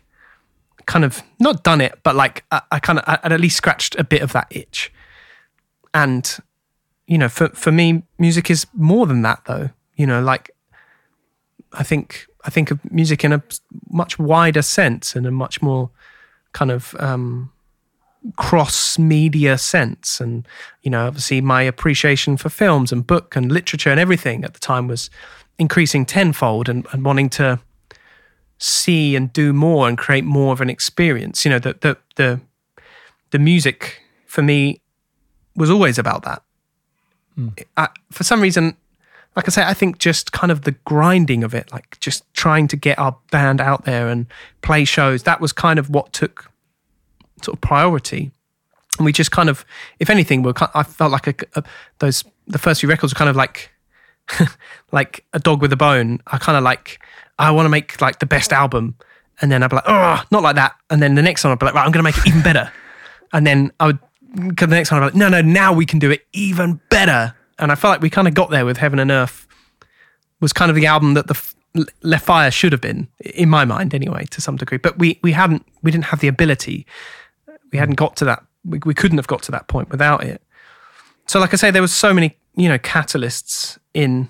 kind of not done it, but like I, I kind of I'd at least scratched a bit of that itch. And you know, for for me, music is more than that, though. You know, like I think I think of music in a much wider sense and a much more kind of um, cross media sense. And you know, obviously, my appreciation for films and book and literature and everything at the time was increasing tenfold, and, and wanting to see and do more and create more of an experience. You know, the the the the music for me was always about that. Hmm. I, for some reason, like I say, I think just kind of the grinding of it, like just trying to get our band out there and play shows, that was kind of what took sort of priority. And we just kind of, if anything, were ki- I felt like a, a, those the first few records were kind of like like a dog with a bone. I kind of like I want to make like the best album, and then I'd be like, oh, not like that. And then the next one I'd be like, right, I'm going to make it even better. And then I would the next one I'd be like, no, no, now we can do it even better. And I felt like we kind of got there with Heaven and Earth. Was kind of the album that the Left Fire should have been, in my mind, anyway, to some degree. But we we hadn't we didn't have the ability. We hadn't got to that. We, we couldn't have got to that point without it. So, like I say, there was so many you know catalysts in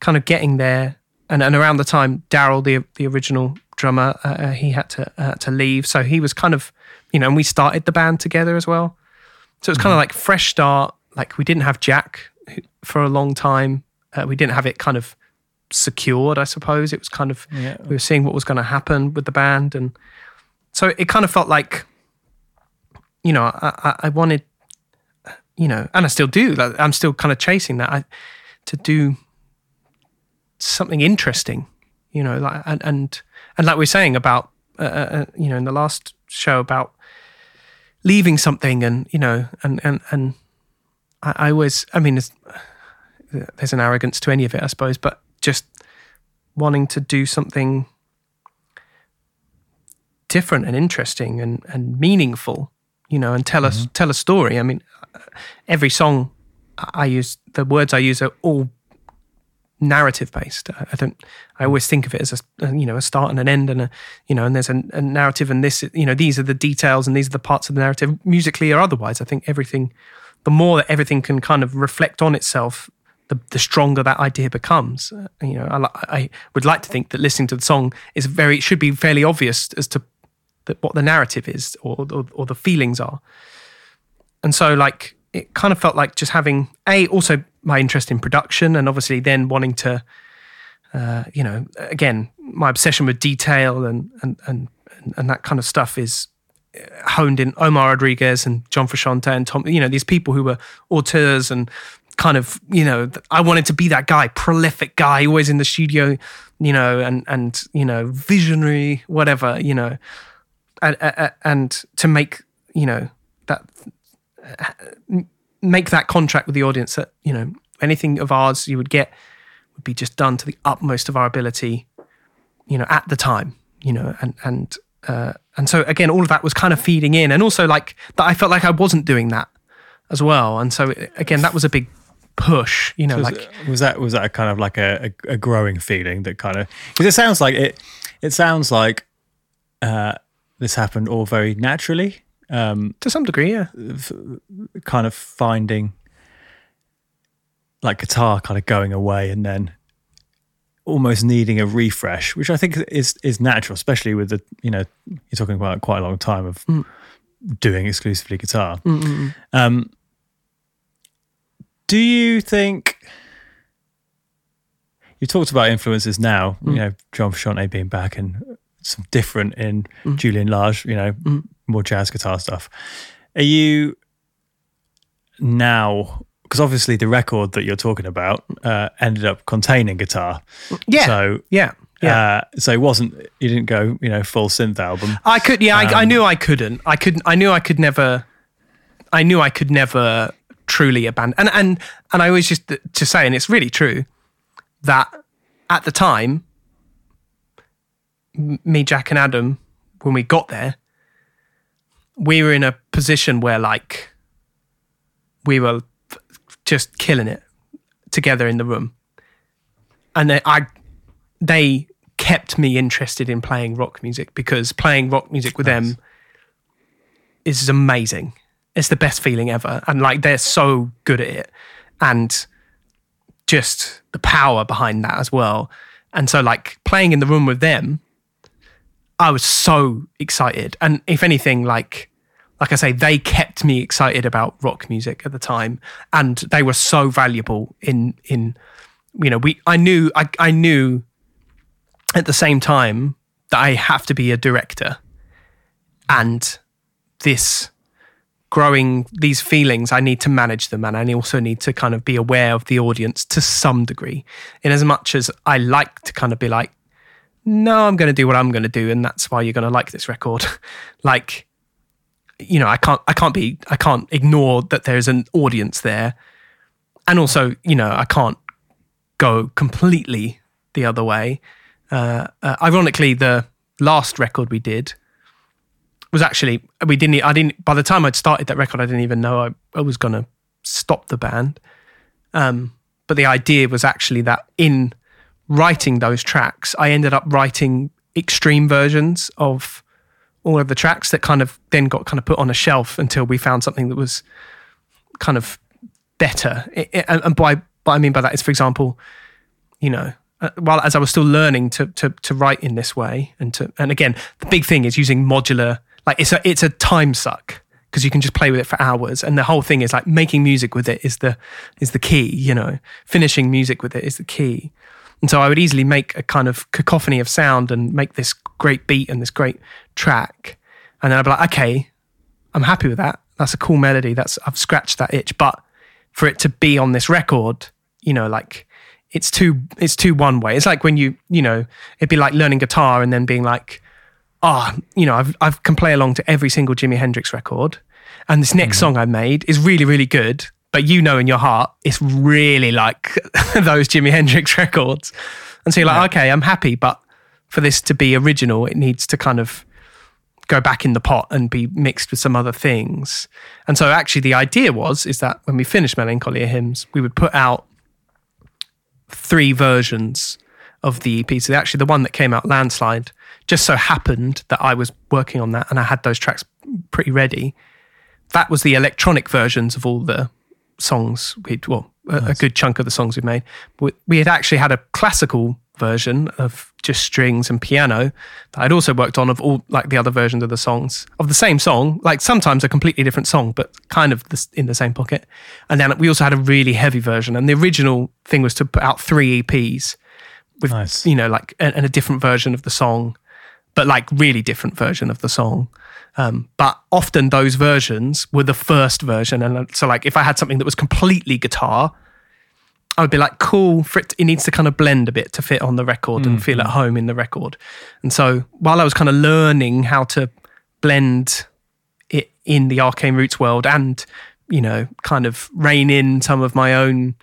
kind of getting there. And, and around the time Daryl, the the original drummer, uh, uh, he had to uh, to leave, so he was kind of you know, and we started the band together as well. So it was kind of like fresh start. Like we didn't have Jack for a long time. Uh, we didn't have it kind of secured, I suppose. It was kind of Yeah. we were seeing what was going to happen with the band, and so it kind of felt like, you know, I, I, wanted, you know, and I still do. I'm still kind of chasing that I, to do something interesting, you know, like and and, and like we are saying about, uh, uh, you know, in the last show about leaving something and you know and and and I, I always I mean there's, there's an arrogance to any of it I suppose but just wanting to do something different and interesting and and meaningful you know and tell us tell a story I mean every song I use the words I use are all narrative based. I don't. I always think of it as a a, you know a start and an end and a you know and there's a, a narrative and this you know these are the details and these are the parts of the narrative musically or otherwise. I think everything, the more that everything can kind of reflect on itself, the the stronger that idea becomes. Uh, you know, I, I would like to think that listening to the song is very it should be fairly obvious as to what the narrative is or, or or the feelings are. And so like it kind of felt like just having a also my interest in production and obviously then wanting to uh, you know again my obsession with detail and and and and that kind of stuff is honed in Omar Rodriguez and John Frusciante and Tom you know these people who were auteurs and kind of you know I wanted to be that guy prolific guy always in the studio you know and and you know visionary whatever you know and, uh, and to make you know that uh, make that contract with the audience that you know anything of ours you would get would be just done to the utmost of our ability, you know, at the time, you know, and and uh, and so again, all of that was kind of feeding in, and also like that, I felt like I wasn't doing that as well, and so again, that was a big push, you know, So like was that was that a kind of like a, a, a growing feeling that kind of because it sounds like it it sounds like uh, this happened all very naturally, um, to some degree, yeah, kind of finding like guitar kind of going away and then almost needing a refresh, which I think is is natural, especially with the you know you're talking about quite a long time of mm. doing exclusively guitar. Mm, mm, um, do you think you talked about influences now? You know, John Frusciante being back and some different in Julian Lage, you know, more jazz guitar stuff. Are you now? Because obviously the record that you're talking about uh, ended up containing guitar. yeah, So yeah, yeah. uh, so it wasn't. You didn't go, you know, full synth album. I could, yeah, I, I Um, knew I couldn't. I couldn't. I knew I could never. I knew I could never truly abandon. And and and I always just to say, and it's really true that at the time, me, Jack, and Adam, when we got there, we were in a position where like we were just killing it together in the room, and then I they kept me interested in playing rock music because playing rock music with them is amazing. It's the best feeling ever. And like they're so good at it. And just the power behind that as well. And so like playing in the room with them, I was so excited. And if anything, like like I say, they kept me excited about rock music at the time. And they were so valuable in in you know, we I knew I I knew at the same time that I have to be a director and this growing these feelings I need to manage them and I also need to kind of be aware of the audience to some degree in as much as I like to kind of be like no I'm going to do what I'm going to do and that's why you're going to like this record like you know I can't I can't be I can't ignore that there's an audience there and also you know I can't go completely the other way uh, uh, ironically, the last record we did was actually we didn't. I didn't. By the time I'd started that record, I didn't even know I, I was going to stop the band. Um, but the idea was actually that in writing those tracks, I ended up writing extreme versions of all of the tracks that kind of then got kind of put on a shelf until we found something that was kind of better. It- it- and by what I mean by that is, for example, you know, uh, while as I was still learning to to to write in this way, and to and again, the big thing is using modular. Like it's a it's a time suck because you can just play with it for hours, and the whole thing is like making music with it is the is the key. You know, finishing music with it is the key. And so I would easily make a kind of cacophony of sound and make this great beat and this great track, and then I'd be like, okay, I'm happy with that. That's a cool melody. That's I've scratched that itch. But for it to be on this record, you know, like it's too it's too one way. It's like when you you know it'd be like learning guitar and then being like, ah, you know, I've I've can play along to every single Jimi Hendrix record, and this next song I made is really really good. But you know in your heart it's really like those Jimi Hendrix records, and so you're like, okay, I'm happy, but for this to be original, it needs to kind of go back in the pot and be mixed with some other things. And so actually the idea was is that when we finished Melancholia Hymns, we would put out three versions of the EP. So actually the one that came out landslide just so happened that I was working on that and I had those tracks pretty ready. That was the electronic versions of all the songs we'd well a, a good chunk of the songs we made. We, we had actually had a classical version of just strings and piano that I'd also worked on of all like the other versions of the songs of the same song, like sometimes a completely different song, but kind of this, in the same pocket. And then we also had a really heavy version. And the original thing was to put out three EPs with Nice. you know like and, and a different version of the song, but like really different version of the song. Um, but often those versions were the first version, and so like if I had something that was completely guitar, I would be like, cool. For it, it needs to kind of blend a bit to fit on the record and feel at home in the record. And so while I was kind of learning how to blend it in the arcane roots world and you know kind of rein in some of my own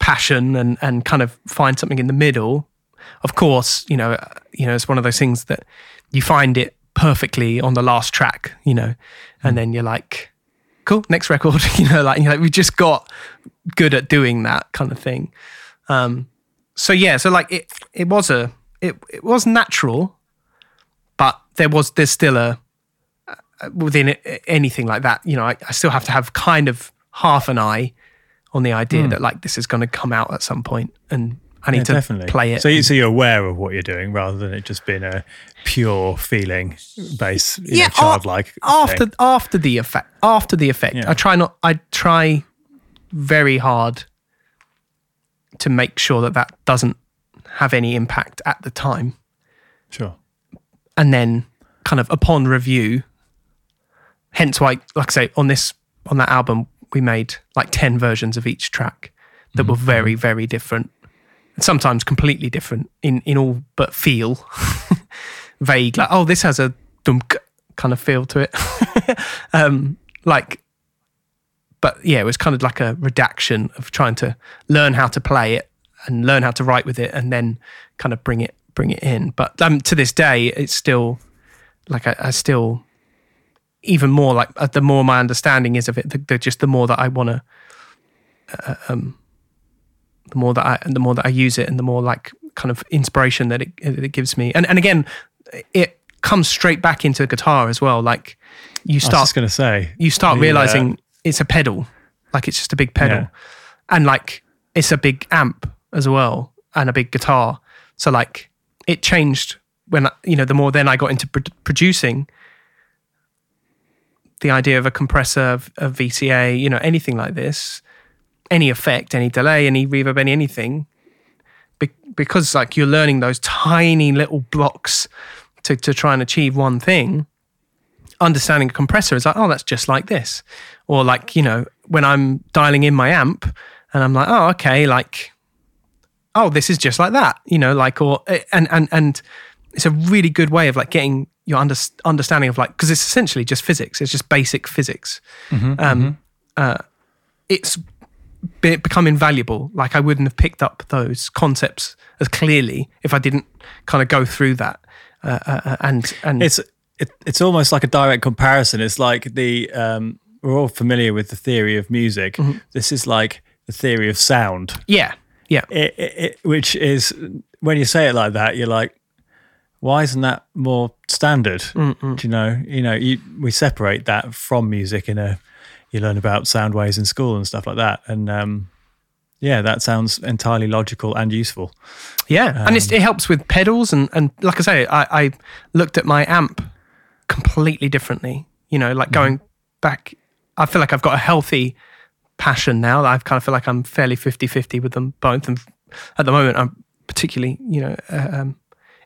passion and and kind of find something in the middle of course you know you know it's one of those things that you find it perfectly on the last track you know and hmm. then you're like cool next record you know like you're like we just got good at doing that kind of thing. Um so yeah so like it it was a it, it was natural but there was there's still a uh, within it- anything like that, you know, I, I still have to have kind of half an eye on the idea hmm. that like this is going to come out at some point, and I need. Yeah, to definitely play it. So, you, so you're aware of what you're doing rather than it just being a pure feeling based, you know, childlike. after thing. after the effect. After the effect, Yeah. I try not. I try very hard to make sure that that doesn't have any impact at the time, Sure. and then kind of upon review. Hence why, like I say, on this on that album, we made like ten versions of each track that were mm-hmm. very, very different. Sometimes completely different in in all but feel. Vague, like oh, this has a dunk kind of feel to it. um, like, but yeah, it was kind of like a redaction of trying to learn how to play it and learn how to write with it, and then kind of bring it bring it in. But um, to this day, it's still like I, I still even more like uh, the more my understanding is of it, the, the just the more that I want to, uh, um, the more that I and the more that I use it, and the more like kind of inspiration that it it gives me. And and again, it comes straight back into guitar as well. Like you start going to say, you start the, uh, realizing it's a pedal, like it's just a big pedal, Yeah. and like it's a big amp as well and a big guitar. So like it changed when you know the more then I got into pro- producing. The idea of a compressor, of, of VCA, you know, anything like this, any effect, any delay, any reverb, any anything, be- because like you're learning those tiny little blocks to, to try and achieve one thing understanding a compressor is like, oh, that's just like this. Or like, you know, when I'm dialing in my amp and I'm like, oh, okay, like, oh, this is just like that, you know, like, or, and, and, and it's a really good way of like getting your under, understanding of like, because it's essentially just physics. It's just basic physics. um, Uh, it's be, become invaluable. Like I wouldn't have picked up those concepts as clearly if I didn't kind of go through that. Uh, uh, and, and it's it, it's almost like a direct comparison. It's like the um, we're all familiar with the theory of music. Mm-hmm. This is like the theory of sound, yeah, yeah. it, it, it, which is when you say it like that, you're like, why isn't that more standard? Do you know? You know, you, we separate that from music in a. You learn about sound waves in school and stuff like that, and um, yeah, that sounds entirely logical and useful. Yeah, and it's, it helps with pedals and and like I say, I, I looked at my amp completely differently. You know, like going back, I feel like I've got a healthy passion now. I kind of feel like I'm fairly 50-50 with them both, and at the moment, I'm particularly you know uh, um,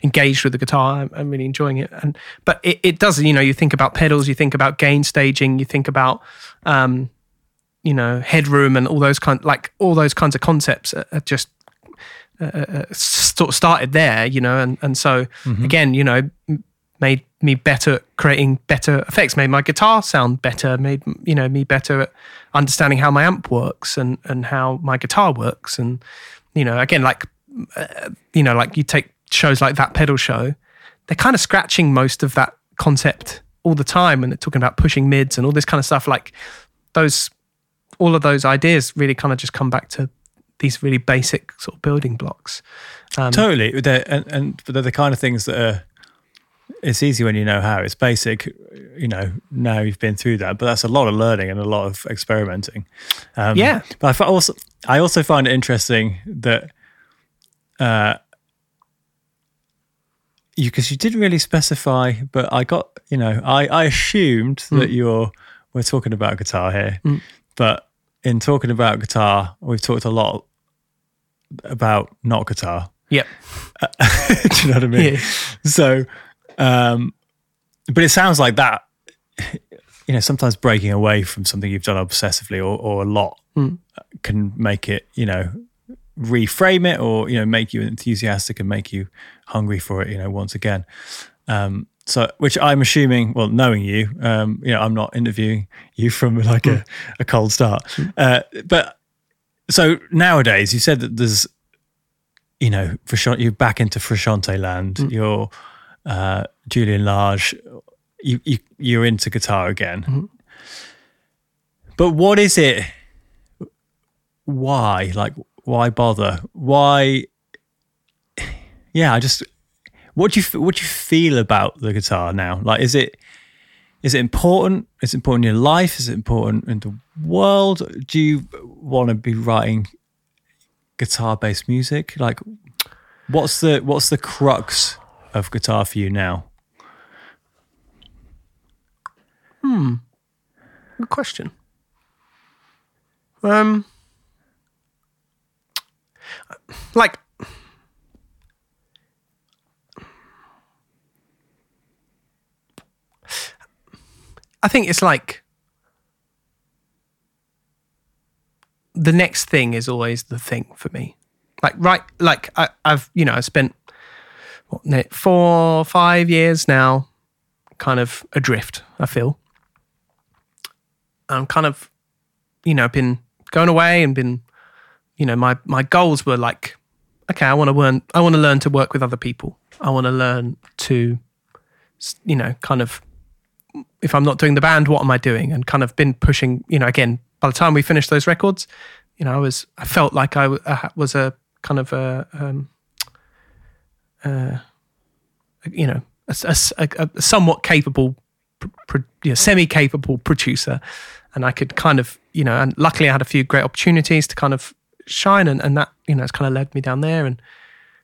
engaged with the guitar. I'm, I'm really enjoying it, and but it, it does. You know, you think about pedals, you think about gain staging, you think about um, you know headroom and all those kind like all those kinds of concepts are, are just sort of started there, you know, and and so again, you know, made me better at creating better effects, made my guitar sound better, made you know me better at understanding how my amp works and and how my guitar works, and you know, again, like uh, you know, like you take shows like that pedal show, they're kind of scratching most of that concept all the time, and they're talking about pushing mids and all this kind of stuff, like those all of those ideas really kind of just come back to these really basic sort of building blocks. Um, Totally, they're, and, and they're the kind of things that are. It's easy when you know how. It's basic, you know. Now you've been through that, but that's a lot of learning and a lot of experimenting. Um, Yeah. but I also I also find it interesting that uh, you because you didn't really specify, but I got you know I I assumed Hmm. that you're we're talking about guitar here, but in talking about guitar, we've talked a lot about not guitar. Yep. Do you know what I mean? Yeah. So, um, but it sounds like that. You know, sometimes breaking away from something you've done obsessively or, or a lot can make it, you know, reframe it or you know make you enthusiastic and make you hungry for it. You know, once again. Um, so which I'm assuming, well, knowing you, um, you know, I'm not interviewing you from like a, a cold start. Uh, but so nowadays, you said that there's, you know, Frusciante, you're back into Frusciante land. You're uh, Julian Lage. You, you you're into guitar again. But what is it? Why? Like, why bother? Why? Yeah, I just. What do you what do you feel about the guitar now? Like, is it is it important? Is it important in your life? Is it important in the world? Do you want to be writing guitar based music? Like, what's the what's the crux of guitar for you now? Hmm. Good question. Um, like, I think it's like the next thing is always the thing for me. Like, right, like I, I've, you know, I spent what, four, five years now kind of adrift, I feel. I'm kind of, you know, been going away and been, you know, my my goals were like, okay, I want to learn, I want to learn to work with other people. I want to learn to, you know, kind of, if I'm not doing the band, what am I doing? And kind of been pushing, you know, again. By the time we finished those records, you know, I was, I felt like I w- I was a kind of a, um, uh, you know, a, a- a- somewhat capable pr- pr- you know, semi-capable producer and i could kind of you know and luckily i had a few great opportunities to kind of shine and, and that you know has kind of led me down there and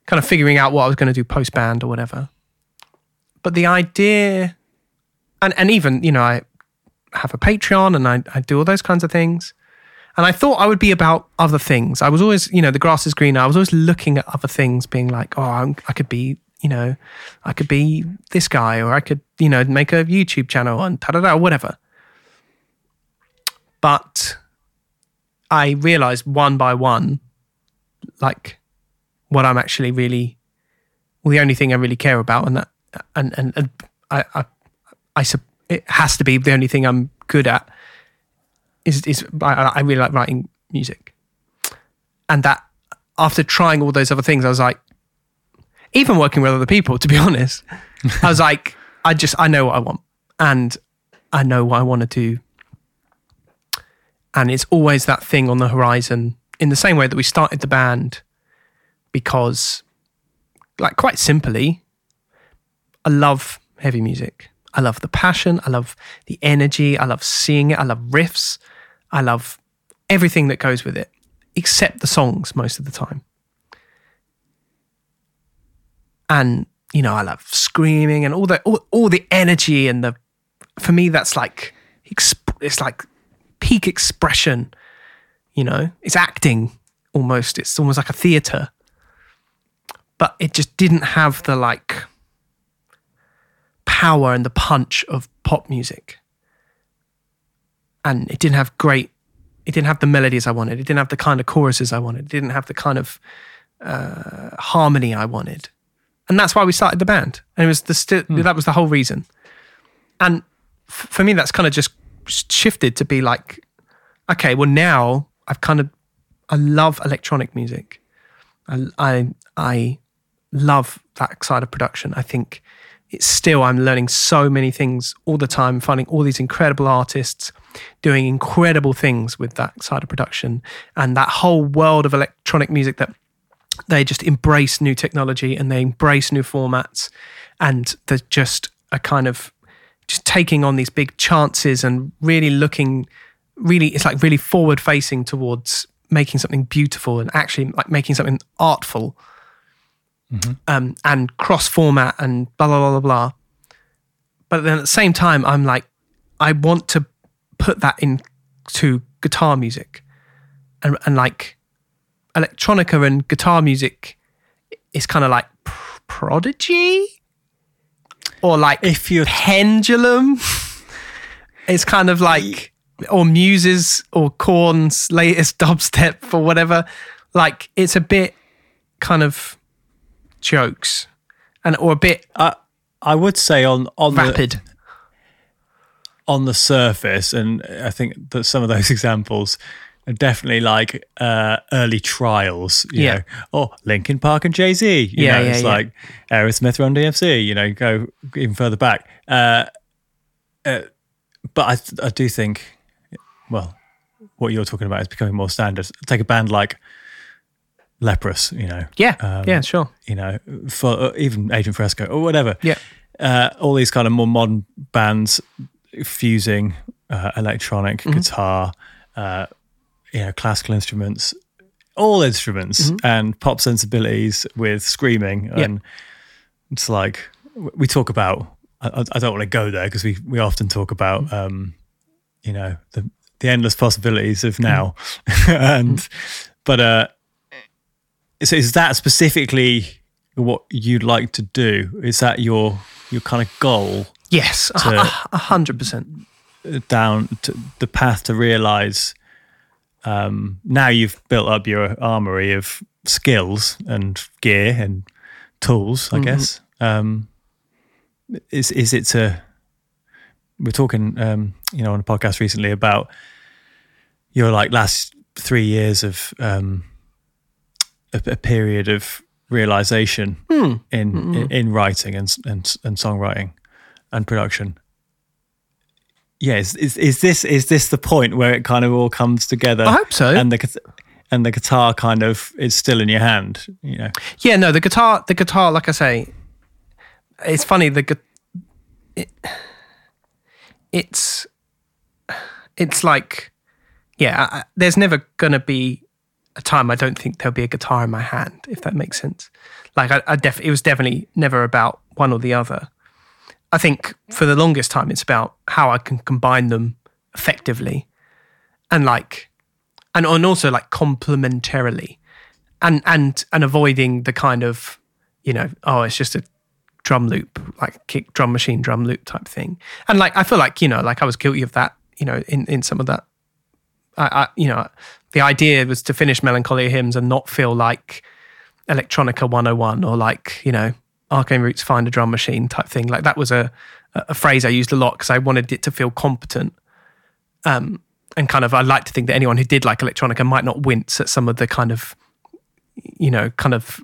kind of figuring out what i was going to do post band or whatever but the idea and and even you know i have a patreon and i, I do all those kinds of things. And i thought i would be about other things. I was always you know the grass is greener. I was always looking at other things being like oh I'm, i could be you know i could be this guy or i could you know make a youtube channel and da da da whatever. But i realized one by one like what i'm actually really well the only thing i really care about and that and and, and i i i sup- it has to be the only thing i'm good at is is I, I really like writing music, and that after trying all those other things, I was like, even working with other people, to be honest, I was like, I just I know what I want, and I know what I want to do, and it's always that thing on the horizon. In the same way that we started the band, because, like, quite simply, I love heavy music. I love the passion. I love the energy. I love seeing it. I love riffs. I love everything that goes with it, except the songs most of the time. And you know, I love screaming and all the all, all the energy and the. For me, that's like it's like peak expression. You know, it's acting almost. It's almost like a theater. But it just didn't have the like power and the punch of pop music. And it didn't have great, it didn't have the melodies I wanted. It didn't have the kind of choruses I wanted. It didn't have the kind of uh, harmony I wanted. And that's why we started the band. And it was the sti- that was the whole reason. And f- for me, that's kind of just shifted to be like, okay, well now I've kind of, I love electronic music. I, I, I love that side of production. I think it's still I'm learning so many things all the time, finding all these incredible artists doing incredible things with that side of production and that whole world of electronic music that they just embrace new technology and they embrace new formats and they're just a kind of just taking on these big chances and really looking really it's like really forward facing towards making something beautiful and actually like making something artful um, and cross format and blah blah blah blah blah. But then at the same time, I'm like, I want to put that into guitar music, and and like electronica and guitar music is kind of like pr- prodigy or like If you're pendulum. it's kind of like or muses or Korn's latest dubstep or whatever. Like it's a bit kind of jokes and or a bit I I would say on on the Rapid. on the surface, and I think that some of those examples are definitely like uh, early trials. You Yeah. Know? Oh, Linkin Park and Jay Z. Yeah, know, yeah, It's yeah. like Aerosmith Run DMC. You know, go even further back. Uh, uh, but I, I do think, well, what you're talking about is becoming more standard. Take a band like Leprous. You know, Yeah. Um, yeah. Sure. you know, for uh, even Agent Fresco or whatever. Yeah. Uh, all these kind of more modern bands fusing uh, electronic Mm-hmm. guitar, uh, you know, classical instruments, all instruments, Mm-hmm. and pop sensibilities with screaming. And it's like we talk about. I, I don't want to go there because we we often talk about, Mm-hmm. um, you know, the the endless possibilities of now, Mm-hmm. and but uh, so is that specifically what you'd like to do? Is that your your kind of goal Yes. A- to- a- a hundred percent. down to the path to realize? Um, now you've built up your armory of skills and gear and tools. I guess. Um, is is it to? We're talking, um, you know, on a podcast recently about your like last three years of um, a, a period of realization hmm. in, in in writing and and and songwriting and production. Yeah, is, is is this is this the point where it kind of all comes together? I hope so. And the and the guitar kind of is still in your hand. You know, Yeah, no, the guitar, the guitar, like I say, it's funny. The gu- it, it's it's like, yeah, I- there's never gonna be a time I don't think there'll be a guitar in my hand, if that makes sense. Like, I, I def, it was definitely never about one or the other. I think for the longest time, it's about how I can combine them effectively, and like, and and also like complementarily and and and avoiding the kind of you know oh it's just a drum loop like kick drum machine drum loop type thing and like i feel like you know like i was guilty of that you know in in some of that i, I you know the idea was to finish melancholia hymns and not feel like electronica 101 or like you know arcane roots find a drum machine type thing like that was a a phrase i used a lot because i wanted it to feel competent um and kind of i like to think that anyone who did like electronica might not wince at some of the kind of you know, kind of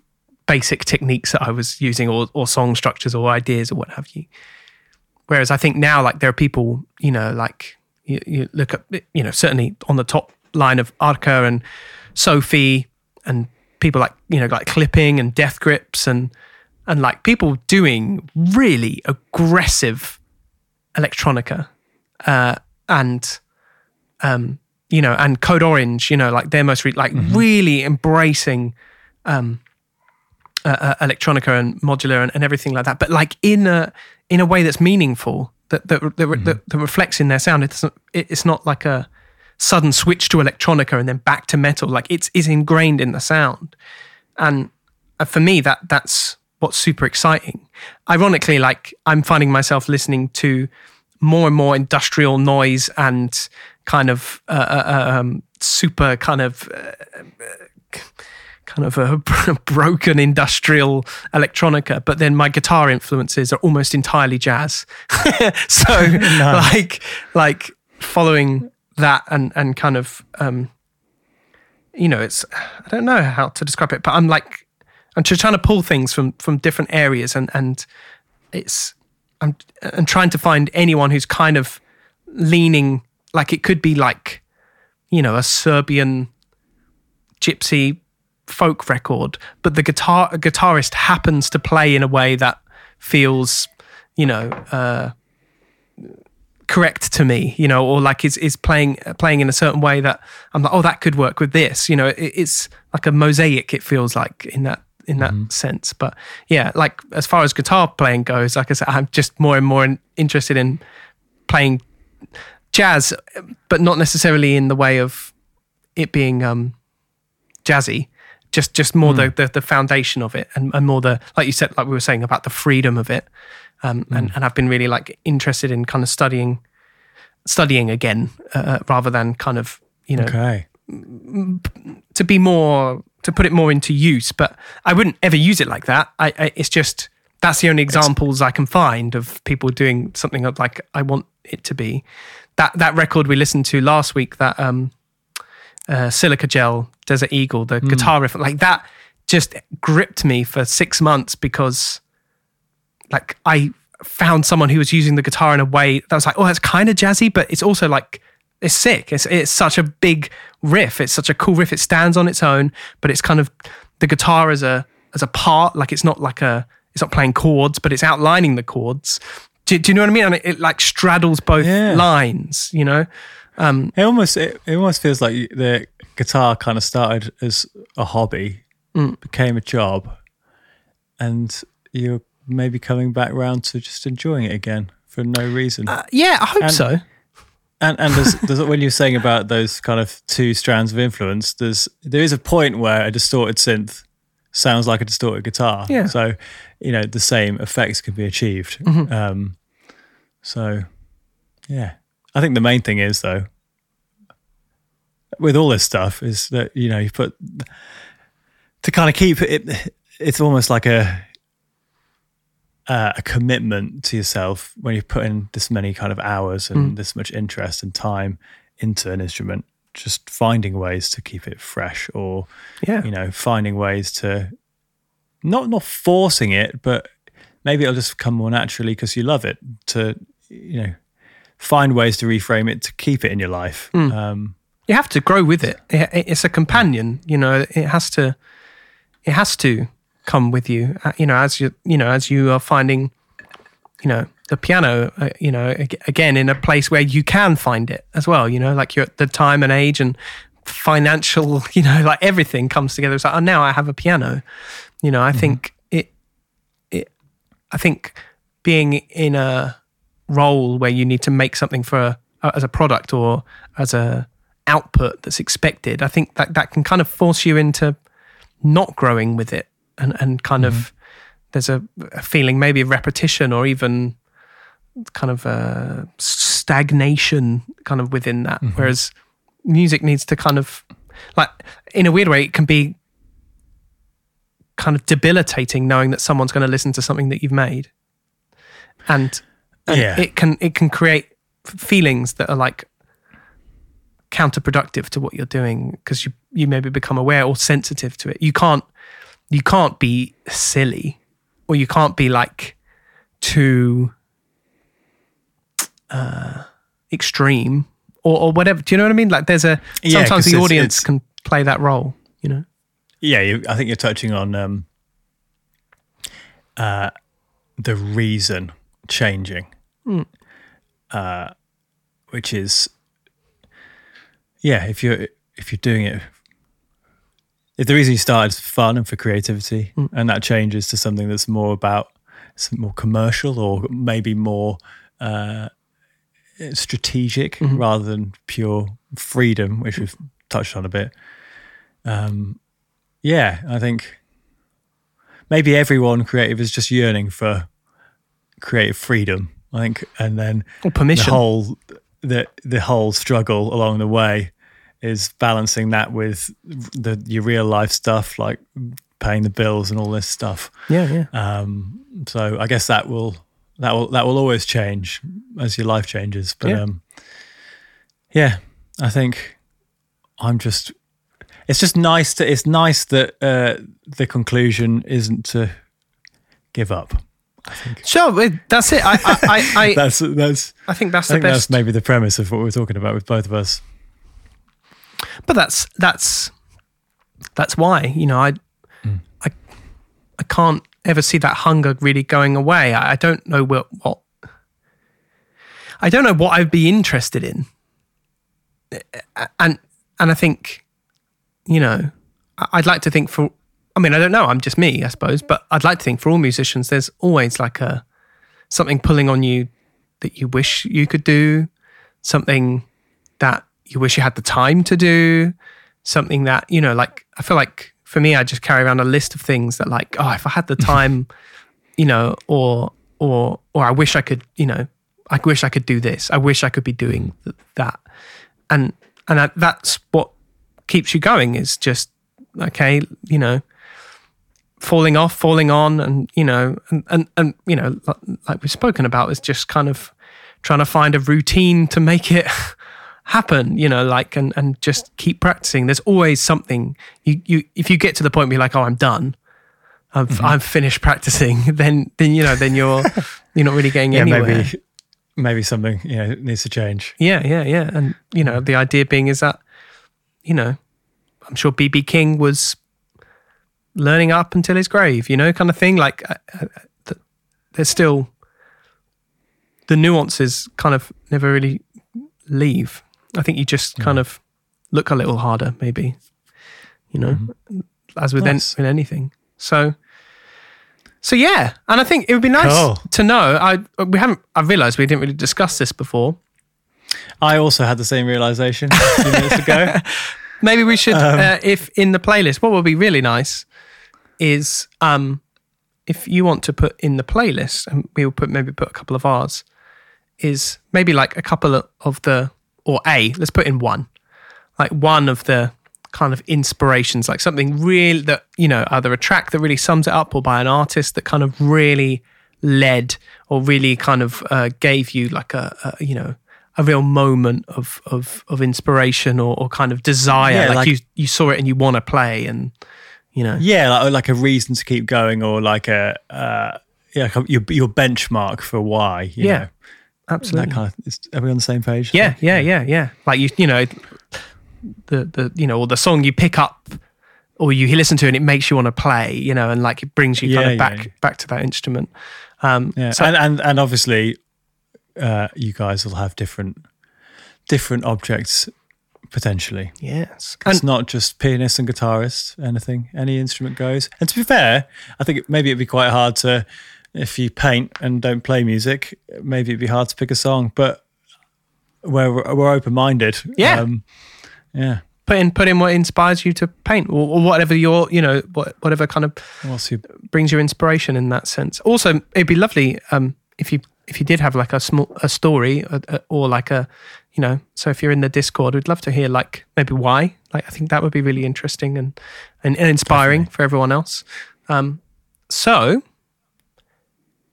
basic techniques that I was using or, or song structures or ideas or what have you. Whereas I think now, like, there are people, you know, like, you, you look at, you know, certainly on the top line of Arca and Sophie and people like, you know, like Clipping and Death Grips and, and like people doing really aggressive electronica. Uh, and, um, you know, and Code Orange, you know, like they're most re- like really embracing um, uh, uh, electronica and modular and, and everything like that, but like in a in a way that's meaningful that that, that, that, that reflects in their sound. It doesn't. It, it's not like a sudden switch to electronica and then back to metal. Like it's is ingrained in the sound, and uh, for me that that's what's super exciting. Ironically, like I'm finding myself listening to more and more industrial noise and kind of uh, uh, um, super kind of uh, kind of a broken industrial electronica, but then my guitar influences are almost entirely jazz. so like like following that and and kind of um, you know it's I don't know how to describe it, but I'm like I'm just trying to pull things from from different areas and and it's I'm and trying to find anyone who's kind of leaning like it could be like you know a Serbian gypsy folk record, but the guitar guitarist happens to play in a way that feels you know uh, correct to me, you know, or like is is playing playing in a certain way that I'm like, oh, that could work with this, you know. It, it's like a mosaic. It feels like in that in that sense. But yeah, like as far as guitar playing goes, like I said, I'm just more and more in, interested in playing jazz, but not necessarily in the way of it being um, jazzy. Just just more the, the the foundation of it, and, and more the like you said, like we were saying about the freedom of it. Um, and, and I've been really like interested in kind of studying studying again uh, rather than kind of you know okay. to be more to put it more into use but i wouldn't ever use it like that I, I it's just That's the only examples I can find of people doing something of like I want it to be. That that record we listened to last week, that um, uh, Silica Gel Desert Eagle, the guitar riff, like that just gripped me for six months because like I found someone who was using the guitar in a way that was like, oh, that's kind of jazzy, but it's also like it's sick. It's it's such a big riff. It's such a cool riff. It stands on its own, but it's kind of the guitar as a as a part. Like it's not like a it's not playing chords, but it's outlining the chords. Do, do you know what I mean? And it, it like straddles both Yeah. lines. You know, um, It almost it, it almost feels like the guitar kind of started as a hobby, Mm. became a job, and you're maybe coming back round to just enjoying it again for no reason. Uh, yeah, I hope And- so. and and there's, there's when you're saying about those kind of two strands of influence, there's there is a point where a distorted synth sounds like a distorted guitar. Yeah. So you know the same effects can be achieved. Mm-hmm. Um, so yeah, I think the main thing is though with all this stuff is that you know you put to kind of keep it. It's almost like a uh, a commitment to yourself when you put in this many kind of hours and this much interest and time into an instrument. Just finding ways to keep it fresh, or Yeah. you know, finding ways to not not forcing it, but maybe it'll just come more naturally because you love it. To you know, find ways to reframe it to keep it in your life. Um, you have to grow with it. it. It's a companion, you know. It has to, it has to come with you, uh, you know, as you, you know, as you are finding, you know, the piano, uh, you know, again in a place where you can find it as well, you know, like you're at the time and age and financial, you know, like everything comes together. It's like, oh, now I have a piano, you know. I think it, it, I think being in a role where you need to make something for a, as a product or as a output that's expected, I think that that can kind of force you into not growing with it and, and kind of there's a, a feeling maybe of repetition or even kind of uh stagnation kind of within that. Whereas music needs to kind of like in a weird way, it can be kind of debilitating knowing that someone's going to listen to something that you've made. And, and Yeah. it can it can create feelings that are like counterproductive to what you're doing because you you maybe become aware or sensitive to it. You can't you can't be silly or you can't be like too uh extreme or, or whatever. Do you know what I mean? Like there's a Yeah, sometimes the it's- audience it's- can play that role, you know. yeah, you, I think you're touching on um, uh, the reason changing, uh, which is, yeah, if you're if you're doing it, if the reason you started is for fun and for creativity, hmm. and that changes to something that's more about more commercial or maybe more uh, strategic mm-hmm. rather than pure freedom, which we've touched on a bit um, yeah, I think maybe everyone creative is just yearning for creative freedom. I think, and then Or permission. the whole the the whole struggle along the way is balancing that with the your real life stuff like paying the bills and all this stuff. yeah, yeah. Um, so I guess that will that will that will always change as your life changes. But Yeah. um, yeah, I think I'm just. It's just nice to. It's nice that uh, the conclusion isn't to give up. Sure, that's it. I I, I, I, That's that's. I think that's I the think that's best. maybe the premise of what we're talking about with both of us. but that's that's that's why you know I hmm. I I can't ever see that hunger really going away. I, I don't know what what I don't know what I'd be interested in, and and I think you know I'd like to think for. I mean, I don't know. I'm just me, I suppose, but I'd like to think for all musicians, there's always like a something pulling on you that you wish you could do, something that you wish you had the time to do, something that, you know, like I feel like for me, I just carry around a list of things that like, oh, if I had the time, you know, or or or I wish I could, you know, I wish I could do this. I wish I could be doing th- that. And and I, that's what keeps you going is just okay, you know, falling off, falling on, and you know, and and, and you know, like, we've spoken about, is just kind of trying to find a routine to make it happen. You know, like and and just keep practicing. There's always something. You you if you get to the point where you're like, oh, I'm done. I've Mm-hmm. I've finished practicing. Then then you know then you're you're not really getting Yeah, anywhere. maybe maybe something you know needs to change. Yeah, yeah, yeah. And, you know, the idea being is that, you know, I'm sure BB King was learning up until his grave, you know, kind of thing. Like, uh, uh, there's still the nuances kind of never really leave. I think you just kind of look a little harder, maybe, you know, as with, Nice. with anything. So, so yeah, and I think it would be nice Cool. to know. I we haven't. I realised we didn't really discuss this before. I also had the same realization a few minutes ago. Maybe we should, Um, uh, if in the playlist, what would be really nice is um, if you want to put in the playlist, and we will put maybe put a couple of ours, is maybe like a couple of- the, or a, let's put in one, like one of the kind of inspirations, like something real that, you know, either a track that really sums it up or by an artist that kind of really led or really kind of uh, gave you like a, a, you know, a real moment of of of inspiration or, or kind of desire, Yeah, like, like- you you saw it and you want to play, and you know, yeah, like, like a reason to keep going, or like a uh, yeah, your your benchmark for why. You Yeah, know, absolutely. kind of. Is, are we on the same page? Yeah, yeah, yeah, yeah. Like you, you know, the the you know, or the song you pick up or you listen to and it makes you want to play, you know, and like it brings you kind Yeah, of back yeah. back to that instrument. Um, Yeah, so- and, and and obviously, uh, you guys will have different different objects potentially. yes, It's and not just pianists and guitarists. Anything, any instrument goes. And to be fair, I think maybe it'd be quite hard to, if you paint and don't play music, maybe it'd be hard to pick a song. But we're we're open minded. Yeah. um, yeah. put in put in what inspires you to paint or, or whatever your you know what, whatever kind of your brings your inspiration in that sense. Also, it'd be lovely um, if you if you did have like a small a story or, or like a you know. So if you're in the Discord, we'd love to hear like maybe why. Like I think that would be really interesting and and, and inspiring for everyone else. Um, so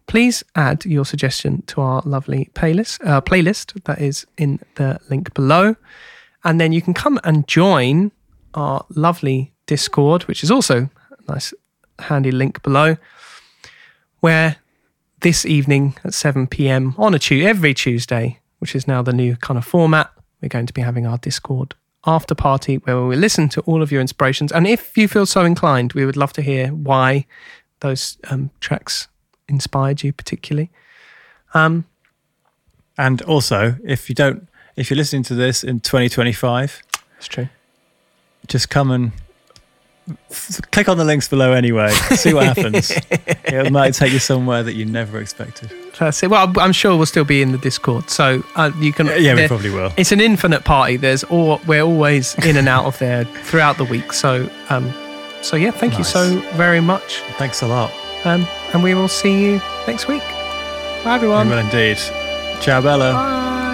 please add your suggestion to our lovely playlist uh, playlist that is in the link below, and then you can come and join our lovely Discord, which is also a nice handy link below, where this evening at 7 p.m. on a tu- every Tuesday, which is now the new kind of format, we're going to be having our Discord after party where we listen to all of your inspirations. And if you feel so inclined, we would love to hear why those um, tracks inspired you particularly. Um, and also if you don't if you're listening to this in 2025, it's true. just come and click on the links below anyway. See what happens. it might take you somewhere that you never expected. That's it. Well, I'm sure we'll still be in the Discord, so uh, you can. Yeah, we probably will. It's an infinite party. There's all we're always in and out of there throughout the week. So, um, so yeah, thank you so very much, Thanks a lot. um, and we will see you next week. Bye, everyone. well, indeed. Ciao, Bella. Bye.